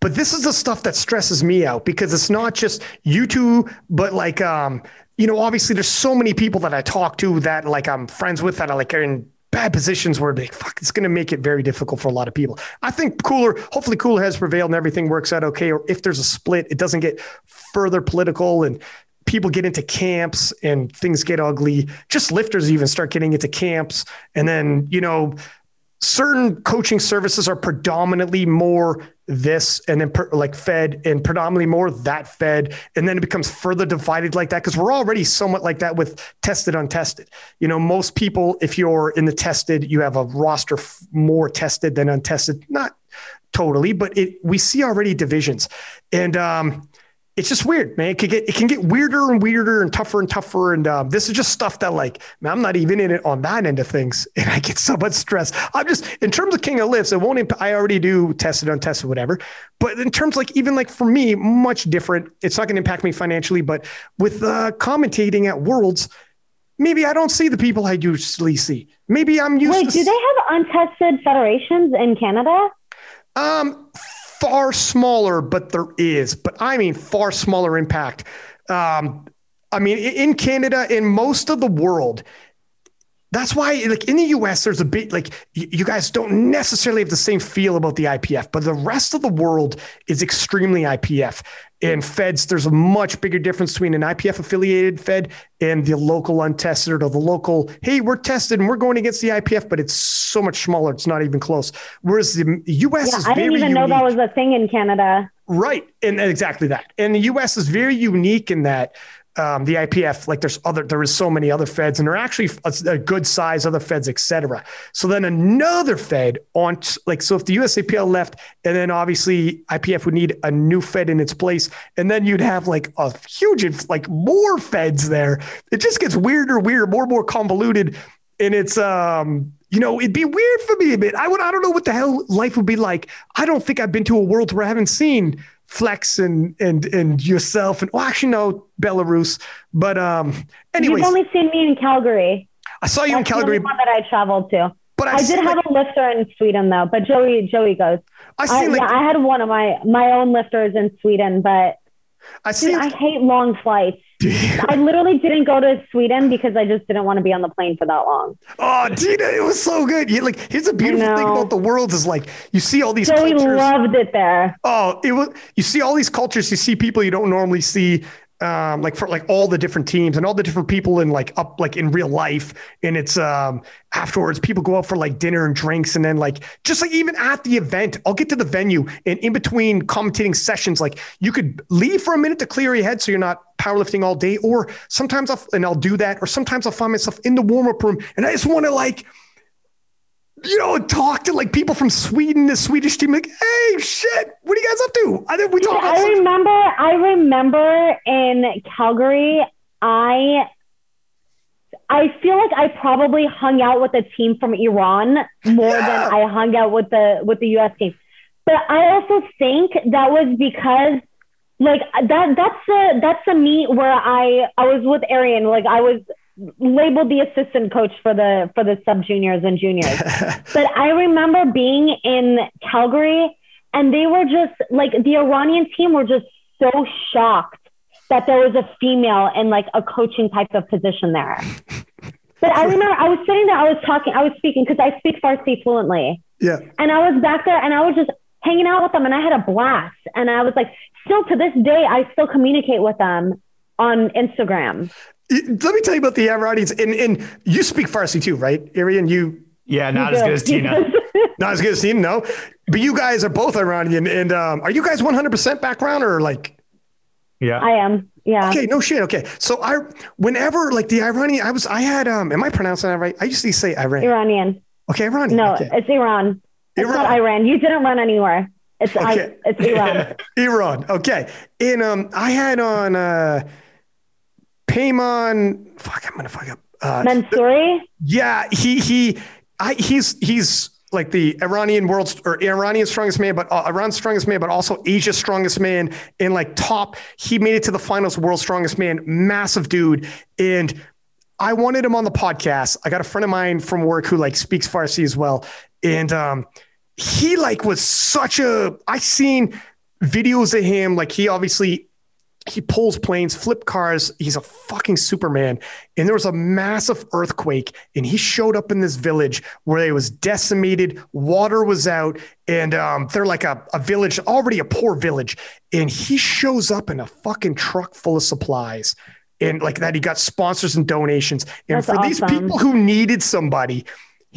But this is the stuff that stresses me out because it's not just you two, but like um, you know, obviously there's so many people that I talk to that like I'm friends with that are like are in bad positions where like fuck, it's gonna make it very difficult for a lot of people. I think cooler, hopefully cooler has prevailed and everything works out okay. Or if there's a split, it doesn't get further political and people get into camps and things get ugly. Just lifters even start getting into camps. And then, you know, certain coaching services are predominantly more this and then per, like fed and predominantly more that fed and then it becomes further divided like that because we're already somewhat like that with tested untested. You know most people if you're in the tested you have a roster f- more tested than untested. Not totally but it we see already divisions. And um it's just weird, man. It can get it can get weirder and weirder and tougher and tougher. And um, this is just stuff that like, man, I'm not even in it on that end of things, <laughs> and I get so much stress. I'm just in terms of King of Lifts, it won't. Imp- I already do tested, untested, whatever. But in terms like even like for me, much different. It's not going to impact me financially, but with uh, commentating at Worlds, maybe I don't see the people I usually see. Maybe I'm used. Wait, to do they have untested federations in Canada? Um, far smaller, but there is. But I mean, far smaller impact. Um, I mean, in Canada, in most of the world, that's why, like in the US, there's a bit like you guys don't necessarily have the same feel about the IPF, but the rest of the world is extremely IPF. And feds, there's a much bigger difference between an IPF affiliated fed and the local untested or the local, hey, we're tested and we're going against the IPF, but it's so much smaller. It's not even close. Whereas the US yeah, is I didn't even unique. know that was a thing in Canada. Right. And exactly that. And the US is very unique in that um, the IPF, like there's other, there is so many other feds, and they're actually a, a good size other feds, etc. So then another fed on, like, so if the USAPL left, and then obviously IPF would need a new fed in its place, and then you'd have like a huge, like more feds there. It just gets weirder, weirder, more and more convoluted, and it's um, you know, it'd be weird for me a bit. I would, I don't know what the hell life would be like. I don't think I've been to a world where I haven't seen Flex and and and yourself and well, actually no Belarus, but um. Anyways, you've only seen me in Calgary. I saw you That's in Calgary. The one that I traveled to. But I, I did have a lifter in Sweden though. But Joey Joey goes. I see. Like, yeah, I had one of my my own lifters in Sweden, but I see. I hate long flights. I literally didn't go to Sweden because I just didn't want to be on the plane for that long. Oh, Dina, it was so good. You, like, here's a beautiful thing about the world is like you see all these. Joey cultures. loved it there. Oh, it was. You see all these cultures. You see people you don't normally see um, like for like all the different teams and all the different people in like up like in real life. And it's um afterwards, people go out for like dinner and drinks, and then like just like even at the event, I'll get to the venue and in between commentating sessions, like you could leave for a minute to clear your head so you're not powerlifting all day. Or sometimes I'll and I'll do that, or sometimes I'll find myself in the warm-up room and I just want to like you know, talk to like people from Sweden, the Swedish team, like, hey, shit, what are you guys up to? I think we talk. I remember, I remember in Calgary, I, I feel like I probably hung out with a team from Iran more yeah. than I hung out with the with the U.S. team. But I also think that was because like that that's the that's the meet where I I was with Arian. Like I was labeled the assistant coach for the for the sub juniors and juniors. <laughs> but I remember being in Calgary and they were just like the Iranian team were just so shocked that there was a female in like a coaching type of position there. <laughs> But I remember I was sitting there, I was talking, I was speaking because I speak Farsi fluently. Yeah. And I was back there and I was just hanging out with them and I had a blast. And I was like, still to this day, I still communicate with them on Instagram. Let me tell you about the Iranians. And, and you speak Farsi too, right, Arian? You yeah, not as good as Tina. <laughs> not as good as Tina, no. But you guys are both Iranian. And um, are you guys 100% background or like? Yeah, I am. Yeah. Okay, no shit. Okay. So I whenever like the Iranian, I was I had um am I pronouncing that right? I used to say Iran. Iranian. Okay, Iranian. No, okay. it's Iran. It's Iran. not Iran. You didn't run anywhere. It's Okay. I, it's Iran. <laughs> Iran. Okay. And um I had on uh Payman fuck, I'm gonna fuck up. Uh Mansouri. yeah, he he I he's he's like the Iranian world's or Iranian strongest man, but uh, Iran's strongest man, but also Asia's strongest man and like top. He made it to the finals, world's strongest man, massive dude. And I wanted him on the podcast. I got a friend of mine from work who like speaks Farsi as well. And um, he like was such a I seen videos of him, like he obviously he pulls planes, flip cars. He's a fucking Superman. And there was a massive earthquake, and he showed up in this village where it was decimated. Water was out, and um, they're like a, a village, already a poor village. And he shows up in a fucking truck full of supplies. And like that, he got sponsors and donations. And That's for these people who needed somebody,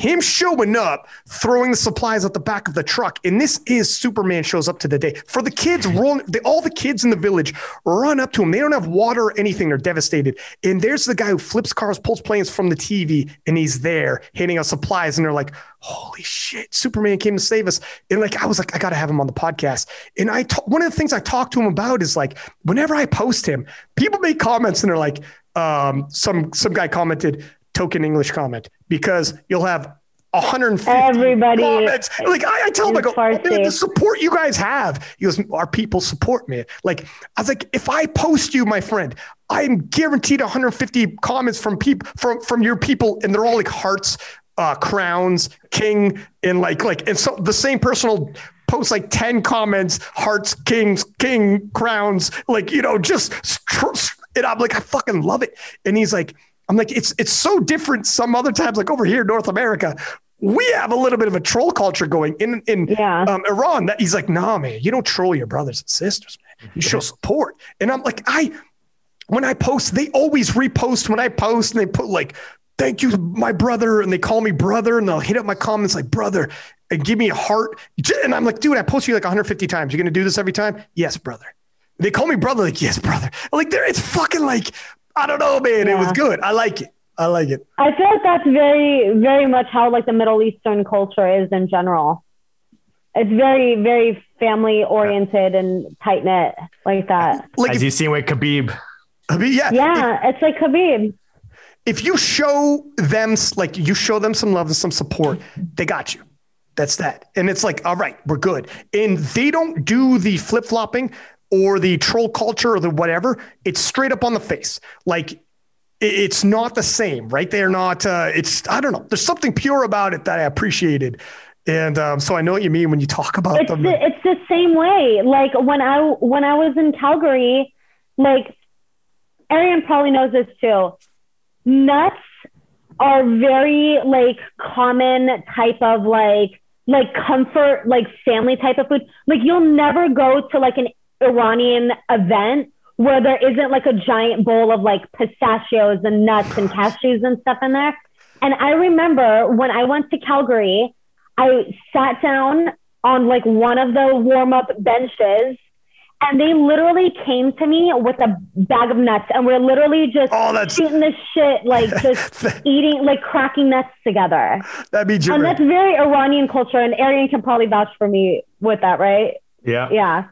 him showing up, throwing the supplies at the back of the truck, and this is Superman shows up to the day. For the kids, rolling, they, all the kids in the village run up to him. They don't have water or anything; they're devastated. And there's the guy who flips cars, pulls planes from the TV, and he's there handing out supplies. And they're like, "Holy shit, Superman came to save us!" And like, I was like, I got to have him on the podcast. And I, one of the things I talk to him about is like, whenever I post him, people make comments, and they're like, um, some some guy commented token English comment because you'll have 150 Everybody comments. Like I, I tell him, I go, oh, man, the support you guys have. He goes, our people support me. Like I was like, if I post you, my friend, I'm guaranteed 150 comments from people from from your people, and they're all like hearts, uh, crowns, king, and like like and so the same person will post like 10 comments, hearts, kings, king, crowns, like you know, just and I'm like, I fucking love it. And he's like, I'm like, it's it's so different some other times, like over here in North America. We have a little bit of a troll culture going in in Yeah. um, Iran. That he's like, nah, man, you don't troll your brothers and sisters, man. You show support. And I'm like, I when I post, they always repost when I post, and they put like, "Thank you, my brother," and they call me brother, and they'll hit up my comments like brother and give me a heart. And I'm like, dude, I post you like 150 times. You're gonna do this every time? Yes, brother. They call me brother, like yes, brother. Like there, it's fucking like I don't know, man. It was good. I like it. I like it. I feel like that's very, very much how like the Middle Eastern culture is in general. It's very, very family oriented and tight knit like that. Like as if, you seen with Khabib. I mean, yeah, Yeah, it's like Khabib. if you show them like you show them some love and some support, they got you. That's that. And it's like, all right, we're good. And they don't do the flip flopping or the troll culture or the whatever. It's straight up on the face. Like it's not the same, right? They're not. Uh, it's I don't know. There's something pure about it that I appreciated. And um, so I know what you mean when you talk about It's them. the, it's the same way. Like when I when I was in Calgary, like Arian probably knows this too. Nuts are very like common type of like like comfort like family type of food. Like you'll never go to like an Iranian event where there isn't like a giant bowl of like pistachios and nuts and cashews and stuff in there. And I remember when I went to Calgary, I sat down on like one of the warm up benches and they literally came to me with a bag of nuts and we're literally just Oh, that's- shooting this shit, like <laughs> just eating, like cracking nuts together. that means you're And that's very Iranian culture. And Arian can probably vouch for me with that, right? Yeah. Yeah.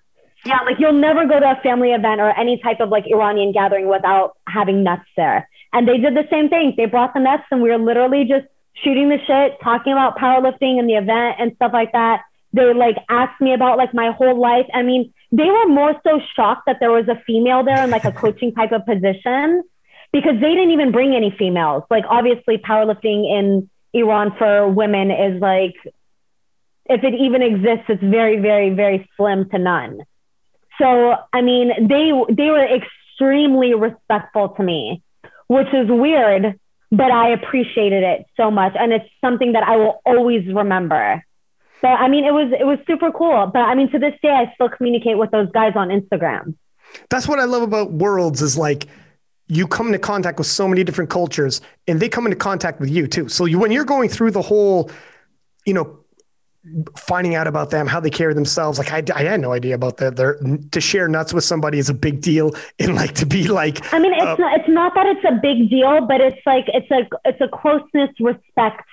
Yeah. Like you'll never go to a family event or any type of like Iranian gathering without having nuts there. And they did the same thing. They brought the nuts and we were literally just shooting the shit, talking about powerlifting and the event and stuff like that. They like asked me about like my whole life. I mean, they were more so shocked that there was a female there in like a coaching type of position because they didn't even bring any females. Like obviously powerlifting in Iran for women is like if it even exists, it's very, very, very slim to none. So, I mean, they they were extremely respectful to me, which is weird, but I appreciated it so much, and it's something that I will always remember. So, I mean, it was it was super cool. But I mean, to this day, I still communicate with those guys on Instagram. That's what I love about Worlds is like you come into contact with so many different cultures, and they come into contact with you too. So you, when you're going through the whole, you know, finding out about them, how they carry themselves. Like I, I had no idea about that. They're, to share nuts with somebody is a big deal, <laughs> and like to be like. I mean, it's uh, not. It's not that it's a big deal, but it's like it's a it's a closeness, respect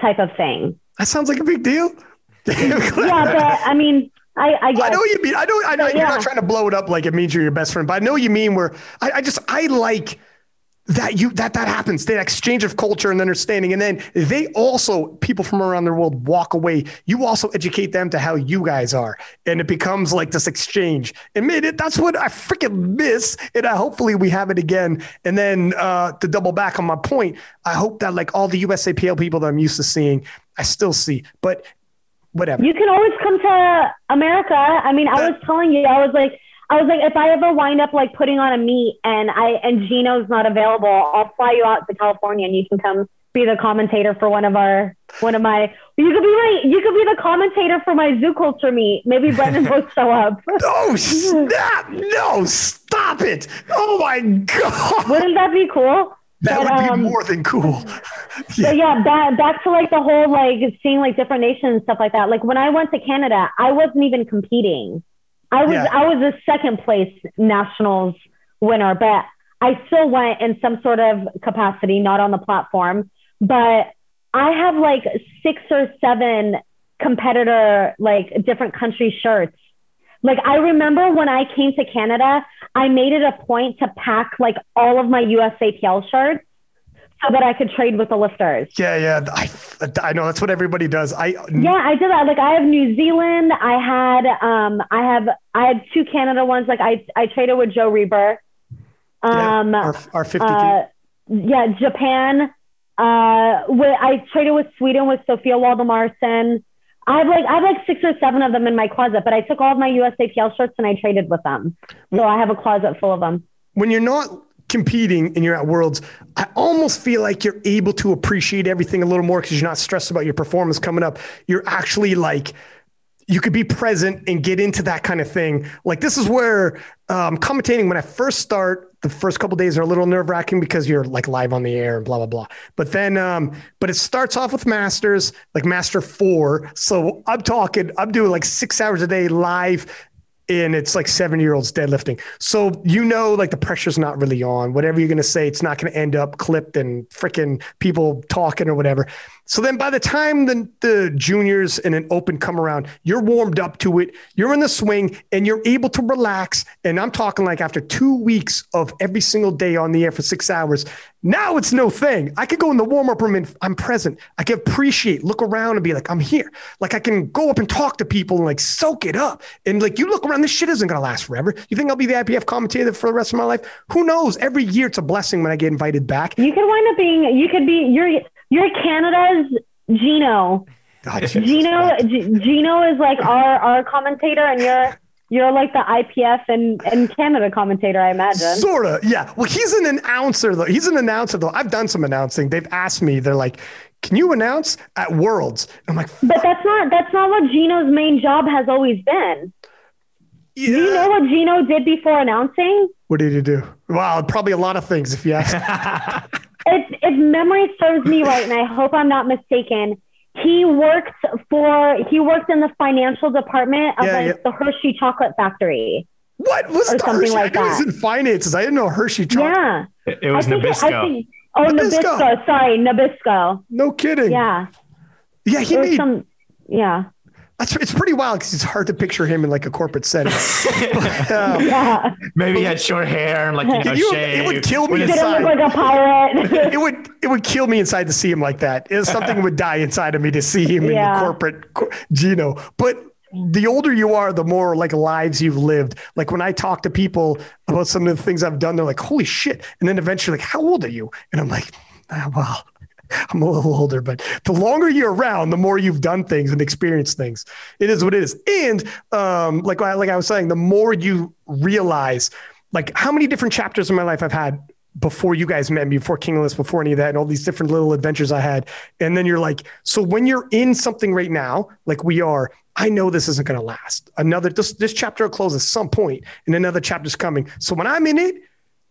type of thing. That sounds like a big deal. <laughs> yeah, but I mean, I, I, I know what you mean. I know. I know. But, you're not trying to blow it up like it means you're your best friend, but I know you mean where I, I just I like that you that that happens. The exchange of culture and understanding. And then they also people from around the world walk away. You also educate them to how you guys are. And it becomes like this exchange. And man it, that's what i freaking miss. And I, hopefully we have it again. And then uh, to double back on my point i hope that like all the usapl people that i'm used to seeing i still see. But whatever. You can always come to america. I mean i was telling you i was like I was like, if I ever wind up like putting on a meet and I and Gino's not available, I'll fly you out to California and you can come be the commentator for one of our one of my you could be my you could be the commentator for my zoo culture meet. Maybe Brendan will <laughs> show up. no snap! no stop it. Oh my god. Wouldn't that be cool? That but, would be um, more than cool. yeah. yeah, back, back to like the whole like seeing like different nations and stuff like that. Like when I went to Canada, I wasn't even competing. I was yeah. I was a second place nationals winner, but I still went in some sort of capacity, not on the platform. But I have like six or seven competitor, like different country shirts. Like I remember when I came to Canada, I made it a point to pack like all of my USAPL shirts so that I could trade with the lifters. Yeah, yeah. I, I know that's what everybody does. I yeah, I did that. Like I have New Zealand. I had um, I have I had two Canada ones. Like I I traded with Joe Reber. Um, yeah, our, our fifty. Uh, yeah, Japan. Uh, with, I traded with Sweden with Sofia Waldemarson. I have like I have like six or seven of them in my closet, but I took all of my USAPL shirts and I traded with them. So I have a closet full of them. When you're not competing and you're at worlds i almost feel like you're able to appreciate everything a little more because you're not stressed about your performance coming up you're actually like you could be present and get into that kind of thing like this is where um, commentating when i first start the first couple days are a little nerve wracking because you're like live on the air and blah blah blah. But then, um, but it starts off with masters, like master four. So I'm talking, I'm doing like six hours a day live and it's like seven year olds deadlifting. So you know, like the pressure's not really on. Whatever you're going to say, it's not going to end up clipped and freaking people talking or whatever. So then by the time the, the juniors and an open come around, you're warmed up to it. You're in the swing and you're able to relax. And I'm talking like after two weeks of every single day on the air for six hours, now it's no thing. I could go in the warm up room and I'm present. I can appreciate, look around and be like, I'm here. Like I can go up and talk to people and like soak it up. And like you look around, this shit isn't going to last forever. You think I'll be the IPF commentator for the rest of my life? Who knows? Every year it's a blessing when I get invited back. You could wind up being, you could be, you're, you're Canada's Gino. Oh, God, Gino, G- Gino is like our our commentator, and you're you're like the IPF and, and Canada commentator, I imagine. Sorta, yeah. Well, he's an announcer though. He's an announcer though. I've done some announcing. They've asked me. They're like, "Can you announce at Worlds?" I'm like, Fuck. "But that's not that's not what Gino's main job has always been." Yeah. Do you know what Gino did before announcing? What did he do? Wow, probably a lot of things if you ask. <laughs> if, if memory serves me right, and I hope I'm not mistaken, he worked for he worked in the financial department of yeah, like yeah. the Hershey Chocolate Factory. What was or something Hershey? like I that? He was in finances. I didn't know Hershey Chocolate. Yeah, it, it was Nabisco. It, think, oh, Nabisco. Nabisco. Sorry, Nabisco. No kidding. Yeah. Yeah, he made. Some, yeah. That's it's pretty wild because it's hard to picture him in like a corporate setting. <laughs> but, um, yeah. Maybe he had short hair and like you know, you, It would kill me inside. Look like a pirate. <laughs> it would it would kill me inside to see him like that. It, something would die inside of me to see him yeah. in the corporate Gino. But the older you are, the more like lives you've lived. Like when I talk to people about some of the things I've done, they're like, "Holy shit!" And then eventually, like, "How old are you?" And I'm like, ah, "Well." <laughs> I'm a little older, but the longer you're around, the more you've done things and experienced things. It is what it is. And um, like like I was saying, the more you realize, like how many different chapters in my life I've had before you guys met me, before Kingless, before any of that, and all these different little adventures I had. And then you're like, so when you're in something right now, like we are, I know this isn't going to last. Another this this chapter will close at some point, and another chapter's coming. So when I'm in it,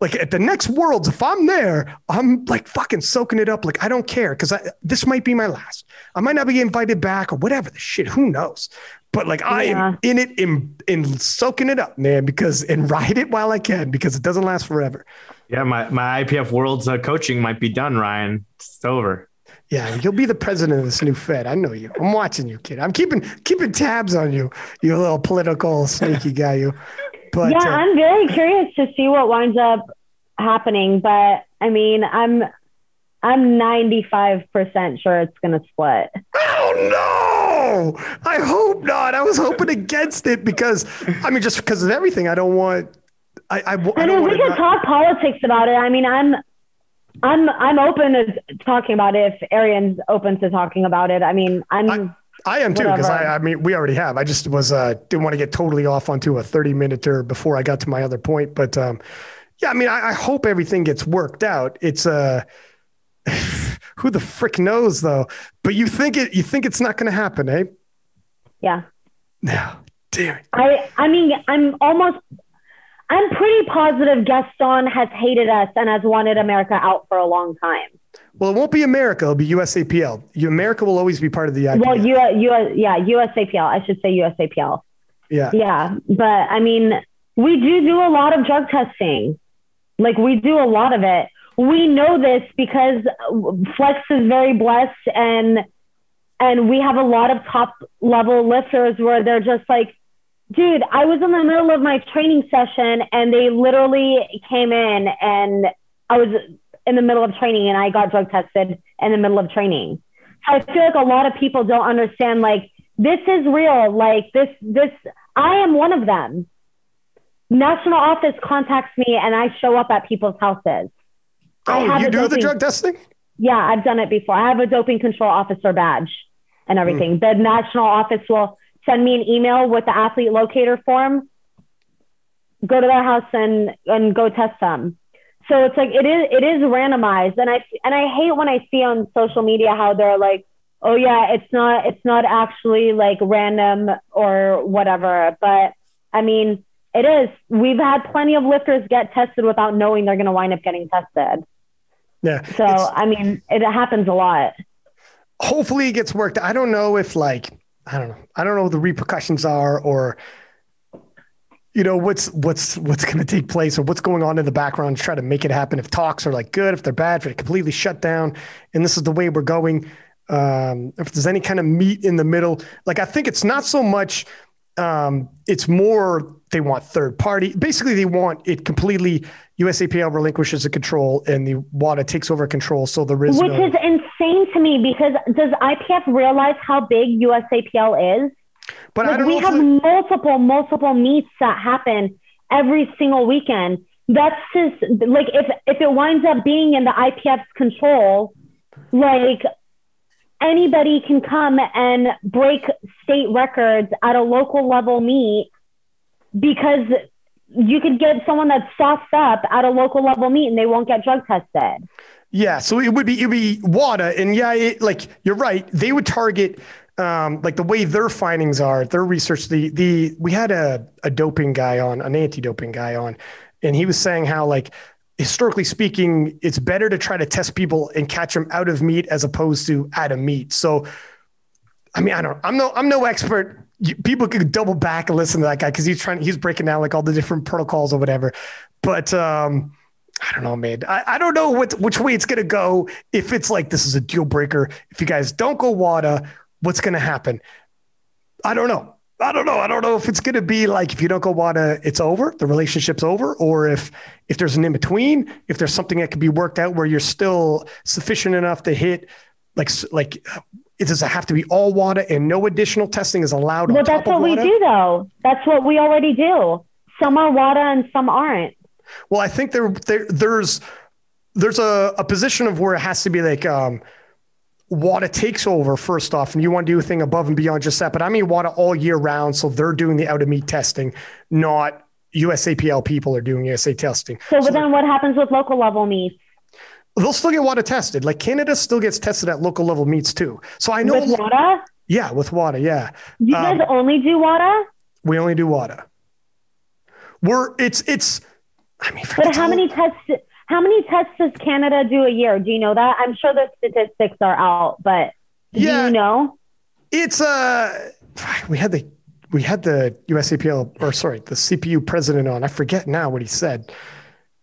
like at the next worlds, if I'm there, I'm like fucking soaking it up. Like I don't care because this might be my last. I might not be invited back or whatever the shit. Who knows? But like I yeah. am in it, in in soaking it up, man. Because and ride it while I can because it doesn't last forever. Yeah, my my IPF Worlds uh, coaching might be done, Ryan. It's over. Yeah, you'll be the president of this new Fed. I know you. I'm watching you, kid. I'm keeping keeping tabs on you. You little political sneaky guy. You. But, yeah, uh, I'm very curious to see what winds up happening. But I mean, I'm I'm 95% sure it's going to split. Oh no! I hope not. I was hoping against it because I mean, just because of everything, I don't want. I I, I, I mean, we can not... talk politics about it. I mean, I'm. I'm I'm open to talking about it if Arian's open to talking about it. I mean, I'm I, I am too because I, I mean we already have. I just was uh, didn't want to get totally off onto a thirty minute or before I got to my other point, but um, yeah, I mean I, I hope everything gets worked out. It's uh, <laughs> who the frick knows though? But you think it? You think it's not going to happen, eh? Yeah. No, damn it. I I mean I'm almost. I'm pretty positive Gaston has hated us and has wanted America out for a long time. Well, it won't be America. It'll be USAPL. America will always be part of the IPL. Well, U, U, yeah, USAPL. I should say USAPL. Yeah. Yeah. But I mean, we do do a lot of drug testing. Like we do a lot of it. We know this because Flex is very blessed and and we have a lot of top level lifters where they're just like, dude, I was in the middle of my training session and they literally came in and I was in the middle of training and I got drug tested in the middle of training. So I feel like a lot of people don't understand like this is real. Like this, this, I am one of them. National office contacts me and I show up at people's houses. Oh, you do doping, the drug testing? Yeah, I've done it before. I have a doping control officer badge and everything. Mm. The national office will send me an email with the athlete locator form. Go to their house and and go test them. So it's like it is it is randomized, and I and I hate when I see on social media how they're like, oh yeah, it's not it's not actually like random or whatever. But I mean, it is. We've had plenty of lifters get tested without knowing they're going to wind up getting tested. Yeah. So I mean, it happens a lot. Hopefully, it gets worked. I don't know if like I don't know. I don't know what the repercussions are or you know what's what's what's going to take place or what's going on in the background to try to make it happen if talks are like good if they're bad if they're completely shut down. And this is the way we're going. Um, if there's any kind of meet in the middle like i think it's not so much um, it's more they want third party. Basically they want it completely usapl relinquishes the control and the WADA takes over control. So there is which no- is insane to me because does ipf realize how big usapl is but like, I don't we have multiple, multiple meets that happen every single weekend. That's just like if if it winds up being in the IPF's control, like anybody can come and break state records at a local level meet because you could get someone that's sauced up at a local level meet and they won't get drug tested. Yeah, so it would be it would be WADA, and yeah, it, like you're right, they would target um, like the way their findings are, their research, the the we had a, a doping guy on, an anti-doping guy on, and he was saying how like historically speaking, it's better to try to test people and catch them out of meet as opposed to out of meet. So, I mean, I don't, I'm no, I'm no expert. People could double back and listen to that guy because he's trying, he's breaking down like all the different protocols or whatever. But um, I don't know, man. I, I don't know what which way it's gonna go. If it's like this is a deal breaker, if you guys don't go WADA, what's going to happen? I don't know. I don't know. I don't know if it's going to be like if you don't go WADA, it's over, the relationship's over, or if if there's an in between, if there's something that can be worked out where you're still sufficient enough to hit, like like it does it have to be all WADA and no additional testing is allowed? Well, that's what we do, though. That's what we already do. Some are WADA and some aren't. Well, I think there, there there's there's a, a position of where it has to be like um, WADA takes over first off, and you want to do a thing above and beyond just that. But I mean WADA all year round, so they're doing the out of meet testing, not USAPL people are doing USA testing. So, but then what happens with local level meets? They'll still get WADA tested. Like Canada still gets tested at local level meets too. So I know. With WADA? Yeah, with WADA. Yeah. You guys Um, only do WADA? We only do WADA. We're it's it's. I mean, But how many tests? How many tests does Canada do a year? Do you know that? I'm sure the statistics are out, but do Yeah. you know? It's uh, we had the we had the USAPL or sorry, the CPU president on. I forget now what he said.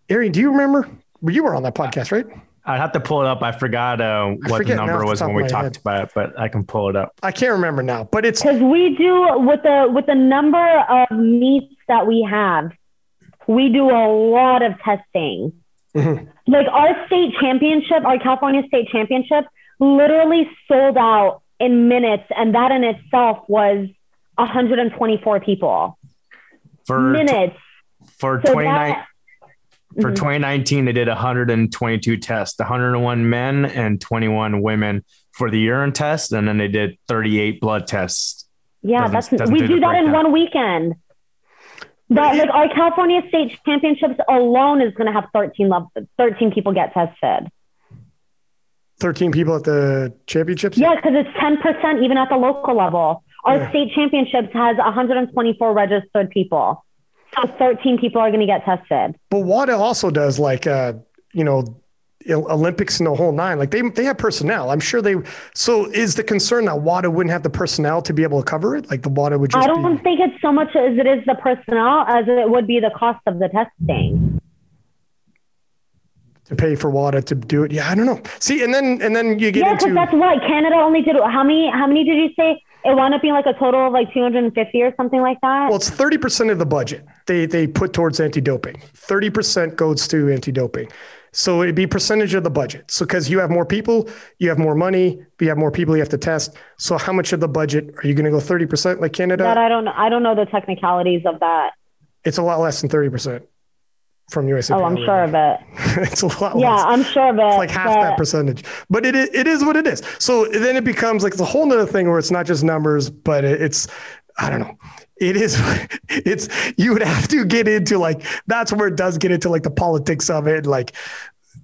Arian, do you remember? You were on that podcast, right? I'd have to pull it up. I forgot uh, what the forget now number off the was when we talked head. about it, but I can pull it up. I can't remember now, but it's Because we do with the with the number of meets that we have, we do a lot of testing. Mhm. Like our state championship, our California state championship, literally sold out in minutes, and that in itself was 124 people. For minutes. for So 29 that, for Mhm. 2019 they did 122 tests, 101 men and 21 women for the urine test, and then they did 38 blood tests. yeah, doesn't- that's doesn't we do do that in one weekend. That like our California state championships alone is going to have 13 level, 13 people get tested. 13 people at the championships. Yeah, because it's 10% even at the local level. Our Yeah. state championships has 124 registered people. So 13 people are going to get tested. But WADA also does like uh, you know, Olympics and the whole nine. Like they they have personnel. I'm sure they. So is the concern that WADA wouldn't have the personnel to be able to cover it? Like the WADA would just. I don't be, think it's so much as it is the personnel as it would be the cost of the testing. to pay for WADA to do it. Yeah, I don't know. See, and then and then you get Yeah, because into that's why Canada only did how many? How many did you say? It wound up being like a total of like 250 or something like that. well, it's thirty percent of the budget they they put towards anti-doping. Thirty percent goes to anti-doping. So it'd be percentage of the budget. So because you have more people, you have more money, you have more people you have to test. So how much of the budget are you going to go thirty percent like Canada? that I don't know. I don't know the technicalities of that. it's a lot less than thirty percent from USA. Oh, I'm sure of it. <laughs> it's a lot less. Yeah, less. I'm sure of it. It's like half but- that percentage, but it it is what it is. So then it becomes like it's a whole nother thing where it's not just numbers, but it- it's I don't know. It is <laughs> it's you would have to get into like that's where it does get into like the politics of it, like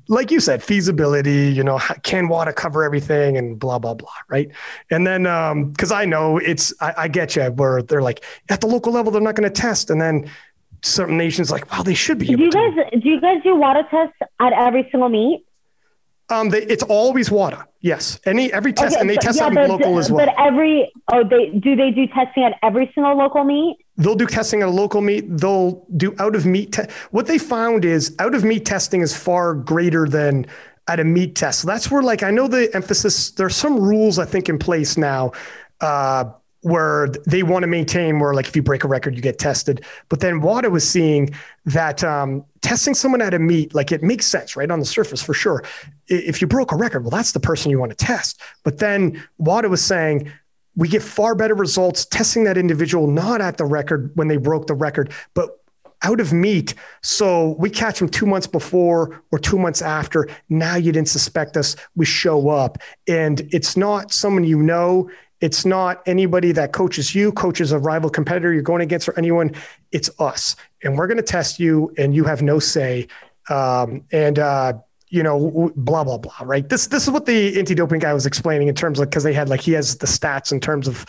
like you said, feasibility. You know, can WADA cover everything and blah blah blah, right? And then um because I know it's I, I get you where they're like at the local level they're not going to test, and then certain nations like wow they should be. Do you to. guys do you guys do WADA tests at every single meet? Um, they, it's always WADA. Yes, any every test, Okay, and they test yeah, on but, local as well. But every oh they do they do testing at every single local meet? They'll do testing at a local meet. They'll do out of meet. Te- what they found is out of meet testing is far greater than at a meet test. So that's where like I know the emphasis. There's some rules I think in place now. Uh, where they want to maintain where like if you break a record you get tested but then WADA was seeing that um, testing someone at a meet like it makes sense right on the surface for sure if you broke a record well that's the person you want to test but then WADA was saying we get far better results testing that individual not at the record when they broke the record but out of meet. So we catch them two months before or two months after. Now you didn't suspect us. We show up. And it's not someone you know. It's not anybody that coaches you, coaches a rival competitor you're going against or anyone. It's us. And we're going to test you and you have no say. Um, and, uh, you know, blah blah blah. Right. This this is what the anti-doping guy was explaining in terms of because they had like he has the stats in terms of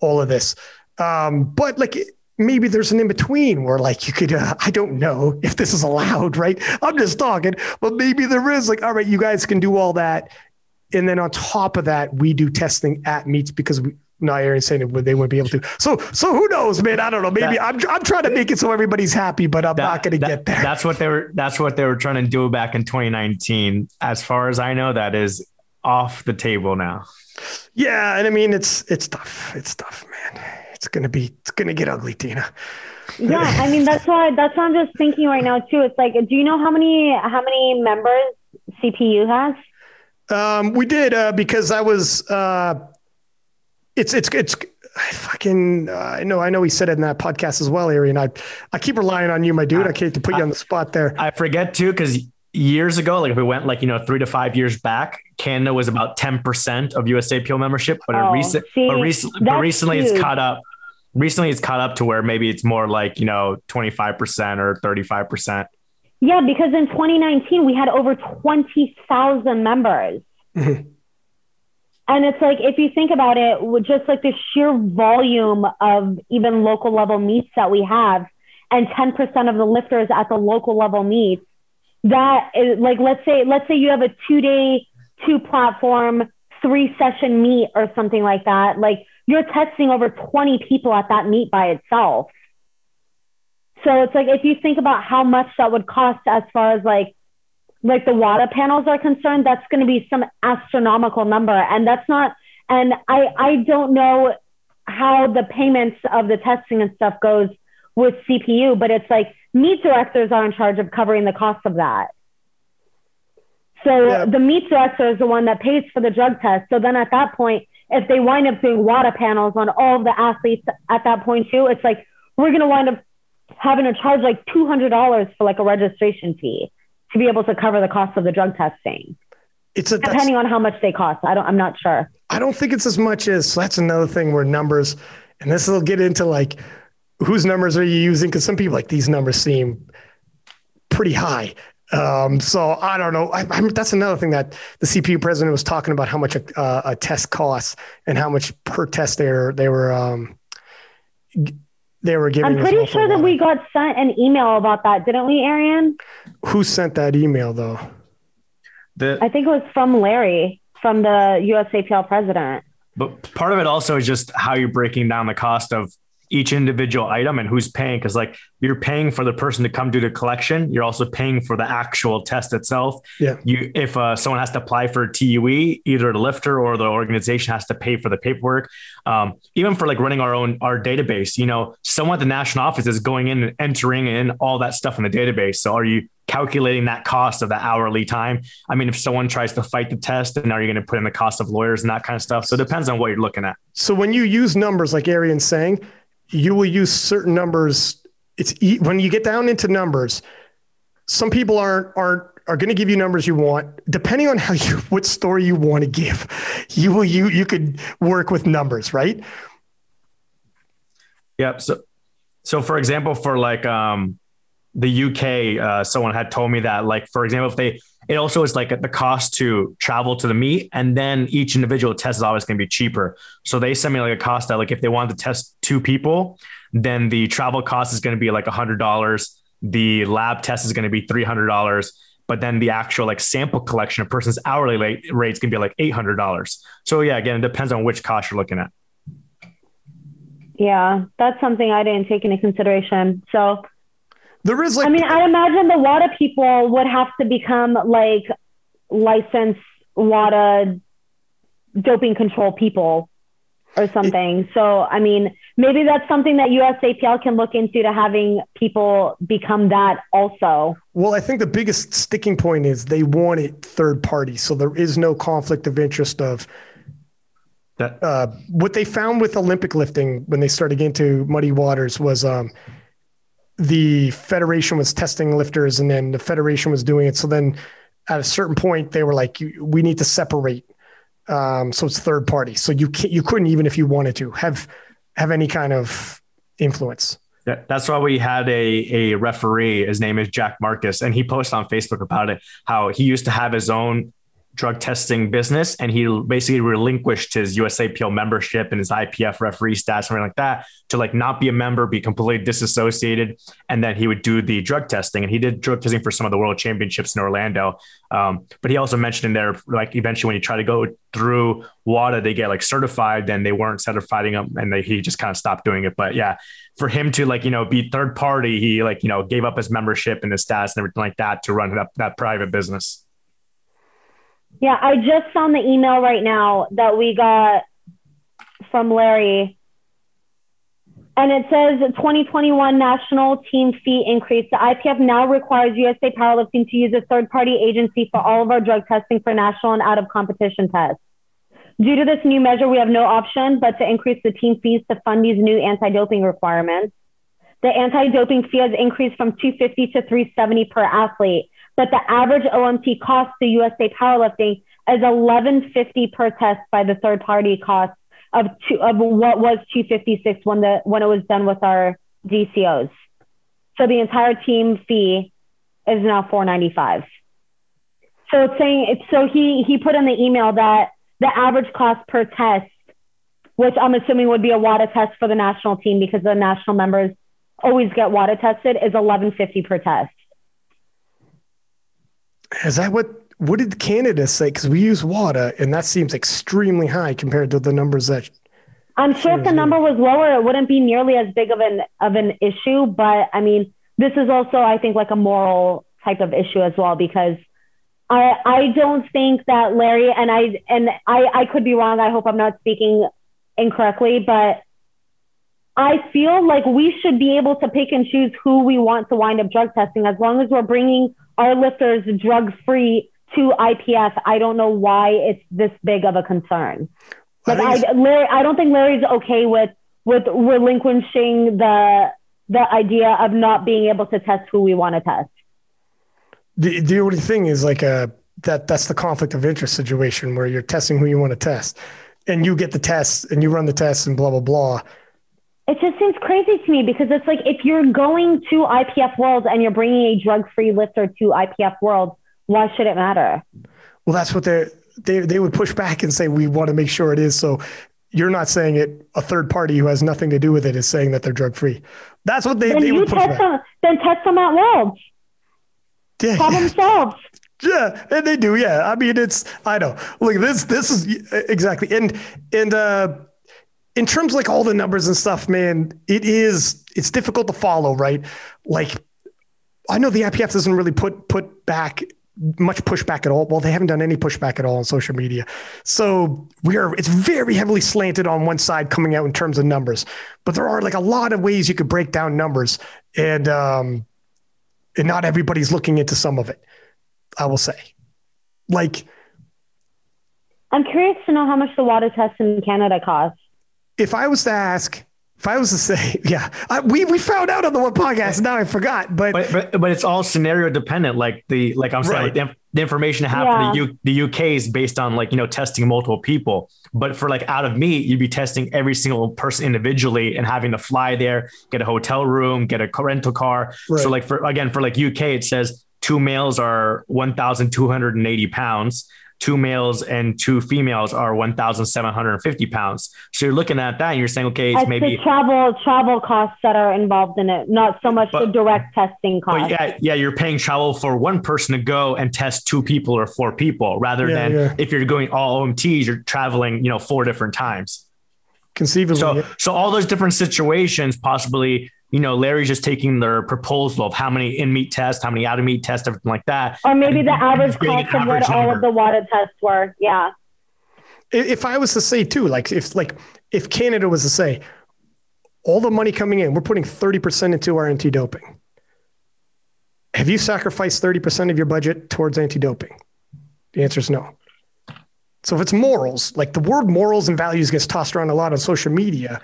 all of this. Um, but like maybe there's an in between where like you could uh, I don't know if this is allowed, right? I'm just talking, but maybe there is like all right, you guys can do all that, and then on top of that, we do testing at meets because we. No, Arian's saying it, they wouldn't be able to. So, so who knows, man? I don't know. Maybe I'm, I'm trying to make it so everybody's happy, but I'm not going to get there. That's what they were. That's what they were trying to do back in 2019. As far as I know, that is off the table now. Yeah, and I mean it's it's tough. It's tough, man. It's gonna be it's gonna get ugly, Tina. Yeah, I mean that's why that's why I'm just thinking right now too. It's like, do you know how many how many members CPU has? Um, we did uh, because I was. Uh, it's it's it's. I fucking uh, I know I know he said it in that podcast as well, Arian. I I keep relying on you, my dude. I can't to put you on the spot there. I forget too because years ago, like if we went like you know three to five years back, Canada was about 10% of USAPL membership, but, Oh, it recent, see, but, rec- but that's recently it's caught up. Recently it's caught up to where maybe it's more like, you know, 25% or 35%. Yeah, because in 2019 we had over 20,000 members. <laughs> And it's like if you think about it, just like the sheer volume of even local level meets that we have, and 10% of the lifters at the local level meets, that is like let's say let's say you have a two day, two platform, three session meet or something like that. Like you're testing over 20 people at that meet by itself. So it's like if you think about how much that would cost as far as like like the WADA panels are concerned, that's going to be some astronomical number, and that's not. And I I don't know how the payments of the testing and stuff goes with CPU, but it's like meet directors are in charge of covering the cost of that. So Yeah. the meet director is the one that pays for the drug test. So then at that point, if they wind up doing WADA panels on all of the athletes at that point too, it's like we're going to wind up having to charge like $200 for like a registration fee to be able to cover the cost of the drug testing, It's a, depending on how much they cost. I don't, I'm not sure. I don't think it's as much as so that's another thing where numbers, and this will get into like whose numbers are you using? Because some people like these numbers seem pretty high. Um, so I don't know. I, that's another thing that the CPU president was talking about how much a, uh, a test costs and how much per test they were they were um, they were giving. I'm pretty well for sure that we got sent an email about that, didn't we, Arian? Who sent that email though? The, I think it was from Larry, from the USAPL president. But part of it also is just how you're breaking down the cost of each individual item and who's paying. Cause like you're paying for the person to come do the collection. You're also paying for the actual test itself. Yeah. You, if uh, someone has to apply for a TUE, either the lifter or the organization has to pay for the paperwork. Um, even for like running our own, our database, you know, someone at the national office is going in and entering in all that stuff in the database. So are you calculating that cost of the hourly time? I mean, if someone tries to fight the test, then are you going to put in the cost of lawyers and that kind of stuff? So it depends on what you're looking at. So when you use numbers like Arian's saying, you will use certain numbers. It's when you get down into numbers. Some people aren't aren't are going to give you numbers you want, depending on how you <laughs> what story you want to give. You will you you could work with numbers, right? Yep. So, so for example, for like um, the UK, uh, someone had told me that, like, for example, if they, it also is like the cost to travel to the meet, and then each individual test is always going to be cheaper. So they sent me like a cost that, like, if they wanted to test two people, then the travel cost is going to be like a hundred dollars. The lab test is going to be three hundred dollars. But then the actual like sample collection, of person's hourly rate rate's gonna be like eight hundred dollars. So yeah, again, it depends on which cost you're looking at. Yeah, that's something I didn't take into consideration. So, There is like I mean, I imagine the WADA people would have to become like licensed WADA doping control people or something. So, I mean, maybe that's something that USAPL can look into to having people become that also. Well, I think the biggest sticking point is they want it third party, so there is no conflict of interest of That uh, what they found with Olympic lifting when they started getting into muddy waters was um, the federation was testing lifters, and then the federation was doing it. So then, at a certain point, they were like, "We need to separate." Um, so it's third party. So you can't, you couldn't even if you wanted to have have any kind of influence. That's why we had a, a referee. His name is Jack Marcus, and he posted on Facebook about it how he used to have his own drug testing business and he basically relinquished his USAPL membership and his IPF referee stats, something like that, to like not be a member, be completely disassociated. And then he would do the drug testing. And he did drug testing for some of the world championships in Orlando. Um, but he also mentioned in there, like eventually when you try to go through WADA, they get like certified, then they weren't certifying them and they, he just kind of stopped doing it. But yeah, for him to like, you know, be third party, he like, you know, gave up his membership and his stats and everything like that to run that, that private business. Yeah, I just found the email right now that we got from Larry. And it says 2021 national team fee increase. The IPF now requires USA Powerlifting to use a third party agency for all of our drug testing for national and out of competition tests. Due to this new measure, we have no option but to increase the team fees to fund these new anti doping requirements. The anti doping fee has increased from 250 to 370 per athlete but the average OMT cost to USA Powerlifting is 1150 per test by the third party cost of two, of what was 256 when the when it was done with our DCOs. So the entire team fee is now 495. So it's saying it's so he he put in the email that the average cost per test, which I'm assuming would be a WADA test for the national team because the national members always get WADA tested, is 1150 per test. Is that what what did Canada say? Because we use WADA, and that seems extremely high compared to the numbers that. I'm sure if the number was lower, it wouldn't be nearly as big of an of an issue. But I mean, this is also, I think, like a moral type of issue as well because I I don't think that Larry and I and I I could be wrong. I hope I'm not speaking incorrectly, but I feel like we should be able to pick and choose who we want to wind up drug testing as long as we're bringing our lifters drug free to IPF. I don't know why it's this big of a concern. Like I, Larry, I don't think Larry's okay with with relinquishing the the idea of not being able to test who we want to test. The the only thing is like a uh, that that's the conflict of interest situation where you're testing who you want to test, and you get the tests and you run the tests and blah blah blah. It just seems crazy to me because it's like if you're going to IPF World and you're bringing a drug-free lifter to IPF World, why should it matter? Well, that's what they they they would push back and say we want to make sure it is. So you're not saying it. A third party who has nothing to do with it is saying that they're drug-free. That's what they, then they would push back. Them, then test them at Worlds. Yeah, Problem <laughs> solved. Yeah, and they do. Yeah, I mean, it's I know. Look, this this is exactly and and uh in terms like all the numbers and stuff, man, it is it's difficult to follow, right? Like I know the IPF doesn't really put put back much pushback at all. Well, they haven't done any pushback at all on social media. So we are it's very heavily slanted on one side coming out in terms of numbers. But there are like a lot of ways you could break down numbers and um and not everybody's looking into some of it. I will say. Like I'm curious to know how much the WADA test in Canada costs if I was to ask, if I was to say, <laughs> yeah, I, we we found out on the one podcast. Now I forgot, but but, but, but it's all scenario dependent. Like the like I'm saying, right. like the, the, information I have yeah. for the U, the UK is based on like you know testing multiple people. But for like out of me, you'd be testing every single person individually and having to fly there, get a hotel room, get a rental car. Right. So like for again for like UK, it says two males are 1,280 pounds two males and two females are 1,750 pounds. So you're looking at that and you're saying, okay, it's, maybe travel travel costs that are involved in it, not so much but, the direct testing cost. yeah, yeah, you're paying travel for one person to go and test two people or four people, rather yeah, than yeah. if you're going all OMTs, you're traveling, you know, four different times. Conceivably. So, so all those different situations possibly you know, Larry's just taking their proposal of how many in meet tests, how many out of meet tests, everything like that. Or maybe the average cost of what all of the WADA tests were. Yeah. If I was to say too, like if like if Canada was to say, all the money coming in, we're putting 30% into our anti-doping. Have you sacrificed 30% of your budget towards anti-doping? The answer is no. So if it's morals, like the word morals and values gets tossed around a lot on social media,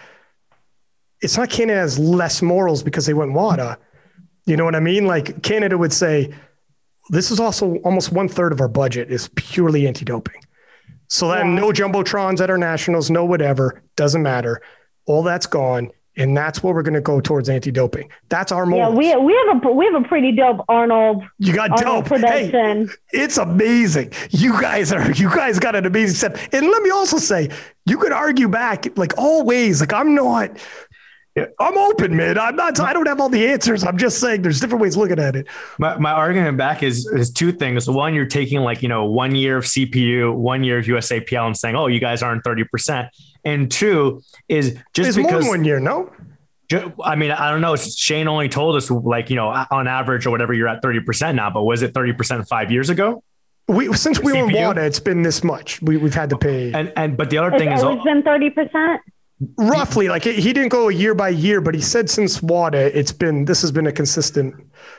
it's not Canada has less morals because they went WADA. You know what I mean? Like Canada would say, this is also almost one third of our budget is purely anti-doping. So that yeah. no jumbotrons at our nationals, no whatever, doesn't matter. All that's gone, and that's what we're going to go towards anti-doping. That's our morals. Yeah, we we have a we have a pretty dope Arnold. You got Arnold dope production. Hey, it's amazing. You guys are you guys got an amazing set. And let me also say, you could argue back like always. Like I'm not I'm open, man. I'm not. I don't have all the answers. I'm just saying there's different ways looking at it. My, my argument back is is two things. One, you're taking like you know one year of CPU, one year of USAPL, and saying, oh, you guys aren't thirty percent. And two is just it's because one year, no. I mean, I don't know. Shane only told us like you know on average or whatever you're at thirty percent now, but was it thirty percent five years ago? We since we CPU? were in WADA, it's been this much. We we've had to pay. And and but the other thing is, it's been thirty percent roughly like he didn't go year by year but he said since WADA it's been this has been a consistent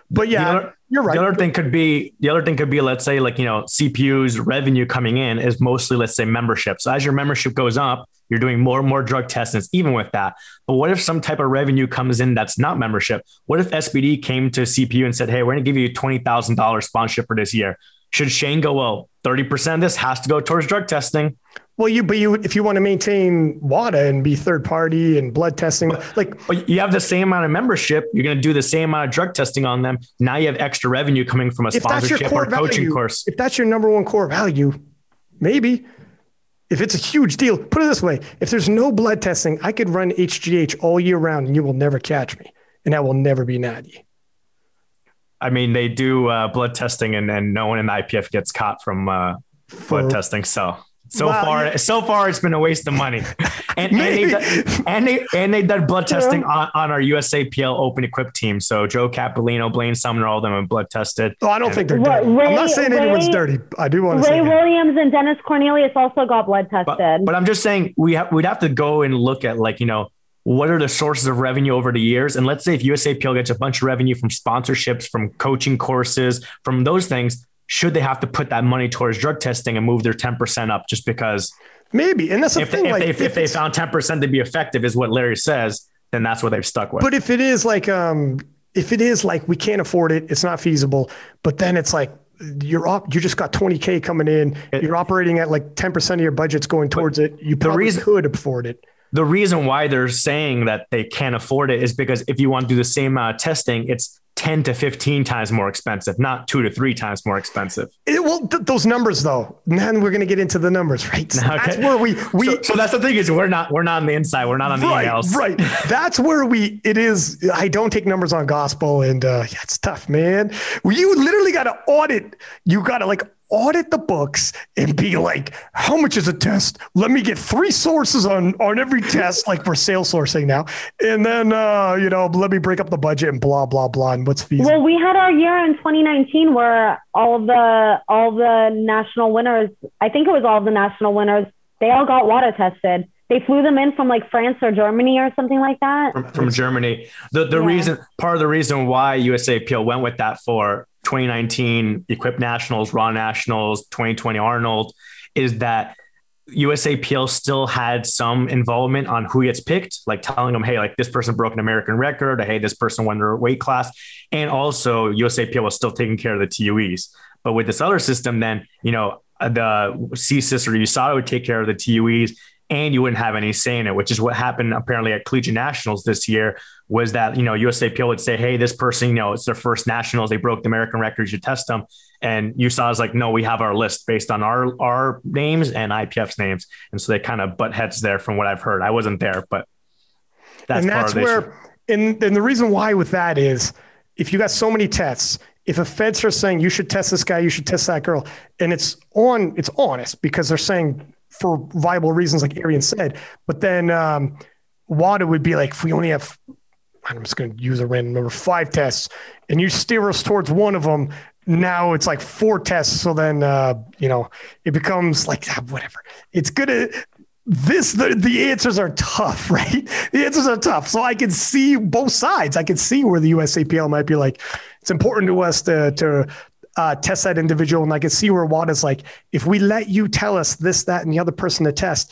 but yeah other, you're right. the other thing could be the other thing could be let's say like you know cpu's revenue coming in is mostly let's say membership. So as your membership goes up you're doing more and more drug tests even with that. But what if some type of revenue comes in that's not membership? What if sbd came to cpu and said hey we're going to give you $20000 sponsorship for this year. Should shane go well 30% of this has to go towards drug testing. Well, you but you if you want to maintain WADA and be third party and blood testing, like But you have the same amount of membership. You're going to do the same amount of drug testing on them. Now you have extra revenue coming from a if that's your sponsorship or coaching value, course. if that's your number one core value, maybe. If it's a huge deal, put it this way: if there's no blood testing, I could run HGH all year round, and you will never catch me, and I will never be natty. I mean, they do uh, blood testing, and, and no one in the IPF gets caught from uh, blood For- testing. So so Wow, far, yeah. so far, it's been a waste of money. <laughs> And and they Maybe. done- and they and they done blood testing on, on our USAPL Open Equip team. So Joe Cappellino, Blaine Sumner, all of them have blood tested. Oh, I don't think they're Ray- dirty. I'm not saying Ray- anyone's dirty. I do want to Ray say that. Williams and Dennis Cornelius also got blood tested. But, but I'm just saying we have we'd have to go and look at like you know what are the sources of revenue over the years, and let's say if USAPL gets a bunch of revenue from sponsorships, from coaching courses, from those things, should they have to put that money towards drug testing and move their 10% up just because maybe, and that's the if, thing. they, if, like, they, if, if they found 10% to be effective is what Larry says, then that's what they've stuck with. But if it is like, um, if it is like we can't afford it, it's not feasible. But then it's like you're op- you just got 20k coming in. You're operating at like 10% of your budget's going towards it. You probably reason- could afford it. the reason why they're saying that they can't afford it is because if you want to do the same amount of testing, it's 10 to 15 times more expensive, not two to three times more expensive. It, well, th- those numbers though. Then we're gonna get into the numbers, right? So <laughs> Okay. That's where we we so, so that's the thing is we're not we're not on the inside. We're not on the right, right. <laughs> That's where we. It is. I don't take numbers on gospel, and uh, yeah, it's tough, man. You literally got to audit. You got to like audit the books and be like, how much is a test? Let me get three sources on on every test, like we're sales sourcing now, and then uh, you know, let me break up the budget and blah blah blah, and what's feasible. well, we had our year in 2019 where all the all the national winners, I think it was all the national winners, they all got WADA tested. They flew them in from like France or Germany or something like that. From, from Germany. The the Yeah. reason part of the reason why USAPL went with that for 2019 Equip Nationals, Raw Nationals, 2020 Arnold is that USAPL still had some involvement on who gets picked, like telling them, hey, like this person broke an American record, or hey, this person won their weight class. And also USAPL was still taking care of the TUEs. But with this other system, then, you know, the CSIS or USADA would take care of the TUEs and you wouldn't have any say in it, which is what happened apparently at Collegiate Nationals this year. Was that you know USAPL would say, "Hey, this person, you know, it's their first nationals. They broke the American record. You should test them." And USADA's like, "No, we have our list based on our our names and IPF's names." And so they kind of butt heads there, from what I've heard. I wasn't there, but that's and part that's of where and, and the reason why with that is if you got so many tests if a feds are saying you should test this guy you should test that girl and it's on it's honest because they're saying for viable reasons like arian said. But then um wada would be like if we only have i'm just going to use a random number five tests and you steer us towards one of them now it's like four tests. So then uh you know it becomes like ah, whatever. It's good. To, this the, the answers are tough <laughs> right? The answers are tough. So i can see both sides. I can see where the usapl might be like it's important to us to to uh, test that individual. And i can see where wada's like if we let you tell us this that and the other person to test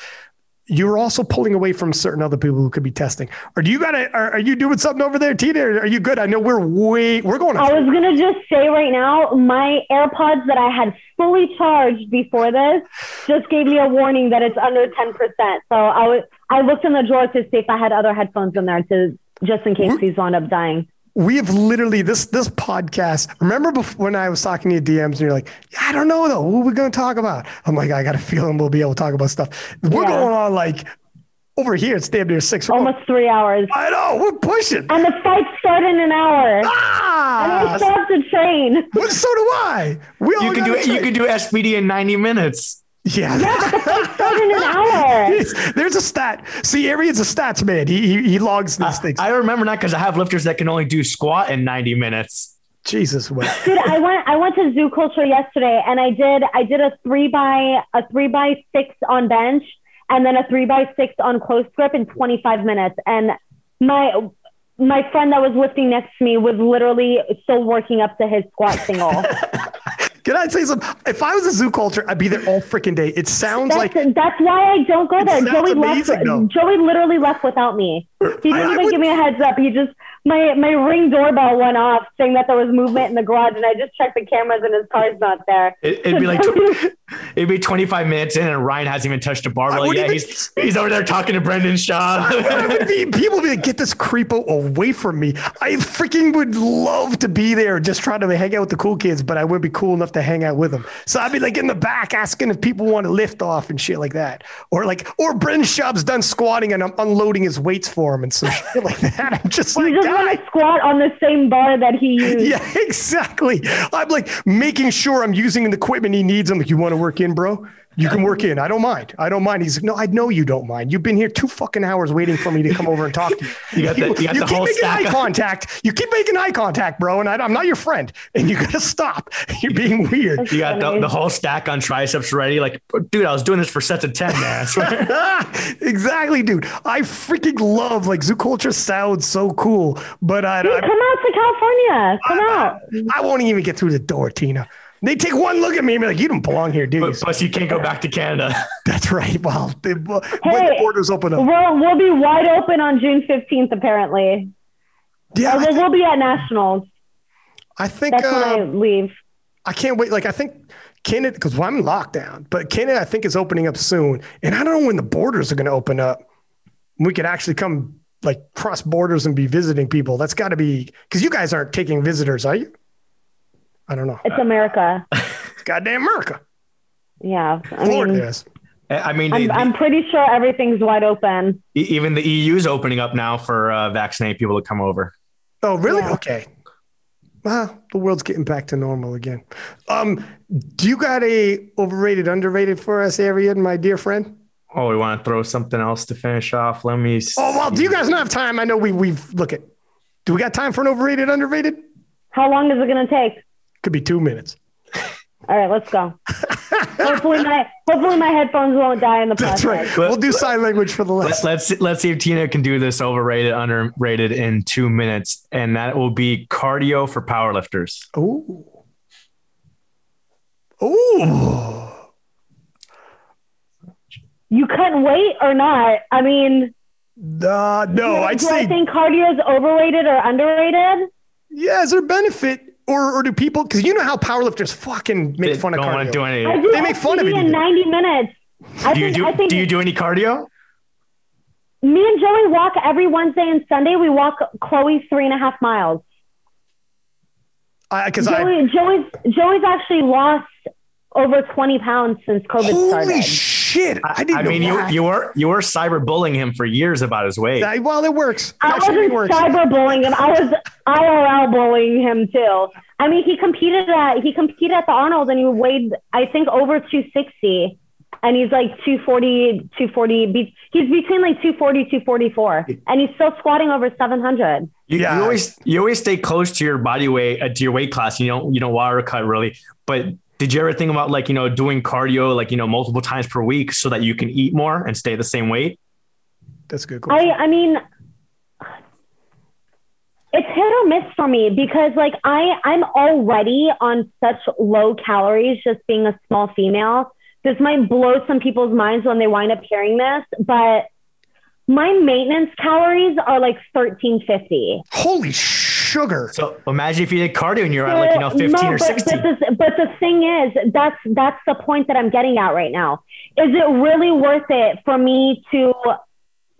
you're also pulling away from certain other people who could be testing. Or do you got to are, are you doing something over there tina? Are you good? I know we're way we're going I was gonna just say right now, my AirPods that I had fully charged before this just gave me a warning that it's under ten percent. So I was I looked in the drawer to see if I had other headphones in there to just in case these wound up dying. We have literally this this podcast. Remember before when I was talking to you DMs and you're like, I don't know though. What are we going to talk about? I'm like, I got a feeling we'll be able to talk about stuff. We're Yeah. going on like over here. It's damn near six. We're Almost three hours. I know we're pushing. And the fight started in an hour. And I Ah, still have to train. well, so do I. We all You can do gotta. You can do SBD in 90 minutes. Yeah. Started in an <laughs> hour. It's- There's a stat. See, Arian's a stats man. He he, he logs these things. I remember that because I have lifters that can only do squat in 90 minutes. Jesus, what? Dude, I went I went to Zoo Culture yesterday and I did I did a three by a three by six on bench and then a three by six on close grip in 25 minutes. And my my friend that was lifting next to me was literally still working up to his squat single. <laughs> Can I say something? If I was a zoo culture, I'd be there all freaking day. It sounds That's, like that's why I don't go there. Joey amazing, though. left. Joey literally left without me. He didn't I- I even would- give me a heads up. He just my my ring doorbell went off saying that there was movement in the garage, and I just checked the cameras and his car's not there. It, would be like <laughs> it'd be 25 minutes in, and Ryan hasn't even touched a bar. Like, yeah, even, he's he's over there talking to Brendan Shaw. <laughs> be, people would be like, "Get this creepo away from me!" I freaking would love to be there, just trying to hang out with the cool kids, but I wouldn't be cool enough to hang out with them. So I'd be like in the back asking if people want to lift off and shit like that, or like, or Brendan Shaw's done squatting and I'm unloading his weights for him and some <laughs> shit like that. I'm just like, just want to squat on the same bar that he <laughs> used. Yeah, exactly. I'm like making sure I'm using the equipment he needs. I'm like, you want to work in, bro? You can work in. I don't mind. I don't mind. He's like, no, I know you don't mind. You've been here two fucking hours waiting for me to come over and talk to you. <laughs> You got the, you got you the keep whole making stack eye of- contact. You keep making eye contact, bro, and I, am not your friend. And you got to stop. <laughs> You're being weird. You got the, the whole stack on triceps ready. Like, dude, I was doing this for sets of 10, man. <laughs> exactly, dude. I freaking love like zoo culture sounds so cool, but I, dude, I come out to California. Come I, out. I, I won't even get through the door, Tina. They take one look at me and be like, "You don't belong here, dude." But, plus, you can't go back to Canada. <laughs> That's right. Well, they, well Hey, when the borders open up, We'll, we'll be wide open on June 15th, apparently. yeah, Or I, we'll, we'll be at Nationals. I think That's when I uh, leave. I can't wait. Like I think Canada, because well, I'm in lockdown, but Canada I think is opening up soon, and I don't know when the borders are going to open up. We could actually come like cross borders and be visiting people. That's got to be because you guys aren't taking visitors, are you? I don't know. It's America. It's <laughs> goddamn America. Yeah. I Florida mean, is. I mean, I'm, I'm pretty sure everything's wide open. even the EU's opening up now for uh, vaccinated people to come over. Oh, really? Yeah. Okay. Well, the world's getting back to normal again. Um, do you got a overrated, underrated for us, Arian, my dear friend? Oh, we want to throw something else to finish off. Let me. See. Oh well, do you guys not have time? I know we we've look at. Do we got time for an overrated, underrated? How long is it going to take? Could be two minutes. All right, let's go. hopefully my hopefully my headphones won't die in the process. That's right. We'll do sign language for the Let's last. let's let's see if Tina can do this overrated, underrated in two minutes, and that will be cardio for powerlifters. Oh. Oh. You couldn't wait or not? I mean, Uh, no, I'd do say I think cardio is overrated or underrated? yeah. Is there a benefit, or or do people? Because you know how powerlifters fucking make They fun of don't want cardio. do any. I do They make fun of FTP it in 90 minutes. I Do you think, do I think do you do any cardio? me and Joey walk every Wednesday and Sunday. We walk Chloe's three and a half miles. Because I, Joey, Joey's Joey's actually lost over 20 pounds since COVID holy started. Shit, I didn't I know mean, you that. you were you were cyberbullying him for years about his weight. I- well, it works. I wasn't works. cyberbullying him. I was IRL bullying him too. I mean, he competed at he competed at the Arnold and he weighed I think over 260, and he's like 240, 240. He's between like 240, 244, and he's still squatting over 700. You, Yeah. you always you always stay close to your body weight uh, to your weight class. You don't you don't water cut really. But did you ever think about like you know doing cardio like you know multiple times per week so that you can eat more and stay the same weight? That's a good. Question. I I mean, it's hit or miss for me because like I I'm already on such low calories just being a small female. This might blow some people's minds when they wind up hearing this, but my maintenance calories are like 1350. Holy sugar! So imagine if you did cardio and you're at like you know 15 no, or but, 16. But, this, but the thing is, that's that's the point that I'm getting at right now. Is it really worth it for me to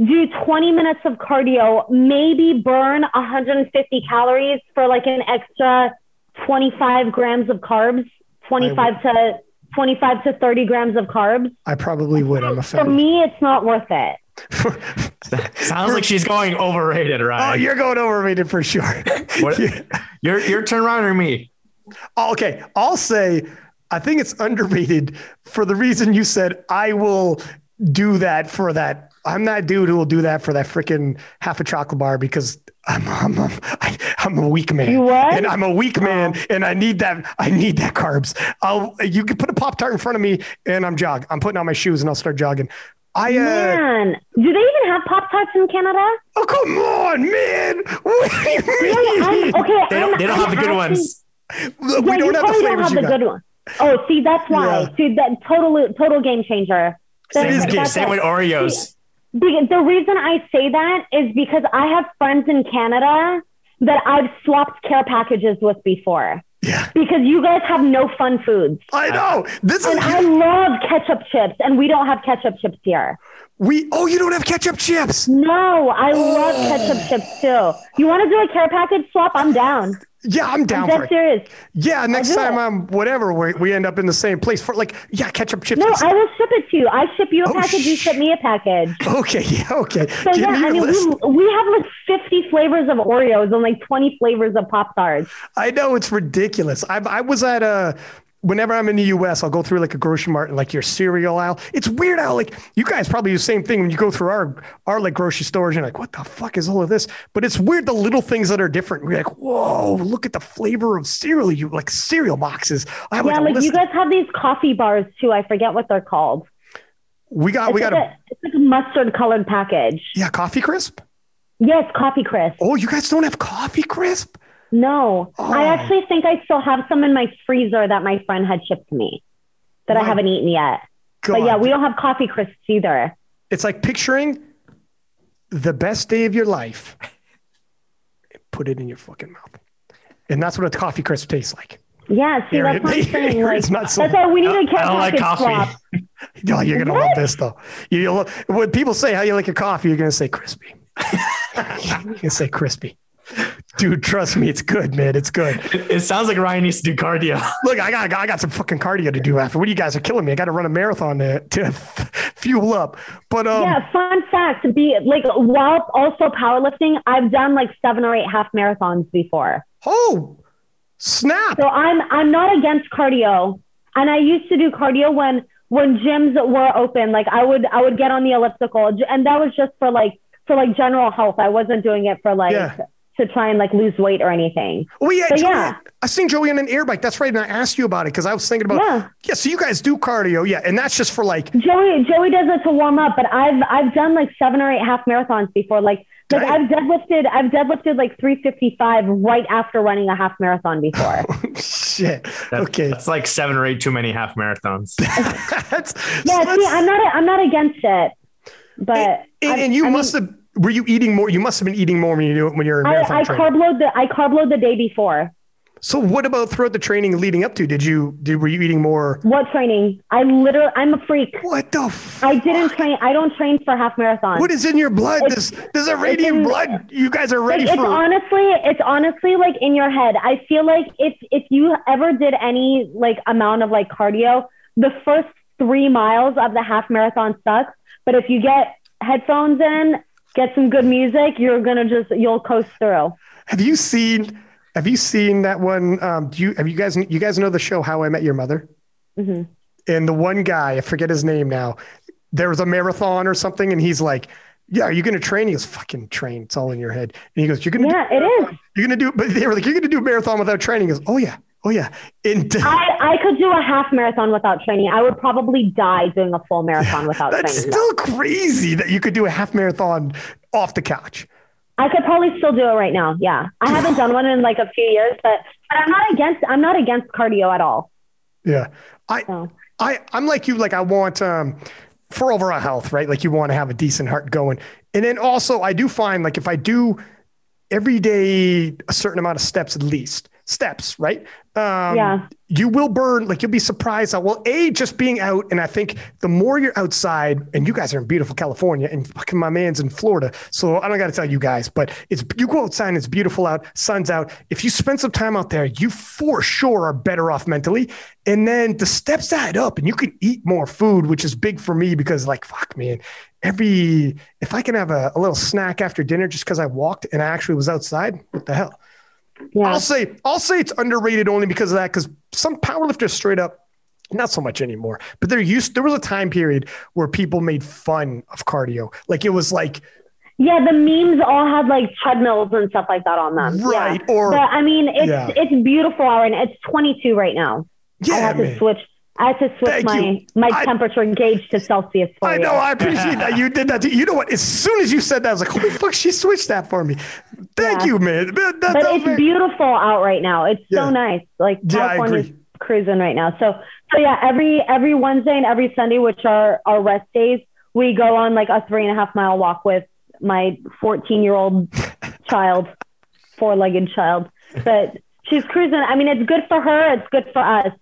do 20 minutes of cardio, maybe burn 150 calories for like an extra 25 grams of carbs, 25 to 25 to 30 grams of carbs? I probably would. I'm a For me, it's not worth it. <laughs> Sounds like she's going overrated, oh, right? you're going overrated for sure. <laughs> What- Yeah. Your your turn around or me? Oh, okay, I'll say I think it's underrated for the reason you said. I will do that for that. I'm that dude who will do that for that freaking half a chocolate bar because I'm I'm a, I, I'm a weak man. You what? And I'm a weak oh. man, and I need that. I need that carbs. I'll you can put a pop tart in front of me, and I'm jog. I'm putting on my shoes, and I'll start jogging. I uh, Man, do they even have Pop Tarts in Canada? oh come on, man. <laughs> What do you mean? I'm, okay, They don't they don't have the good ones. Look, we don't have the flavors don't have the good one. Oh, see, that's why. Yeah. See, that total total game changer. Same, is That's- good. same with Oreos. The, the reason I say that is because I have friends in Canada that I've swapped care packages with before Yeah. because you guys have no fun foods. I know. This And is I love ketchup chips, and we don't have ketchup chips here. We oh, you don't have ketchup chips. No, I love Oh. ketchup chips too. You want to do a care package swap? I'm down. Yeah, I'm down I'm for it. serious. Yeah, next time it. um whatever we, we end up in the same place for like yeah, ketchup chips. No, I will ship it to you. I ship you a Oh, package. You ship me a package. okay, <laughs> yeah, okay. So Give yeah, I mean, list. we, we have like 50 flavors of Oreos and like 20 flavors of Pop Tarts. I know it's ridiculous. I I was at a whenever I'm in the US, I'll go through like a grocery mart and like your cereal aisle. It's weird how like you guys probably do the same thing when you go through our our like grocery stores. You're like, what the fuck is all of this? But it's weird the little things that are different. We're like, whoa, look at the flavor of cereal. You like cereal boxes. I have Yeah, like, like you guys have these coffee bars too. I forget what they're called. we got It's, we got a a, it's like a mustard colored package. yeah coffee crisp. Yes, Coffee Crisp. Oh, you guys don't have coffee crisp? No, Oh. I actually think I still have some in my freezer that my friend had shipped to me that I haven't eaten yet. God. But yeah, we don't have Coffee Crisps either. it's like picturing the best day of your life. And put it in your fucking mouth. And that's what a coffee crisp tastes like. Yeah, see, Here, that's what I'm. <laughs> Like, it's not so- that's why we need I a care don't like coffee. Oh, <laughs> you're gonna love this though. You, you'll, when people say how you like your coffee, you're gonna say crispy. <laughs> you're gonna say crispy. Dude, trust me, it's good, man. It's good. It, it sounds like Ryan needs to do cardio. Look, I got I got some fucking cardio to do after. What do you guys are killing me. I got to run a marathon to, to <laughs> fuel up. But um, Yeah, fun fact, be like while also powerlifting, I've done like seven or eight half marathons before. oh, snap! So I'm I'm not against cardio. And I used to do cardio when when gyms were open. Like I would I would get on the elliptical and that was just for like for like general health. I wasn't doing it for like Yeah. To try and like lose weight or anything. Oh yeah, But Joey, yeah. I seen Joey on an air bike. That's right, and I asked you about it because I was thinking about Yeah. yeah. So you guys do cardio, yeah, and that's just for like Joey Joey does it to warm up, but I've I've done like seven or eight half marathons before. Like like I've deadlifted I've deadlifted like 355 right after running a half marathon before. <laughs> Oh, shit. That- okay, That's like seven or eight too many half marathons. <laughs> that's yeah, so see, I'm not I'm not against it. But and, I- and you I mean, must have were you eating more? You must have been eating more when you do it when you're in I, marathon I training. carb load the I carb load the day before. so what about throughout the training leading up to? Did you did were you eating more? What training? I literally I'm a freak. What the? Fuck? I didn't train. I don't train for half marathons. What is in your blood? It's- This there's Iranian in- blood. You guys are ready it's for. honestly, it's honestly like in your head. I feel like if if you ever did any like amount of like cardio, the first three miles of the half marathon sucks. But if you get headphones in, get some good music, you're gonna just you'll coast through. Have you seen? Have you seen that one? Um, do you have you guys you guys know the show How I Met Your Mother? Mhm. And the one guy, I forget his name now. There was a marathon or something, and he's like, "Yeah, are you going to train?" He goes, "Fucking train. It's all in your head." And he goes, "You're going to Yeah, it is. You're going to do." But they were like, "You're going to do a marathon without training." He goes, "Oh yeah, oh yeah." And <laughs> I, I could do a half marathon without training. I would probably die doing a full marathon without that's training. That's still crazy that you could do a half marathon off the couch. I could probably still do it right now. Yeah. I <sighs> haven't done one in like a few years, but, but I'm not against I'm not against cardio at all. Yeah, I So I I'm like you. Like I want um for overall health, right? Like you want to have a decent heart going, and then also I do find like if I do every day a certain amount of steps at least steps, right? Um, Yeah. You will burn like you'll be surprised. How, well, a just being out, and I think the more you're outside, and you guys are in beautiful California, and fucking my man's in Florida, so I don't got to tell you guys, but it's you go outside and it's beautiful out, sun's out. If you spend some time out there, you for sure are better off mentally. And then the steps add up, and you can eat more food, which is big for me because like fuck, man, every if I can have a, a little snack after dinner just because I walked and I actually was outside, what the hell? Yeah. I'll say I'll say it's underrated only because of that. Because some powerlifters straight up, not so much anymore. But there used there was a time period where people made fun of cardio. Like it was like Yeah, the memes all had like treadmills and stuff like that on them. right Yeah. or But I mean it's Yeah. it's beautiful now. It's twenty two right now. I yeah, had to switch I had to switch Thank my you. my I- temperature gauge to Celsius for I you. know. I appreciate that you did that. Too. You know what? As soon as you said that, I was like, "Holy fuck!" She switched that for me. Thank Yeah. you, man. That- that- but it's very- beautiful out right now. It's Yeah. so nice. Like California's cruising right now. So so yeah, every every Wednesday and every Sunday, which are our rest days, we go on like a three and a half mile walk with my 14 year old <laughs> child. four-legged child, but she's cruising. I mean, it's good for her. It's good for us.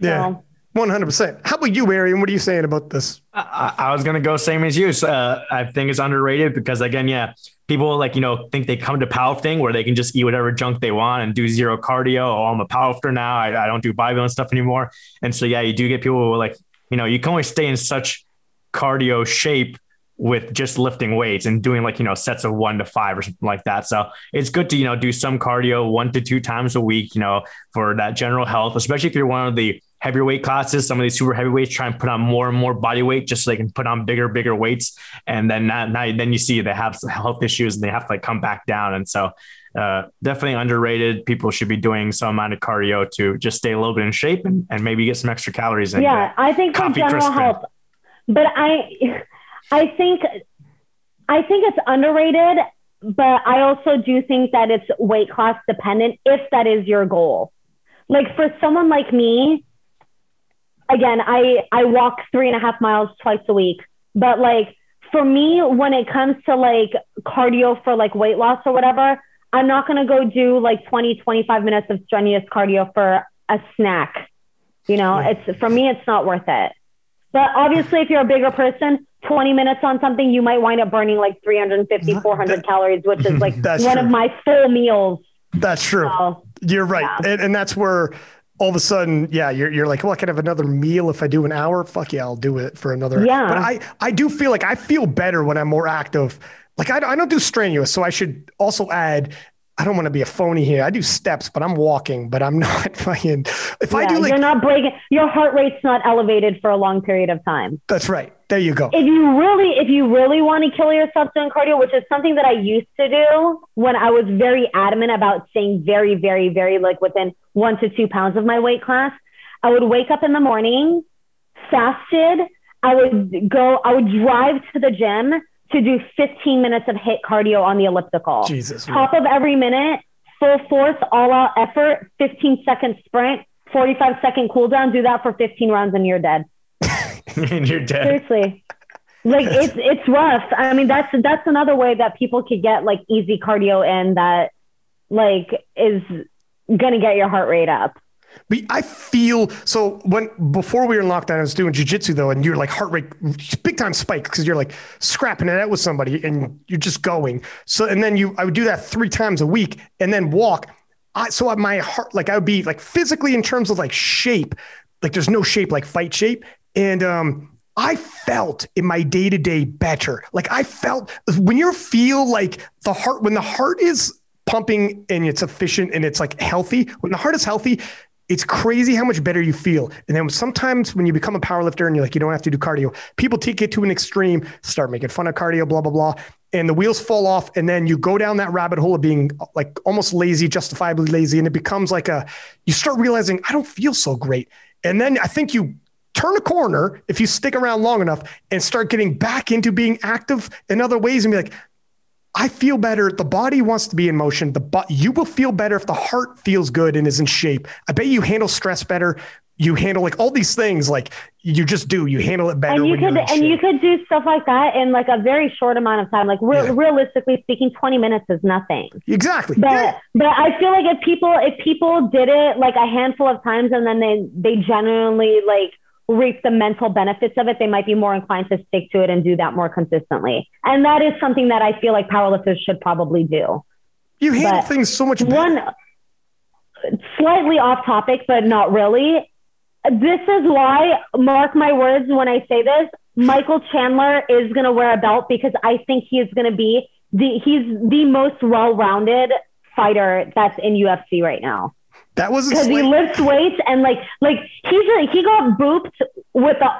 Yeah. So, One hundred percent. How about you, Arian? What are you saying about this? I, I was gonna go same as you. So, uh, I think it's underrated because again, yeah, people like you know think they come to powerlifting where they can just eat whatever junk they want and do zero cardio. Oh, I'm a powerlifter now. I, I don't do bodybuilding stuff anymore. And so yeah, you do get people who are like you know you can only stay in such cardio shape with just lifting weights and doing like you know sets of one to five or something like that. So it's good to you know do some cardio one to two times a week. You know for that general health, especially if you're one of the heavier weight classes. Some of these super heavyweights try and put on more and more body weight just so they can put on bigger, bigger weights. And then now, then you see they have some health issues and they have to like come back down. And so uh, definitely underrated. People should be doing some amount of cardio to just stay a little bit in shape and, and maybe get some extra calories in. yeah, I think for general health, but I, I think, I think it's underrated. But I also do think that it's weight class dependent if that is your goal. Like for someone like me, again, I I walk three and a half miles twice a week. But like for me, when it comes to like cardio for like weight loss or whatever, I'm not gonna go do like 20, 25 minutes of strenuous cardio for a snack. You know, it's for me, it's not worth it. But obviously, if you're a bigger person, 20 minutes on something, you might wind up burning like 350, 400 calories, which is <laughs> like one true. of my full meals. That's true. So, You're right, Yeah. and, and that's where all of a sudden, yeah, you're, you're like, well, I can have another meal if I do an hour. Fuck yeah, I'll do it for another. Yeah. But I, I do feel like I feel better when I'm more active. Like I, I don't do strenuous, so I should also add. I don't want to be a phony here. I do steps, but I'm walking, but I'm <laughs> not fucking. If I yeah, do like, you're not breaking, your heart rate's not elevated for a long period of time. that's right. There you go. if you really if you really want to kill yourself doing cardio which is something that i used to do when i was very adamant about staying very very very like within one to two pounds of my weight class i would wake up in the morning fasted i would go i would drive to the gym to do 15 minutes of hit cardio on the elliptical. Jesus. top of every minute full force all out effort 15 second sprint 45 second cool down do that for 15 rounds and you're dead. <laughs> And you're dead. seriously. Like it's it's rough. I mean that's that's another way that people could get like easy cardio in that like is gonna get your heart rate up I feel so when before we were in lockdown, I was doing jujitsu though, and you're like heart rate big time spike because you're like scrapping it out with somebody and you're just going. So and then you I would do that three times a week and then walk. I so my heart like I would be like physically in terms of like shape, like there's no shape like fight shape. And um I felt in my day to day better. Like I felt when you feel like the heart, when the heart is pumping and it's efficient and it's like healthy, when the heart is healthy, it's crazy how much better you feel. And then sometimes when you become a powerlifter and you're like, you don't have to do cardio, people take it to an extreme, start making fun of cardio, blah, blah, blah. And the wheels fall off. And then you go down that rabbit hole of being like almost lazy, justifiably lazy. And it becomes like a, you start realizing, I don't feel so great. And then I think you turn a corner if you stick around long enough and start getting back into being active in other ways and be like, I feel better. The body wants to be in motion. The bo- you will feel better if the heart feels good and is in shape. I bet you handle stress better. You handle like all these things, like you just do. You handle it better. and you could and you could do stuff like that in like a very short amount of time like re- Yeah. realistically speaking 20 minutes is nothing exactly. but Yeah. but I feel like if people if people did it like a handful of times and then they they genuinely like reap the mental benefits of it, they might be more inclined to stick to it and do that more consistently. And that is something that I feel like powerlifters should probably do. You handle but things so much better. One slightly off topic, but not really. This is why, mark my words when I say this, Michael Chandler is going to wear a belt because I think he is going to be the he's the most well-rounded fighter that's in UFC right now that was because he lifts weights and like like he's a, he got booped with the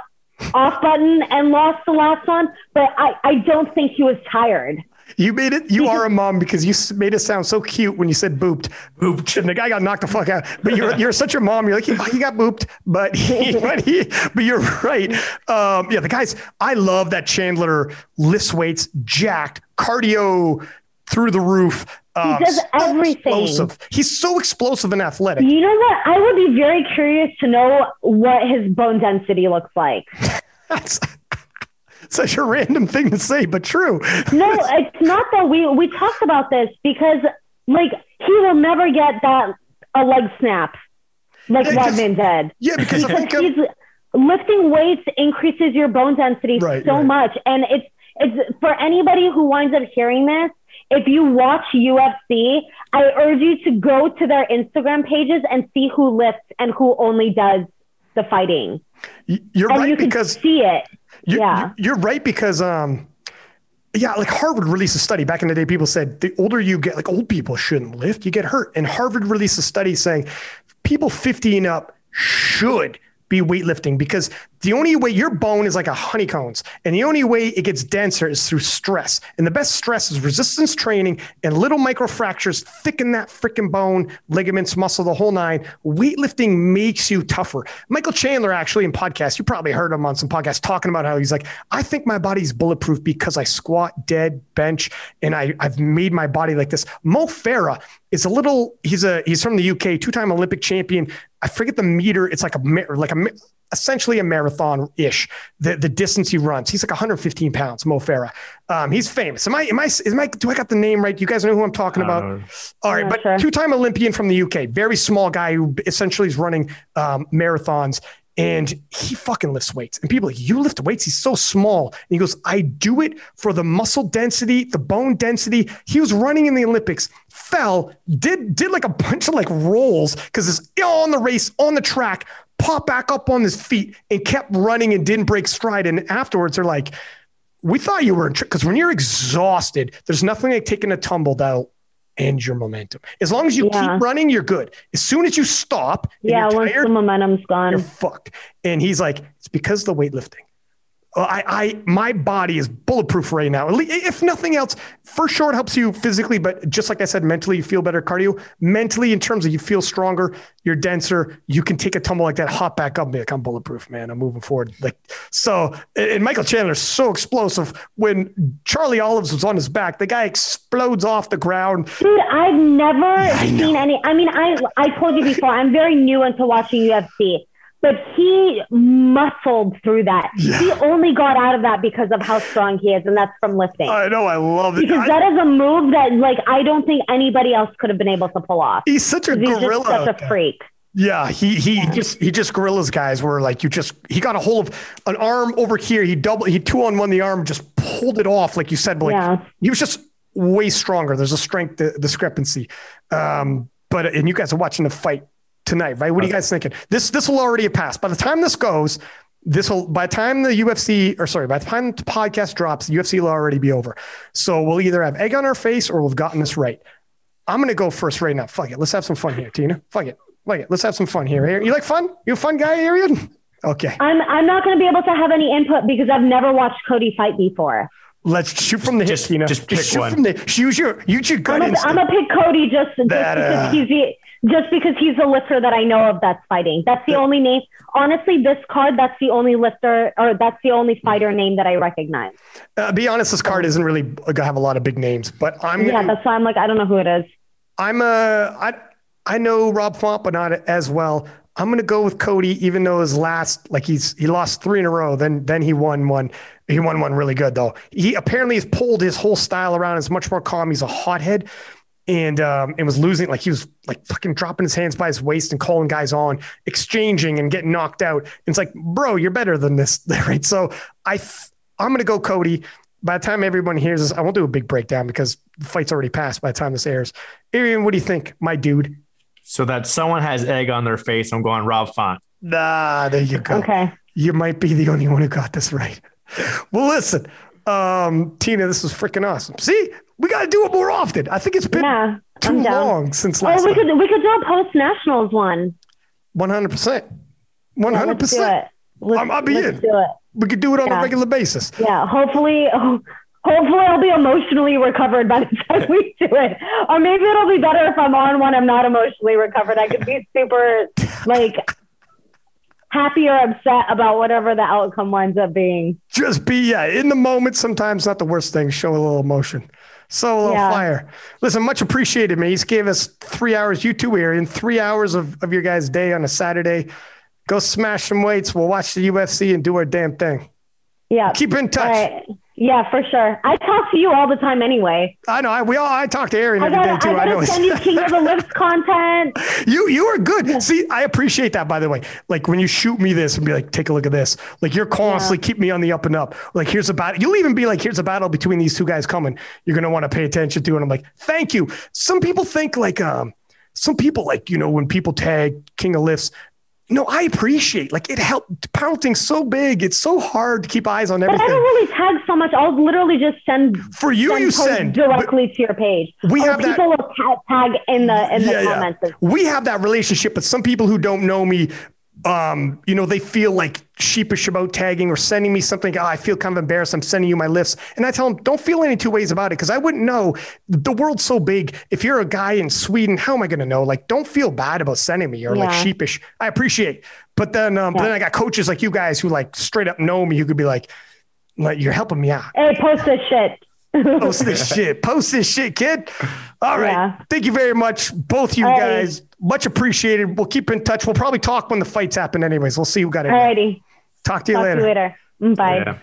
off button and lost the last one, but I I don't think he was tired. you made it. You are a mom because you made it sound so cute when you said booped. Booped, and the guy got knocked the fuck out. But you're you're such a mom. You're like oh, he got booped, but he, <laughs> but he but you're right. Um, yeah, the guys. I love that Chandler lifts weights, jacked, cardio through the roof. Um, does everything. Explosive. He's so explosive and athletic. You know what? I would be very curious to know what his bone density looks like. <laughs> That's such a random thing to say, but true. No, it's not that we we talked about this because like he will never get that a leg snap like Yeah, Weidman did. Yeah, because Because he's lifting weights increases your bone density Right, so right. much, and it's it's for anybody who winds up hearing this. If you watch UFC, I urge you to go to their Instagram pages and see who lifts and who only does the fighting, you're and right you can because see it. You're, Yeah. you're right because um, yeah, like Harvard released a study back in the day. People said the older you get, like old people shouldn't lift, you get hurt. And Harvard released a study saying people 50 and up should be weightlifting because the only way your bone is like a honeycombs and the only way it gets denser is through stress. And the best stress is resistance training and little micro fractures thicken that freaking bone, ligaments, muscle, the whole nine. Weightlifting makes you tougher. Michael Chandler actually in podcast you probably heard him on some podcasts talking about how he's like, I think my body's bulletproof because I squat, dead, bench, and I, I've made my body like this. Mo Farah is a little, he's a he's from the UK, two-time Olympic champion. I forget the meter. It's like a like a essentially a marathon ish. The the distance he runs. He's like 115 pounds. Mo Farah. Um, he's famous. Am I am I is my do I got the name right? You guys know who I'm talking about? know. All right, Yeah, but sure. two-time Olympian from the UK, very small guy who essentially is running um, marathons, and he fucking lifts weights. And people are like, you lift weights? He's so small. And he goes, I do it for the muscle density, the bone density. He was running in the Olympics, fell, did did like a bunch of like rolls because it's on the race on the track, popped back up on his feet and kept running and didn't break stride. And afterwards, they're like. We thought you were in because when you're exhausted, there's nothing like taking a tumble that'll end your momentum. As long as you Yeah. keep running, you're good. As soon as you stop, Yeah, you're once tired, the momentum's you're gone. fucked. And he's like, it's because of the weightlifting. Well, I, I, my body is bulletproof right now. If nothing else, for sure, it helps you physically, but just like I said, mentally, you feel better. Cardio, mentally, in terms of you feel stronger, you're denser. You can take a tumble like that, hop back up, and be like, I'm bulletproof, man. I'm moving forward. Like so. And Michael Chandler's so explosive. When Charlie Olives was on his back, the guy explodes off the ground. Dude, I've never seen any. I mean, I I told you before, I'm very new into watching UFC, but he muscled through that. Yeah. He only got out of that because of how strong he is, and that's from lifting. I know, I love it. because I- that is a move that, like, I don't think anybody else could have been able to pull off. he's such a He's just gorilla. such a freak. Yeah, he he just he just gorillas guys were like you just he got a hold of an arm over here. He double he two on one the arm, just pulled it off like you said. But like Yeah. he was just way stronger. There's a strength discrepancy. Um, but and you guys are watching the fight tonight, right? What are you guys thinking? This this will already have passed by the time this goes. This will by the time the UFC or sorry by the time the podcast drops, the UFC will already be over. So we'll either have egg on our face or we've gotten this right. I'm gonna go first right now. Fuck it. Let's have some fun here, Tina. Fuck it. Fuck it. Let's have some fun here. You like fun? You a fun guy, Arian? Okay. I'm I'm not going to be able to have any input because I've never watched Cody fight before. Let's shoot from the hip, Just- Tina. just pick shoot one. from the use your use your gut I'm a, instinct. Pick Cody just, just That, uh, because he's the just because he's the lifter that I know of that's fighting. That's the only name. Honestly, this card that's the only lifter or that's the only fighter name that I recognize. uh, be honest, this card isn't really gonna have a lot of big names, but I'm Yeah, gonna, that's why I'm like I don't know who it is. I'm a I I know Rob Font, but not as well. I'm gonna go with Cody, even though his last like he's he lost three in a row. Then then he won one. He won one really good though. He apparently has pulled his whole style around. It's much more calm. He's a hothead. And um, and was losing like he was like fucking dropping his hands by his waist and calling guys on, exchanging and getting knocked out. And it's like, bro, you're better than this, <laughs> right? So I th- I'm gonna go Cody. By the time everyone hears this, I won't do a big breakdown because the fight's already passed by the time this airs. Arian, what do you think, my dude? So that someone has egg on their face. I'm going Rob Font. Nah, there you go. Okay. You might be the only one who got this right. <laughs> Well, listen, um, Tina, this was freaking awesome. See, we got to do it more often. I think it's been Yeah. too long since last we time. could we could do a post nationals one. One hundred percent. One hundred percent. I'll be in. do it. We could do it on a regular basis. Yeah. Hopefully, <laughs> hopefully I'll be emotionally recovered by the time we <laughs> do it. Or maybe it'll be better if I'm on one. I'm not emotionally recovered. I could be super <laughs> like happy or upset about whatever the outcome winds up being. Just be yeah in the moment. Sometimes not the worst thing. Show a little emotion. So a little Yeah. fire. Listen, much appreciated, man. You gave us three hours. You too, in Three hours of, of your guys' day on a Saturday. Go smash some weights. We'll watch the UFC and do our damn thing. Yeah. Keep in touch. Yeah, for sure. I talk to you all the time anyway. I know. I, we all. I talk to Arian every gotta, day too. I I, gotta know. send you <laughs> King of the Lifts content. <laughs> you you are good. See, I appreciate that. By the way, like when you shoot me this and be like, take a look at this. Like you're constantly keep me on the up and up. Like here's a battle. You'll even be like, here's a battle between these two guys coming. You're gonna want to pay attention to. And I'm like, thank you. Some people think like um, some people like you know when people tag King of Lifts. No, I appreciate like it helped. Pounding's so big. It's so hard to keep eyes on everything. But I don't really tag so much. I'll literally just send For you, send you send. directly to your page. We have that- people will tag in the in the comments. as- We have that relationship, but some people who don't know me, um, you know, they feel like sheepish about tagging or sending me something. Oh, I feel kind of embarrassed. I'm sending you my lifts. And I tell them, don't feel any two ways about it because I wouldn't know. The world's so big. If you're a guy in Sweden, how am I going to know? Like, don't feel bad about sending me or like sheepish. I appreciate. But then, um, but then I got coaches like you guys who like straight up know me who could be like, like you're helping me out. Hey, post this shit. <laughs> Post this shit. Post this shit, kid. All right. Yeah. Thank you very much, both you guys. Much appreciated. We'll keep in touch. We'll probably talk when the fights happen, anyways. We'll see who got it. Alrighty. Talk to you Talk later. to you later. Mm, Bye. Yeah.